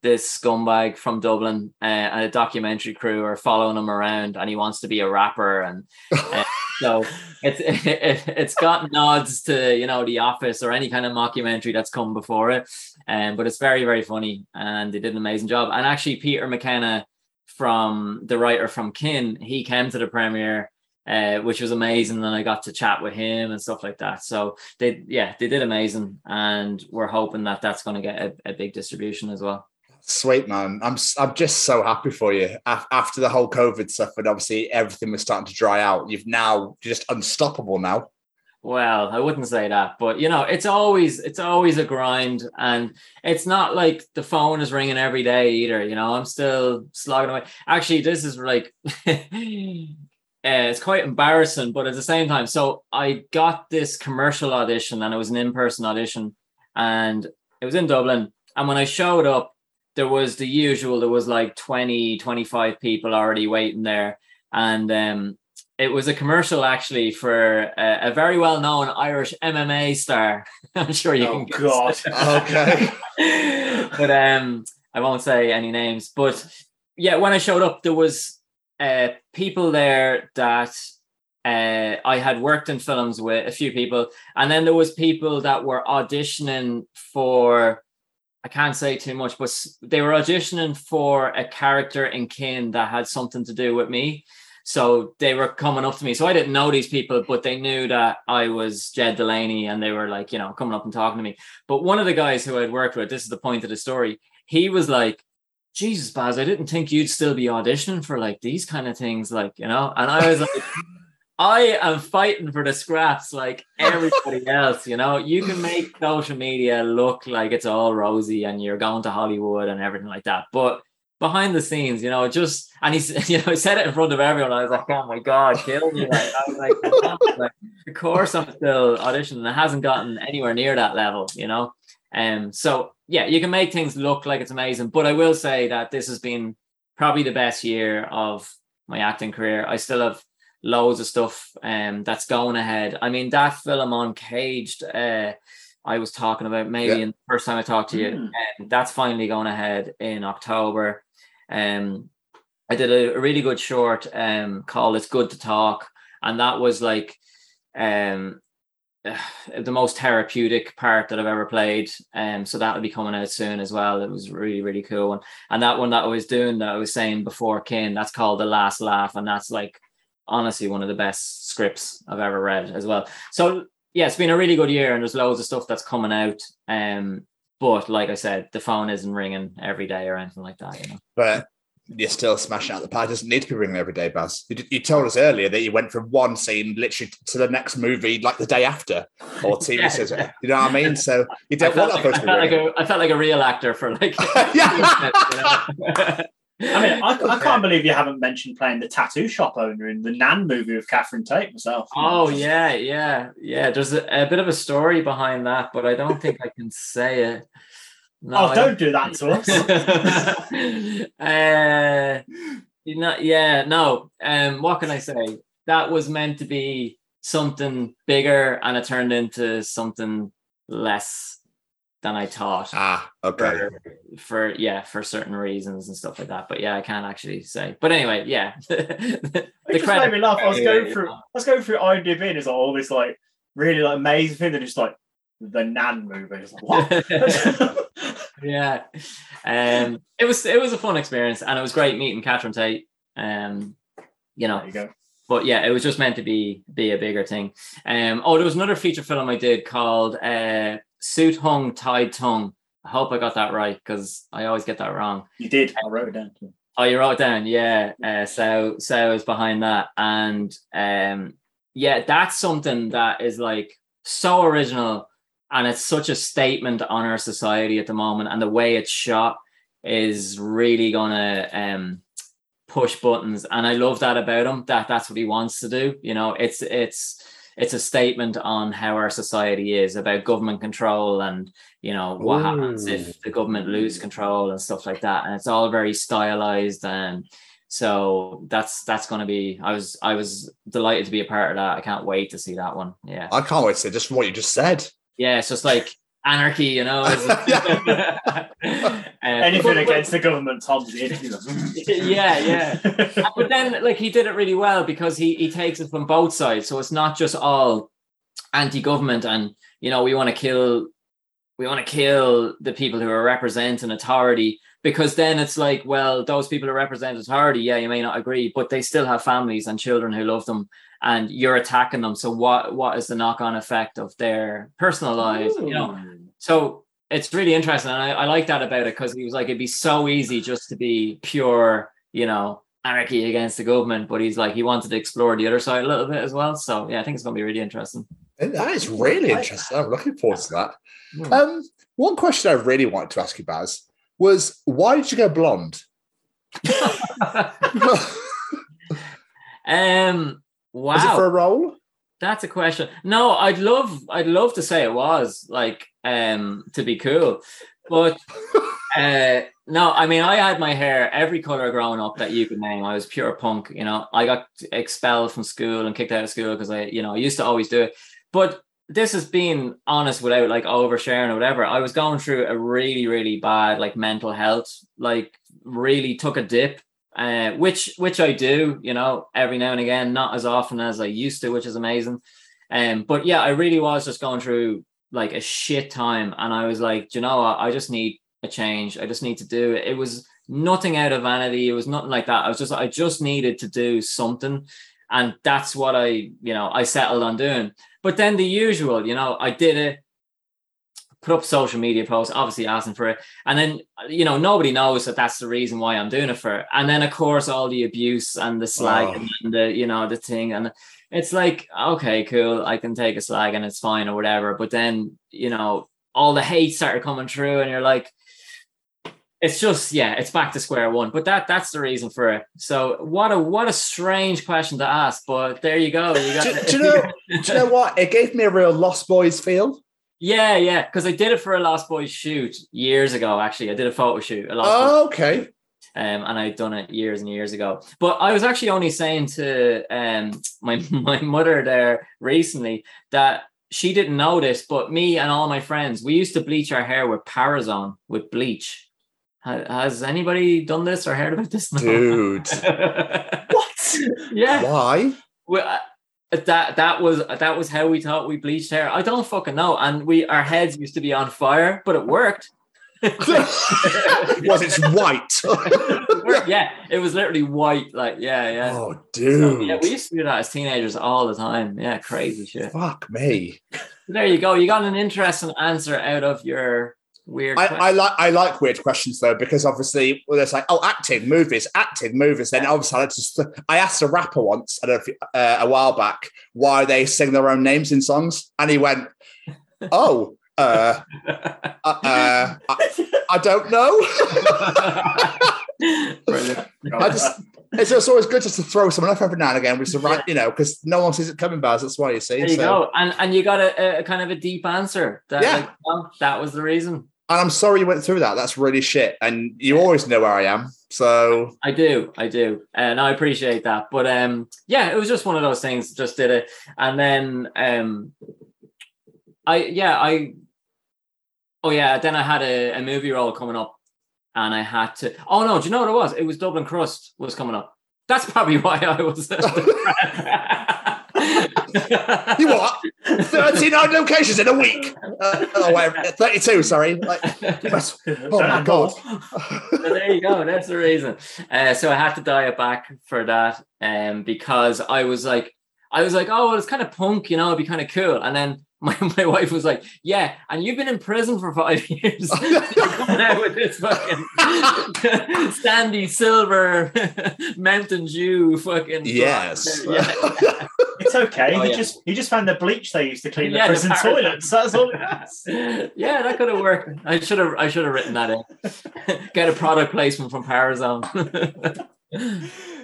this scumbag from Dublin uh, and a documentary crew are following him around and he wants to be a rapper and uh, so it's it, it's got nods to you know the office or any kind of mockumentary that's come before it um, but it's very very funny and they did an amazing job. And actually Peter McKenna from the writer from Kin he came to the premiere uh, which was amazing. And I got to chat with him and stuff like that. So they, yeah, they did amazing, and we're hoping that that's going to get a, a, big distribution as well. Sweet man, I'm I'm just so happy for you. After the whole COVID stuff, and obviously everything was starting to dry out, you've now just unstoppable now. Well, I wouldn't say that, but you know, it's always it's always a grind, and it's not like the phone is ringing every day either. You know, I'm still slogging away. Actually, this is like uh, it's quite embarrassing, but at the same time, so I got this commercial audition and it was an in person audition and it was in Dublin. And when I showed up, there was the usual. There was like 20, 25 people already waiting there, and um, it was a commercial actually for a, a very well known Irish MMA star. I'm sure you Oh, can. God. Okay. but um, I won't say any names. But yeah, when I showed up, there was uh, people there that uh, I had worked in films with a few people, and then there was people that were auditioning for. I can't say too much, but they were auditioning for a character in Kin that had something to do with me. So they were coming up to me. So I didn't know these people, but they knew that I was Jed Delaney, and they were like, you know, coming up and talking to me. But one of the guys who I'd worked with, this is the point of the story, he was like, Jesus, Baz, I didn't think you'd still be auditioning for like these kind of things, like, you know? And I was like, I am fighting for the scraps like everybody else, you know? You can make social media look like it's all rosy and you're going to Hollywood and everything like that. But behind the scenes, you know, just and he's you know, he said it in front of everyone. I was like, oh my god, kill me! Like, I was like, like, of course I'm still auditioning. It hasn't gotten anywhere near that level, you know. Um, so yeah, you can make things look like it's amazing, but I will say that this has been probably the best year of my acting career. I still have loads of stuff um that's going ahead. I mean, that film on Caged, uh, I was talking about maybe Yeah. in the first time I talked to you, Mm. and that's finally going ahead in October. Um, I did a, a really good short um called "It's Good to Talk," and that was like um the most therapeutic part that I've ever played. Um, so that'll be coming out soon as well. It was really really cool one, and that one that I was doing that I was saying before, Kin, that's called "The Last Laugh," and that's like honestly one of the best scripts I've ever read as well. So yeah, it's been a really good year, and there's loads of stuff that's coming out. Um, but like I said, the phone isn't ringing every day or anything like that. You know. But you're still smashing out the park. It doesn't need to be ringing every day, Baz. You, you told us earlier that you went from one scene literally to the next movie like the day after, or TV Yeah. series. You know what I mean? So you I don't felt, want that like, I, person to be felt like ringing. a, I felt like a real actor for like. yeah. I mean, I, I can't believe you haven't mentioned playing the tattoo shop owner in the Nan movie with Catherine Tate myself. Oh yeah, yeah, yeah. There's a, a bit of a story behind that, but I don't think I can say it. No, oh, I don't do that to us. uh, you know, yeah, no. Um, what can I say? That was meant to be something bigger, and it turned into something less than I thought. Ah, okay. For, for yeah, for certain reasons and stuff like that. But yeah, I can't actually say. But anyway, yeah. the It just credit- made me laugh. I was Yeah, going yeah, through, I was going through IMDb, and it's like all this like really like amazing thing that just like the Nan movie. It's like, what? yeah. Um, it was it was a fun experience, and it was great meeting Catherine Tate. Um, you know, you but yeah, it was just meant to be be a bigger thing. Um, oh, there was another feature film I did called uh, Suit Hung Tied Tongue. I hope I got that right because I always get that wrong. You did. I wrote it down. too. Oh, you wrote it down, yeah. Uh, so so is behind that, and um, yeah, that's something that is like so original, and it's such a statement on our society at the moment, and the way it's shot is really gonna um push buttons, and I love that about him. That that's what he wants to do. You know, it's it's it's a statement on how our society is about government control and you know what happens if the government lose control and stuff like that and it's all very stylized and so that's that's going to be i was i was delighted to be a part of that i can't wait to see that one yeah I can't wait to say just from what you just said. Yeah it's just like anarchy you know Uh, Anything against the government, Tom's in. yeah, yeah. but then like he did it really well because he he takes it from both sides. So it's not just all anti-government and you know we want to kill we want to kill the people who are representing authority because then it's like well those people who represent authority yeah you may not agree but they still have families and children who love them and you're attacking them so what what is the knock-on effect of their personal lives you know so it's really interesting and I, I like that about it because he was like it'd be so easy just to be pure you know anarchy against the government but he's like he wanted to explore the other side a little bit as well so yeah i think it's going to be really interesting That is really interesting. I'm looking forward to that. Hmm. Um, one question I really wanted to ask you, Baz, was why did you go blonde? um wow Was it for a role? That's a question. No, I'd love I'd love to say it was like um to be cool. But uh No, I mean, I had my hair every color growing up that you could name. I was pure punk. You know, I got expelled from school and kicked out of school because I, you know, I used to always do it. But this is being honest without like oversharing or whatever. I was going through a really, really bad like mental health, like really took a dip. Uh, which which I do, you know, every now and again, not as often as I used to, which is amazing. Um, but yeah, I really was just going through like a shit time, and I was like, you know, what? I just need a change. I just need to do it. It was nothing out of vanity. It was nothing like that. I was just I just needed to do something. And that's what I, you know, I settled on doing. But then the usual, you know, I did it, put up social media posts, obviously asking for it. And then, you know, nobody knows that that's the reason why I'm doing it for. And then, of course, all the abuse and the slag Oh. and the, you know, the thing. And it's like, okay, cool, I can take a slag and it's fine or whatever. But then, you know, all the hate started coming through and you're like, it's just yeah it's back to square one but that that's the reason for it so what a what a strange question to ask but there you go you got Do, do you know? do you know what? It gave me a real Lost Boys feel. Yeah yeah because i did it for a lost boys shoot years ago actually i did a photo shoot a lost Boys Oh, okay. um, and I'd done it years and years ago. But I was actually only saying to um, my my mother there recently that she didn't know this, but me and all my friends, we used to bleach our hair with Parozone with bleach. Has anybody done this or heard about this? No. Dude. what? Yeah. Why? Well, that that was that was how we thought we bleached hair. I don't fucking know. And we our heads used to be on fire, but it worked. Was it's white? yeah, it was literally white. Like, yeah, yeah. Oh, So, dude. yeah, we used to do that as teenagers all the time. Yeah, crazy shit. Fuck me. There you go. You got an interesting answer out of your weird. I. I like I like weird questions though because obviously well, there's like oh acting movies acting movies then obviously I just I asked a rapper once I don't know if uh, a while back why they sing their own names in songs and he went oh uh, uh, uh I, I don't know I just it's just always good just to throw someone off every now and again which is the right you know because no one sees it coming Baz that's why you see there you so. go. And and you got a, a kind of a deep answer. That, Yeah. like, oh, that was the reason. And I'm sorry you went through that that's really shit and you always know where I am so I do, I do, and I appreciate that. But um, yeah, it was just one of those things. Just did it, and then um, I yeah I oh yeah, then I had a, a movie role coming up, and I had to. Oh no, do you know what it was? It was Dublin Crust was coming up. That's probably why I was. You what? 39 locations in a week. Uh, oh, wait, 32, sorry. Like, must- oh my God. So there you go. That's the reason. Uh, so I had to dial it back for that, um, because I was like, I was like, oh, well, it's kind of punk, you know, it'd be kind of cool. And then my, my wife was like, yeah, and you've been in prison for five years. You're coming out with this fucking Sandy Silver Mountain Dew fucking. Yes. Yeah. It's okay. Oh, he yeah. just he just found the bleach they used to clean Yeah, the the prison parrot. toilets. That's all it is. yeah, that could have worked. I should have I should have written that in. Get a product placement from Parozone.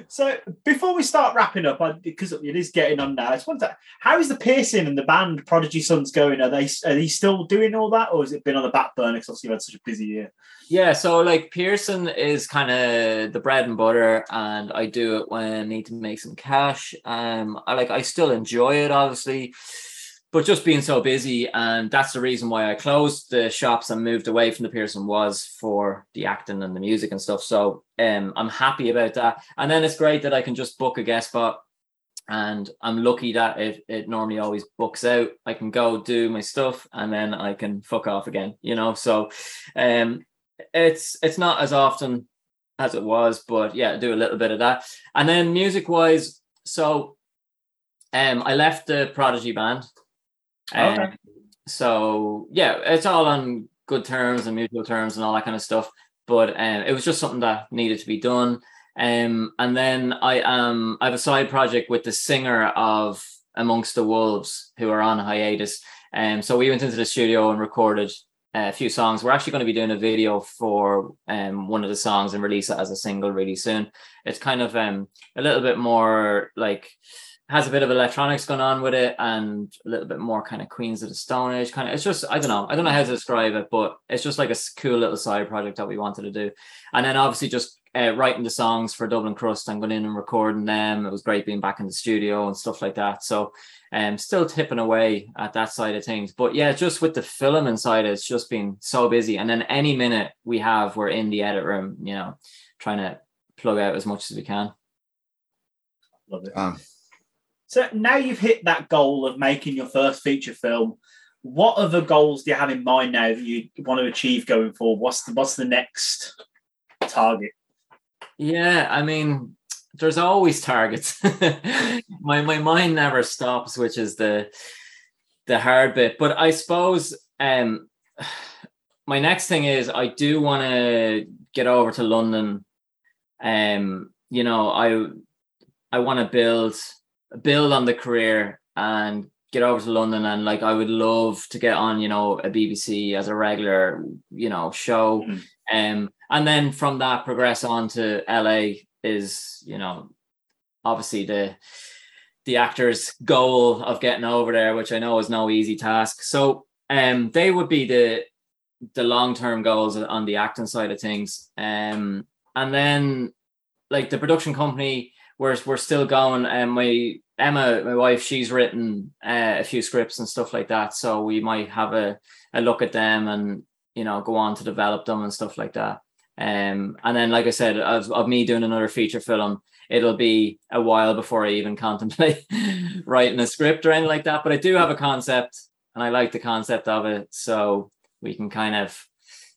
So before we start wrapping up, because it is getting on now, I just wonder how is the piercing and the band Prodigy Sons going? Are they are they still doing all that, or has it been on the back burner? Because obviously you've had such a busy year. Yeah, so like piercing is kind of the bread and butter, and I do it when I need to make some cash. Um, I like I still enjoy it, obviously, but just being so busy, and that's the reason why I closed the shops and moved away from the piercing was for the acting and the music and stuff. So um, I'm happy about that, and then it's great that I can just book a guest spot. And I'm lucky that it, it normally always books out. I can go do my stuff and then I can fuck off again, you know. So um it's it's not as often as it was, but yeah, do a little bit of that. And then music wise, so um I left the Prodigy band. Um, Okay. so yeah, it's all on good terms and mutual terms and all that kind of stuff. But um it was just something that needed to be done. Um and then I am I have a side project with the singer of Amongst the Wolves who are on hiatus. Um so we went into the studio and recorded a few songs. We're actually going to be doing a video for um, one of the songs and release it as a single really soon. It's kind of um, a little bit more like has a bit of electronics going on with it and a little bit more kind of Queens of the Stone Age kind of. It's just I don't know. I don't know how to describe it, but it's just like a cool little side project that we wanted to do. And then obviously just uh, writing the songs for Dublin Crust and going in and recording them. It was great being back in the studio and stuff like that. So um still tipping away at that side of things. But yeah, just with the film inside, it's just been so busy. And then any minute we have, we're in the edit room, you know, trying to plug out as much as we can. Love it. Um, So now you've hit that goal of making your first feature film. What other goals do you have in mind now that you want to achieve going forward? What's the what's the next target? Yeah, I mean, there's always targets. my my mind never stops, which is the the hard bit. But I suppose um my next thing is I do want to get over to London. Um, you know, I I want to build build on the career and get over to London and like I would love to get on, you know, a BBC as a regular, you know, show. Mhm. Um, and then from that progress on to LA is, you know, obviously the the actor's goal of getting over there, which I know is no easy task. So um they would be the the long-term goals on the acting side of things. Um and then like the production company we're we're still going and my Emma my wife she's written uh, a few scripts and stuff like that. So we might have a, a look at them and you know go on to develop them and stuff like that. Um and then like I said of, of me doing another feature film it'll be a while before I even contemplate writing a script or anything like that. But I do have a concept and I like the concept of it. So we can kind of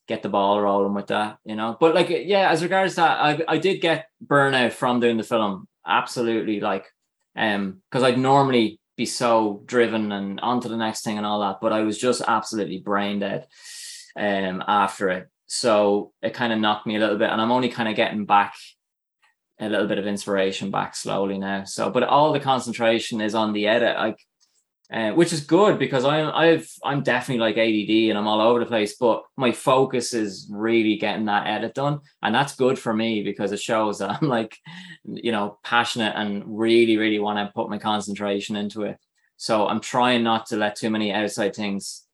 get the ball rolling with that, you know. But like, yeah, as regards that, I I did get burnout from doing the film. Absolutely, like, um, because I'd normally be so driven and on to the next thing and all that, but I was just absolutely brain dead, um, after it. So it kind of knocked me a little bit, and I'm only kind of getting back a little bit of inspiration back slowly now. So, but all the concentration is on the edit. Like uh, which is good because I'm I've I'm definitely like ADD and I'm all over the place, but my focus is really getting that edit done, and that's good for me because it shows that I'm like, you know, passionate and really really want to put my concentration into it. So I'm trying not to let too many outside things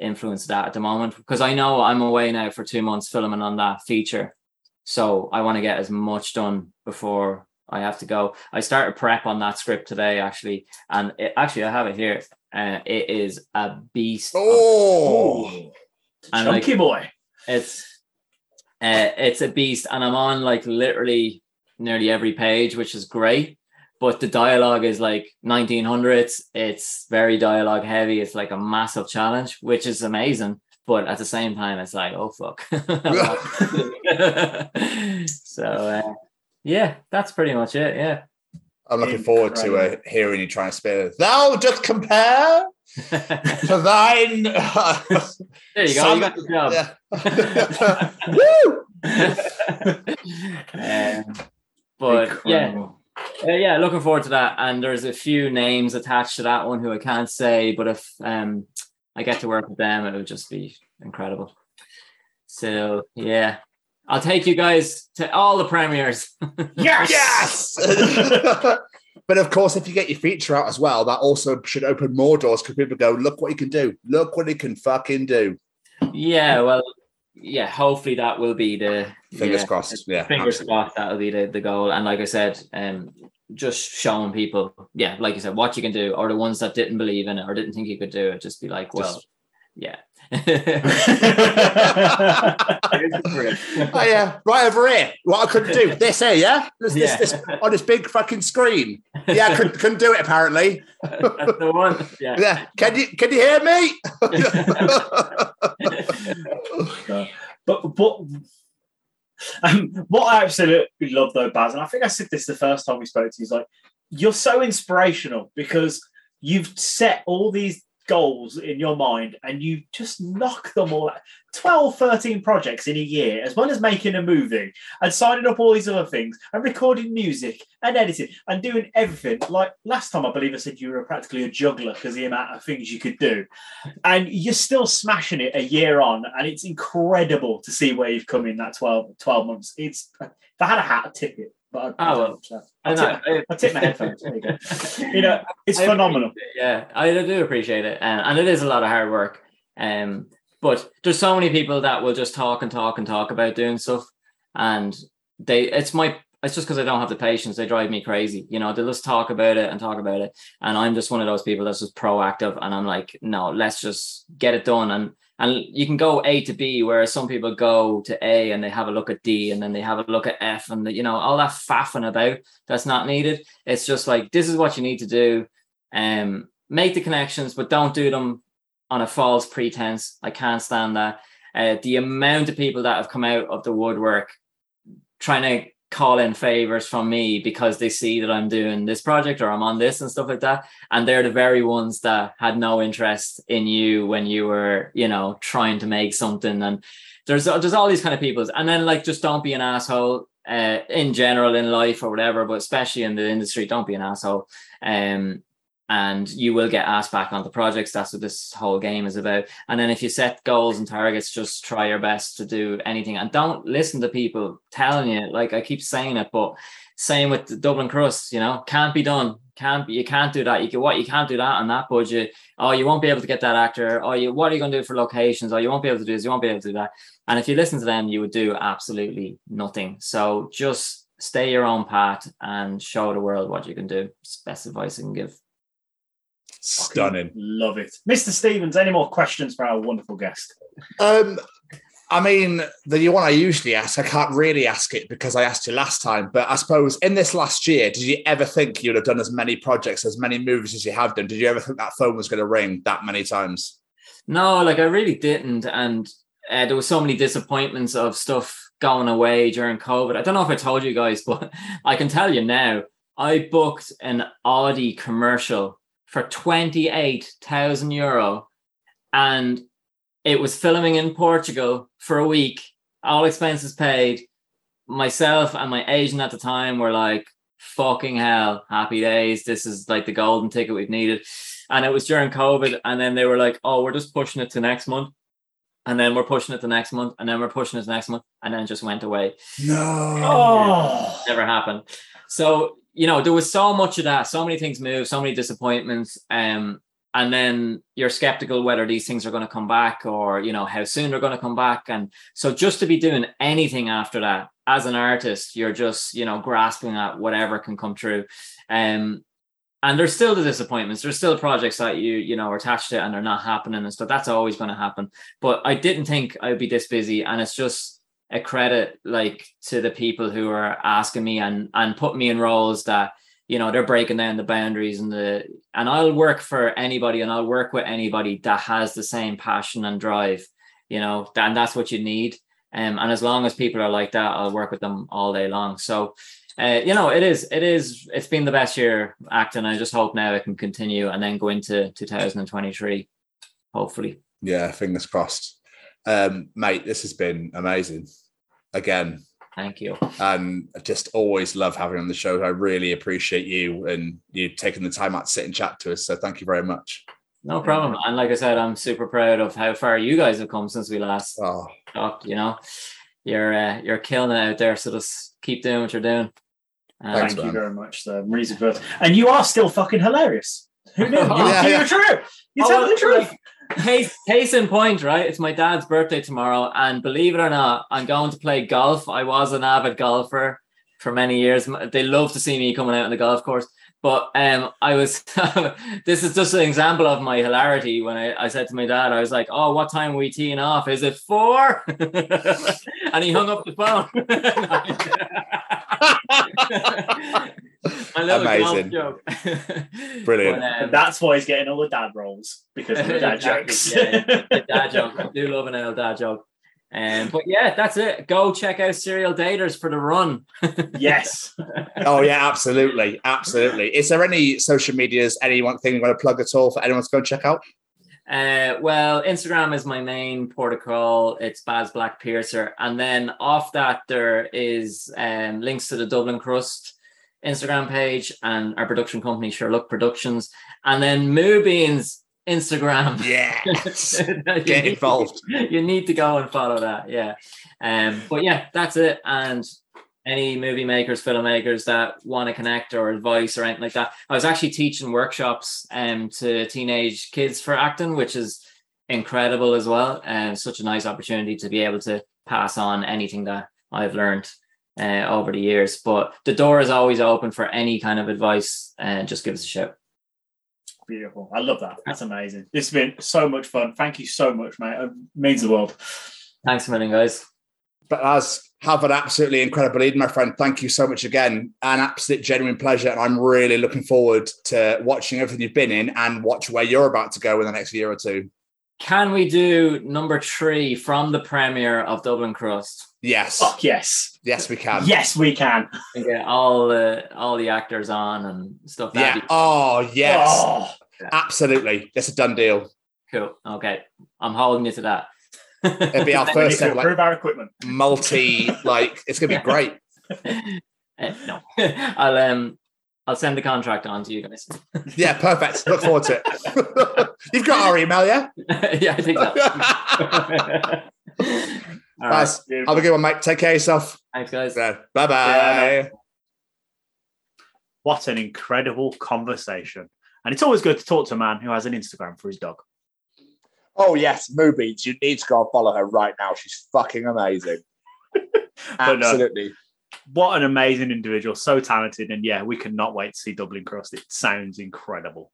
influence that at the moment because I know I'm away now for two months filming on that feature, so I want to get as much done before I have to go. I started prep on that script today, actually, and it, actually I have it here. Uh, it is a beast. of- oh, and, like, Chunky boy. it's uh, it's a beast, and I'm on like literally nearly every page, which is great. But the dialogue is like 1900s. It's very dialogue heavy. It's like a massive challenge, which is amazing. But at the same time, it's like, oh fuck. so uh, yeah, that's pretty much it. Yeah. I'm looking forward to uh, hearing you try and spit it. Thou dost compare to thine. There you go. You got the job. Yeah. um, but yeah, Uh, yeah, looking forward to that. And there's a few names attached to that one who I can't say, but if um I get to work with them, it would just be incredible. So yeah, I'll take you guys to all the premieres. Yes. yes. but of course, if you get your feature out as well, that also should open more doors because people go, look what he can do. Look what he can fucking do. yeah, well, yeah. Hopefully that will be the Fingers yeah, crossed. Yeah. Fingers absolutely. crossed that'll be the, the goal. And like I said, um, just showing people, yeah, like you said, what you can do, or the ones that didn't believe in it or didn't think you could do it, just be like, well, Just- yeah. Oh yeah, right over here. What I couldn't do this here, yeah, this, Yeah. this, this on this big fucking screen. Yeah, I couldn't, couldn't do it apparently. That's the one. Yeah. Yeah, can you can you hear me? But but um, what I absolutely love though, Baz, and I think I said this the first time we spoke to you, is like you're so inspirational because you've set all these goals in your mind and you just knock them all out. 12, 13 projects in a year, as well as making a movie and signing up all these other things and recording music and editing and doing everything. Like last time, I believe I said you were practically a juggler because the amount of things you could do. And you're still smashing it a year on. And it's incredible to see where you've come in that 12, 12 months. It's if I had a hat, tip it. But I, Oh, well. I, I know. tip, I tip my headphones. There you go. You know, it's I phenomenal. it, Yeah, I do appreciate it, and, and it is a lot of hard work. Um, but there's so many people that will just talk and talk and talk about doing stuff, and they it's my it's just because I don't have the patience. They drive me crazy. You know, they just talk about it and talk about it, and I'm just one of those people that's just proactive, and I'm like, no, let's just get it done, and and you can go A to B, whereas some people go to A and they have a look at D, and then they have a look at F, and you know all that faffing about that's not needed. It's just like this is what you need to do. Um, make the connections, but don't do them on a false pretense. I can't stand that. Uh, the amount of people that have come out of the woodwork trying to call in favors from me because they see that I'm doing this project or I'm on this and stuff like that. And they're the very ones that had no interest in you when you were, you know, trying to make something. And there's there's all these kind of people. And then like just don't be an asshole uh, in general in life or whatever, but especially in the industry, don't be an asshole. Um, and you will get asked back on the projects. That's what this whole game is about. And then if you set goals and targets, just try your best to do anything and don't listen to people telling you. Like I keep saying it, but same with the Dublin Crust, you know, can't be done. Can't be, you can't do that. You can what you can't do that on that budget. Oh, you won't be able to get that actor. Oh, you what are you going to do for locations? Oh, you won't be able to do this. You won't be able to do that. And if you listen to them, you would do absolutely nothing. So just stay your own path and show the world what you can do. It's best advice I can give. Stunning. Love it. Mr. Stevens, any more questions for our wonderful guest? Um, I mean, the one I usually ask, I can't really ask it because I asked you last time. But I suppose in this last year, did you ever think you'd have done as many projects, as many movies as you have done? Did you ever think that phone was going to ring that many times? No, like I really didn't. And uh, there was so many disappointments of stuff going away during COVID. I don't know if I told you guys, but I can tell you now, I booked an Audi commercial for 28,000 euro and it was filming in Portugal for a week, all expenses paid. Myself and my agent at the time were like, fucking hell, happy days. This is like the golden ticket we've needed. And it was during COVID. And then they were like, oh, we're just pushing it to next month. And then we're pushing it to next month. And then we're pushing it to next month. And then it just went away. No. Oh, Never happened. So, you know, there was so much of that, so many things moved, so many disappointments. Um, and then you're skeptical whether these things are going to come back or you know how soon they're going to come back and so just to be doing anything after that as an artist you're just you know grasping at whatever can come true um and there's still the disappointments there's still projects that you you know are attached to and they're not happening and stuff that's always going to happen but i didn't think i'd be this busy and it's just a credit like to the people who are asking me and and put me in roles that you know they're breaking down the boundaries and the and I'll work for anybody and I'll work with anybody that has the same passion and drive you know and that's what you need um, and as long as people are like that I'll work with them all day long so uh, you know it is it is it's been the best year acting I just hope now it can continue and then go into 2023 hopefully Yeah, fingers crossed. Um, mate, this has been amazing. Again, thank you and I just always love having you on the show. I really appreciate you and you taking the time out to sit and chat to us. So thank you very much. no problem and like I said I'm super proud of how far you guys have come since we last Oh, talked you know you're uh, you're killing it out there so just keep doing what you're doing Uh, Thanks, thank you very much. The reason for and you are still fucking hilarious. Who knew? You Yeah, tell yeah. the truth. You Oh, tell the truth. like, case, case in point, right? It's my dad's birthday tomorrow, and believe it or not, I'm going to play golf. I was an avid golfer for many years. They love to see me coming out on the golf course. But um, I was. this is just an example of my hilarity when I, I said to my dad, I was like, "Oh, what time are we teeing off? Is it four? and he hung up the phone. My little golf Amazing. joke. Brilliant. But, um, that's why he's getting all the dad roles because of the dad jokes. yeah, yeah. The dad joke. I do love an old dad joke. Um, but yeah, that's it. Go check out Serial Daters for the run. yes. oh yeah, absolutely, absolutely. Is there any social medias, any one thing you want to plug at all for anyone to go and check out? Uh, well, Instagram is my main protocol. It's Baz Black Piercer, and then off that there is um, links to the Dublin Crust Instagram page and our production company Sherlock Productions, and then Moobeen's Instagram. Yeah. Get need- involved. You need to go and follow that. Yeah. Um, but yeah, that's it. And any movie makers, filmmakers that want to connect or advice or anything like that. I was actually teaching workshops um, to teenage kids for acting, which is incredible as well. And such a nice opportunity to be able to pass on anything that I've learned uh, over the years. But the door is always open for any kind of advice. And uh, just give us a shout. Beautiful. I love that. That's amazing. This has been so much fun. Thank you so much, mate. It means the world. Thanks a million, guys. Baz have an absolutely incredible evening, my friend. Thank you so much again. An absolute genuine pleasure. And I'm really looking forward to watching everything you've been in and watch where you're about to go in the next year or two. Can we do number three from the premiere of Dublin Crust? Yes. Fuck yes. Yes, we can. Yes, we can. And get all the all the actors on and stuff. Yeah. Oh, yes. Oh. Absolutely. That's a done deal. Cool. Okay. I'm holding you to that. It'll be our first ever, like, our equipment. multi, like it's gonna be great. Uh, no. I'll um I'll send the contract on to you guys. yeah, perfect. Look forward to it. You've got our email, yeah? yeah, I think so. All nice. Right. Have a good one, mate. Take care of yourself. Thanks, guys. Bye bye. Yeah. What an incredible conversation. And it's always good to talk to a man who has an Instagram for his dog. Oh, yes. Moobies. You need to go and follow her right now. She's fucking amazing. Absolutely. No, what an amazing individual. So talented. And yeah, we cannot wait to see Dublin Crust. It sounds incredible.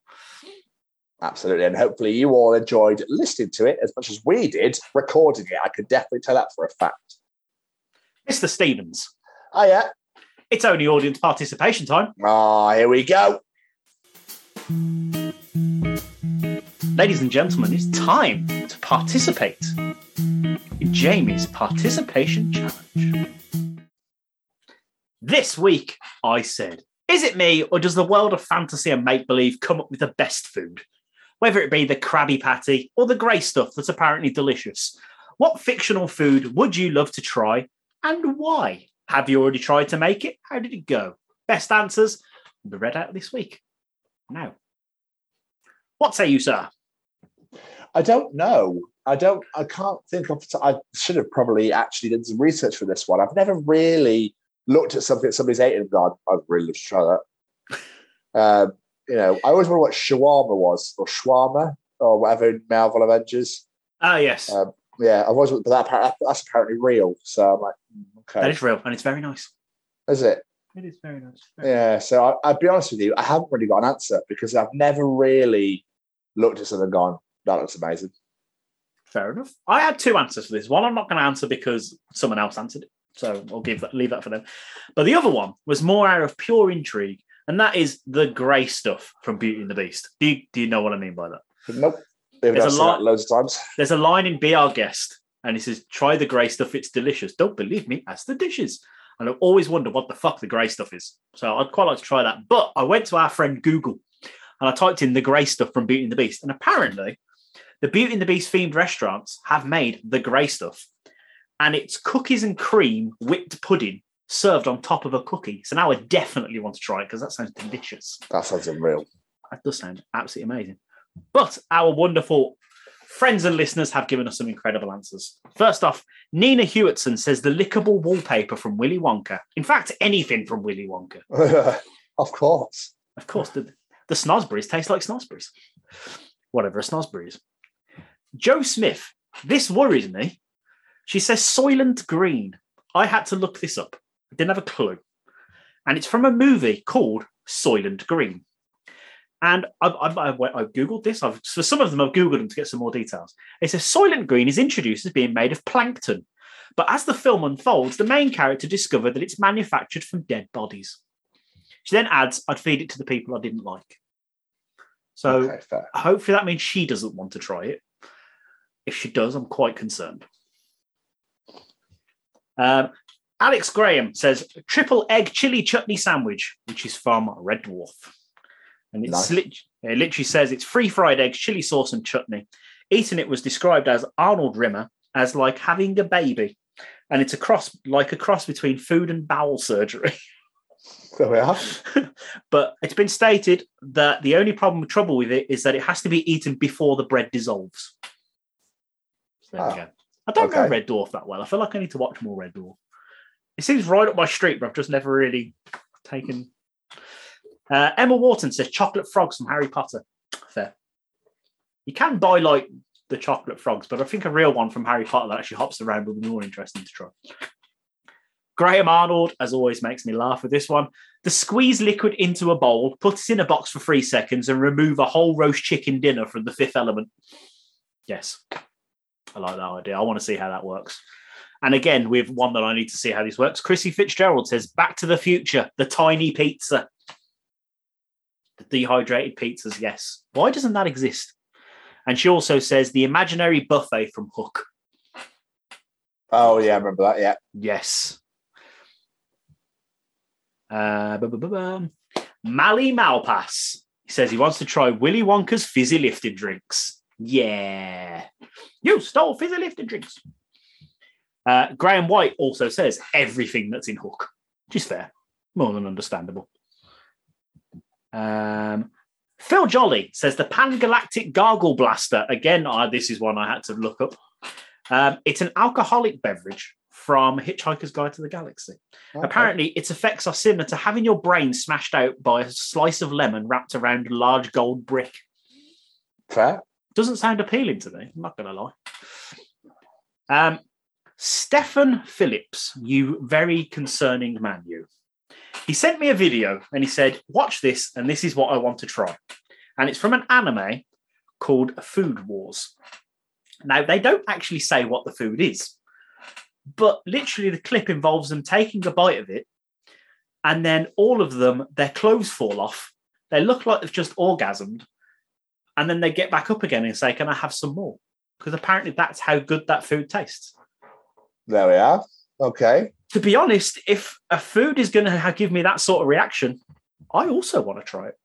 Absolutely. And hopefully you all enjoyed listening to it as much as we did recording it. I could definitely tell that for a fact. Mr. Stevens. Oh, yeah. It's only audience participation time. Oh, here we go. Ladies and gentlemen, it's time to participate in Jamie's participation challenge. This week, I said, is it me or does the world of fantasy and make believe come up with the best food? Whether it be the Krabby Patty or the grey stuff that's apparently delicious. What fictional food would you love to try and why? Have you already tried to make it? How did it go? Best answers will be read out this week. Now, what say you, sir? I don't know. I don't. I can't think of. I should have probably actually done some research for this one. I've never really looked at something that somebody's eaten and gone, I'd really love to try that. um, you know, I always wonder what shawarma was, or shawarma, or whatever in Marvel Avengers. Ah, yes. Um, yeah, I've always, but that, that's apparently real. So I'm like, hmm, okay. That is real, and it's very nice. Is it? It is very nice. Very yeah, so I, I'll be honest with you, I haven't really got an answer because I've never really looked at something and gone, that looks amazing. Fair enough. I had two answers for this. One I'm not going to answer because someone else answered it. So I'll give that, leave that for them. But the other one was more out of pure intrigue, and that is the grey stuff from Beauty and the Beast. Do you, do you know what I mean by that? Nope. There's a line, loads of times. There's a line in Be Our Guest, and it says, "Try the grey stuff; it's delicious. Don't believe me? Ask the dishes." And I've always wondered what the fuck the grey stuff is. So I'd quite like to try that. But I went to our friend Google, and I typed in the grey stuff from Beauty and the Beast, and apparently, the Beauty and the Beast themed restaurants have made the grey stuff and it's cookies and cream whipped pudding served on top of a cookie. So now I definitely want to try it because that sounds delicious. That sounds unreal. That does sound absolutely amazing. But our wonderful friends and listeners have given us some incredible answers. First off, Nina Hewitson says the lickable wallpaper from Willy Wonka. In fact, anything from Willy Wonka. of course. Of course. The, the snozzberries taste like snozzberries. Whatever a snozzberry is. Joe Smith, this worries me she says Soylent Green. I had to look this up. I didn't have a clue. And it's from a movie called Soylent Green. And I've, I've, I've, I've, Googled this. I've, for some of them, I've Googled them to get some more details. It says Soylent Green is introduced as being made of plankton. But as the film unfolds, the main character discovered that it's manufactured from dead bodies. She then adds, I'd feed it to the people I didn't like. So okay, hopefully that means she doesn't want to try it. If she does, I'm quite concerned. Um, Alex Graham says triple egg chili chutney sandwich, which is from Red Dwarf. And it's nice. lit- it literally says it's free fried eggs, chili sauce, and chutney. Eating it was described as Arnold Rimmer as like having a baby. And it's a cross, like a cross between food and bowel surgery. There we are. but it's been stated that the only problem, trouble with it is that it has to be eaten before the bread dissolves. So there we ah. go. I don't okay. know Red Dwarf that well. I feel like I need to watch more Red Dwarf. It seems right up my street, but I've just never really taken. Uh, Emma Wharton says chocolate frogs from Harry Potter. Fair. You can buy like the chocolate frogs, but I think a real one from Harry Potter that actually hops around would be more interesting to try. Graham Arnold, as always, makes me laugh with this one. The squeeze liquid into a bowl, put it in a box for three seconds, and remove a whole roast chicken dinner from the fifth element. Yes, I like that idea. I want to see how that works. And again, with one that I need to see how this works. Chrissy Fitzgerald says, Back to the Future, the tiny pizza. The dehydrated pizzas, yes. Why doesn't that exist? And she also says, The imaginary buffet from Hook. Oh yeah, I remember that. Yeah. Yes. Uh, Mally Malpass. He says he wants to try Willy Wonka's fizzy lifted drinks. Yeah. You stole fizzy lifted drinks. Uh, Graham White also says everything that's in Hook, which is fair, more than understandable. Um, Phil Jolly says the Pan Galactic Gargle Blaster. Again, uh, this is one I had to look up. Um, it's an alcoholic beverage from Hitchhiker's Guide to the Galaxy. Apparently, its effects are similar to having your brain smashed out by a slice of lemon wrapped around a large gold brick. Fair. Doesn't sound appealing to me. I'm not going to lie. Um, Stefan Phillips, you very concerning man, you. He sent me a video and he said, Watch this, and this is what I want to try. And it's from an anime called Food Wars. Now, they don't actually say what the food is, but literally the clip involves them taking a bite of it, and then all of them, their clothes fall off. They look like they've just orgasmed, and then they get back up again and say, Can I have some more? Because apparently that's how good that food tastes. There we are. Okay. To be honest, if a food is going to give me that sort of reaction, I also want to try it.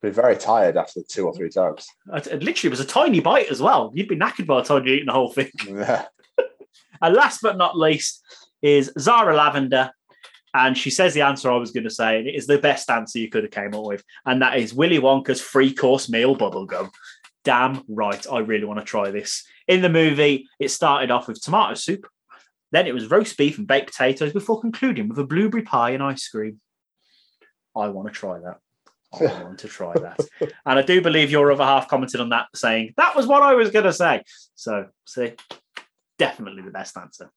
Be very tired after two or three times. It it literally was a tiny bite as well. You'd be knackered by the time you're eating the whole thing. Yeah. And last but not least is Zara Lavender. And she says the answer I was going to say, and it is the best answer you could have came up with. And that is Willy Wonka's free course meal bubblegum. Damn right, I really want to try this. In the movie, it started off with tomato soup. Then it was roast beef and baked potatoes before concluding with a blueberry pie and ice cream. I want to try that. I want to try that. And I do believe your other half commented on that, saying, that was what I was going to say. So, see, definitely the best answer.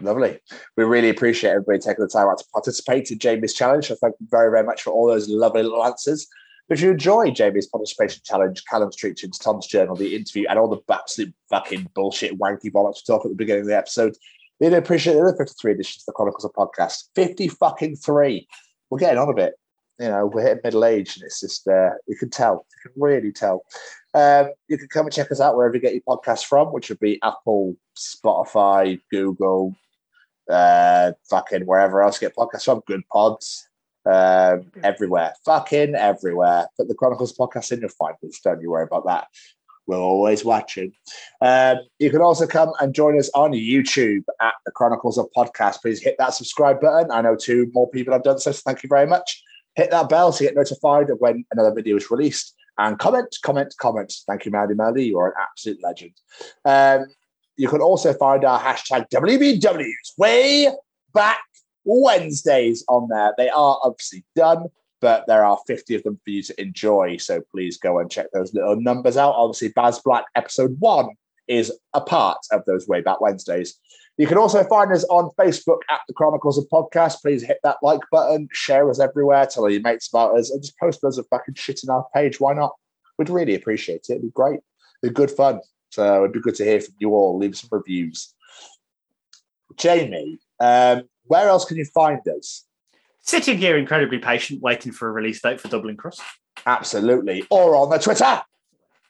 Lovely. We really appreciate everybody taking the time out to participate in Jamie's challenge. So thank you very, very much for all those lovely little answers. If you enjoy Jamie's participation challenge, Callum's Treachings, Tom's Journal, the interview, and all the absolute fucking bullshit wanky bollocks we talk at the beginning of the episode, really appreciate the other 53 editions of the Chronicles of Podcast. 50 fucking three. We're getting on a bit. You know, we're hitting middle age and it's just, uh, you can tell. You can really tell. Um, you can come and check us out wherever you get your podcasts from, which would be Apple, Spotify, Google, uh, fucking wherever else you get podcasts from, Good Pods, um, everywhere, fucking everywhere. Put the Chronicles podcast in, you'll find us. Don't you worry about that. We're always watching. Um, you can also come and join us on YouTube at the Chronicles of Podcast. Please hit that subscribe button. I know two more people have done so, so thank you very much. Hit that bell to get notified of when another video is released. And comment, comment, comment. Thank you, Maddie Melody. You are an absolute legend. Um, you can also find our hashtag WBWs way back Wednesdays on there. They are obviously done, but there are 50 of them for you to enjoy. So please go and check those little numbers out. Obviously, Baz Black episode one is a part of those way back Wednesdays. You can also find us on Facebook at the Chronicles of Podcast. Please hit that like button, share us everywhere, tell all your mates about us, and just post loads of fucking shit in our page. Why not? We'd really appreciate it. It'd be great. It'd be good fun. So it'd be good to hear from you all. Leave some reviews. Jamie, um, where else can you find us? Sitting here incredibly patient, waiting for a release date for Dublin Crust. Absolutely. Or on the Twitter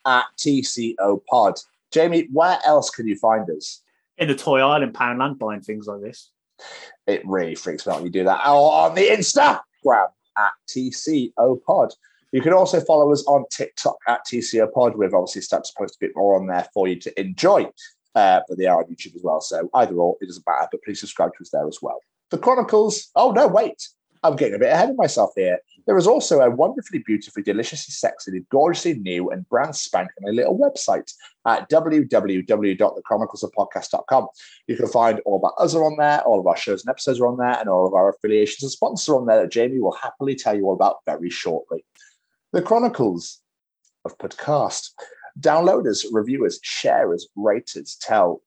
at TCO Pod. Jamie, where else can you find us? In the Toy Island Poundland, buying things like this. It really freaks me out when you do that. Or on the Instagram at TCO Pod. You can also follow us on TikTok at TCO Pod. We've obviously started to post a bit more on there for you to enjoy. Uh, but they are on YouTube as well. So either or, it doesn't matter. But please subscribe to us there as well. The Chronicles. Oh, no, wait. I'm getting a bit ahead of myself here. There is also a wonderfully, beautifully, deliciously, sexily, gorgeously new and brand spanking little website at www.thechroniclesofpodcast.com. You can find all our us are on there, all of our shows and episodes are on there, and all of our affiliations and sponsors are on there that Jamie will happily tell you all about very shortly. The Chronicles of Podcast. Downloaders, reviewers, sharers, raters, tell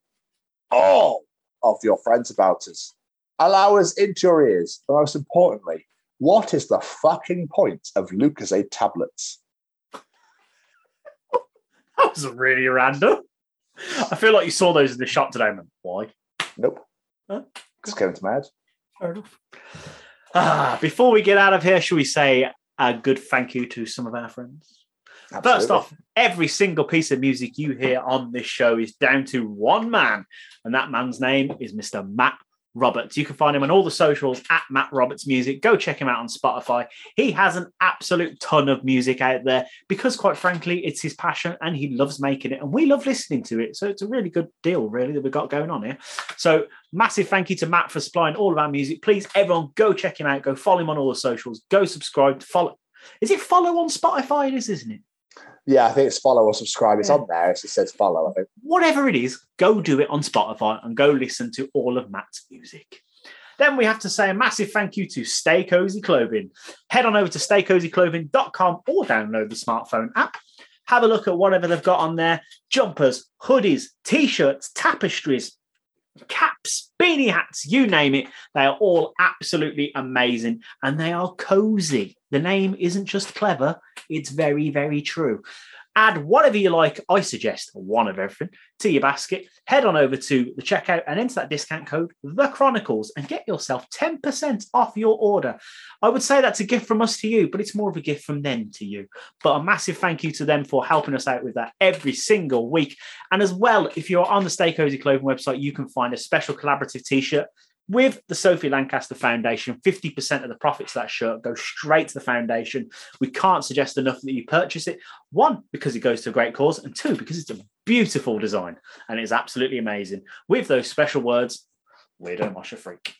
all of your friends about us. Allow us into your ears. But most importantly, what is the fucking point of Lucozade tablets? That was really random. I feel like you saw those in the shop today, man. Why? Nope. Huh? Just came to my head. Fair enough. Ah, before we get out of here, should we say a good thank you to some of our friends? First off, every single piece of music you hear on this show is down to one man, and that man's name is Mr. Matt Roberts. You can find him on all the socials at Matt Roberts Music. Go check him out on Spotify. He has an absolute ton of music out there because, quite frankly, it's his passion and he loves making it, and we love listening to it. So it's a really good deal, really, that we've got going on here. So massive thank you to Matt for supplying all of our music. Please, everyone, go check him out. Go follow him on all the socials. Go subscribe. To follow. Is it follow on Spotify? It is, isn't it? Yeah, I think it's follow or subscribe. It's Yeah. on there. It says follow, I think. whatever it is, go do it on Spotify and go listen to all of Matt's music. Then we have to say a massive thank you to Stay Cozy Clothing. Head on over to staycozyclothing.com or download the smartphone app. Have a look at whatever they've got on there jumpers, hoodies, t shirts, tapestries, caps, beanie hats, you name it. They are all absolutely amazing and they are cozy. The name isn't just clever, it's very, very true. Add whatever you like. I suggest one of everything to your basket. Head on over to the checkout and enter that discount code, The Chronicles, and get yourself 10% off your order. I would say that's a gift from us to you, but it's more of a gift from them to you. But a massive thank you to them for helping us out with that every single week. And as well, if you're on the Stay Cozy Clothing website, you can find a special collaborative t shirt with the Sophie Lancaster Foundation. 50% of the profits of that shirt go straight to the foundation. We can't suggest enough that you purchase it. One, because it goes to a great cause, and two, because it's a beautiful design and it's absolutely amazing. With those special words, Weirdo Mosher Freak.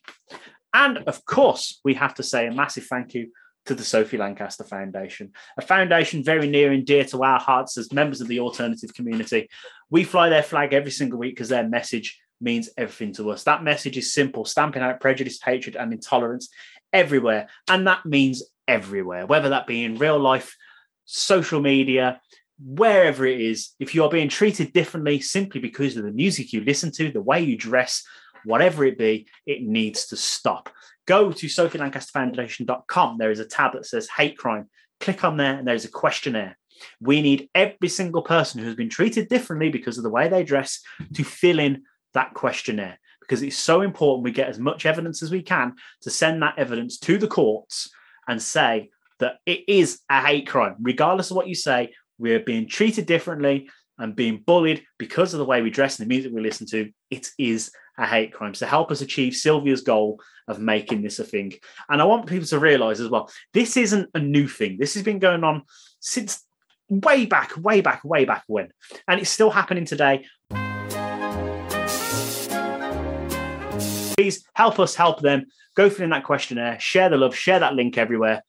And of course, we have to say a massive thank you to the Sophie Lancaster Foundation, a foundation very near and dear to our hearts as members of the alternative community. We fly their flag every single week because their message means everything to us. That message is simple stamping out prejudice, hatred, and intolerance everywhere. And that means everywhere, whether that be in real life, social media, wherever it is. If you are being treated differently simply because of the music you listen to, the way you dress, whatever it be, it needs to stop. Go to sophielancasterfoundation.com. There is a tab that says hate crime. Click on there, and there's a questionnaire. We need every single person who has been treated differently because of the way they dress to fill in that questionnaire because it's so important we get as much evidence as we can to send that evidence to the courts and say that it is a hate crime. Regardless of what you say, we're being treated differently and being bullied because of the way we dress and the music we listen to. It is a hate crime. So help us achieve Sylvia's goal of making this a thing. And I want people to realize as well, this isn't a new thing. This has been going on since way back, way back, way back when. And it's still happening today. Please help us help them. Go fill in that questionnaire, share the love, share that link everywhere.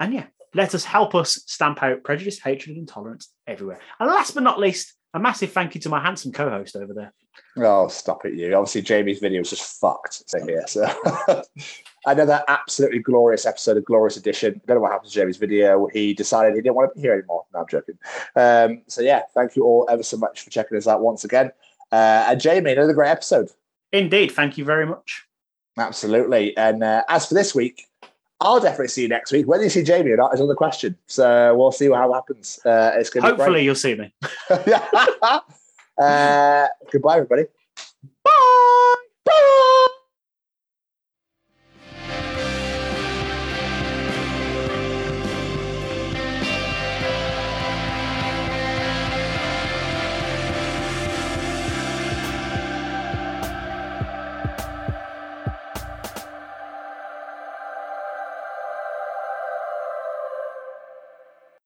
And yeah, let us help us stamp out prejudice, hatred, and intolerance everywhere. And last but not least, a massive thank you to my handsome co-host over there. Oh, stop it, you. Obviously, Jamie's video is just fucked. So, here. So, another absolutely glorious episode, of glorious edition. I don't know what happened to Jamie's video. He decided he didn't want to be here anymore. No, I'm joking. Um, so, yeah, thank you all ever so much for checking us out once again. Uh, and Jamie, another great episode. Indeed. Thank you very much. Absolutely. And uh, as for this week, I'll definitely see you next week. Whether you see Jamie or not is another question. So we'll see how it happens. Uh, it's going Hopefully, you'll see me. uh, goodbye, everybody.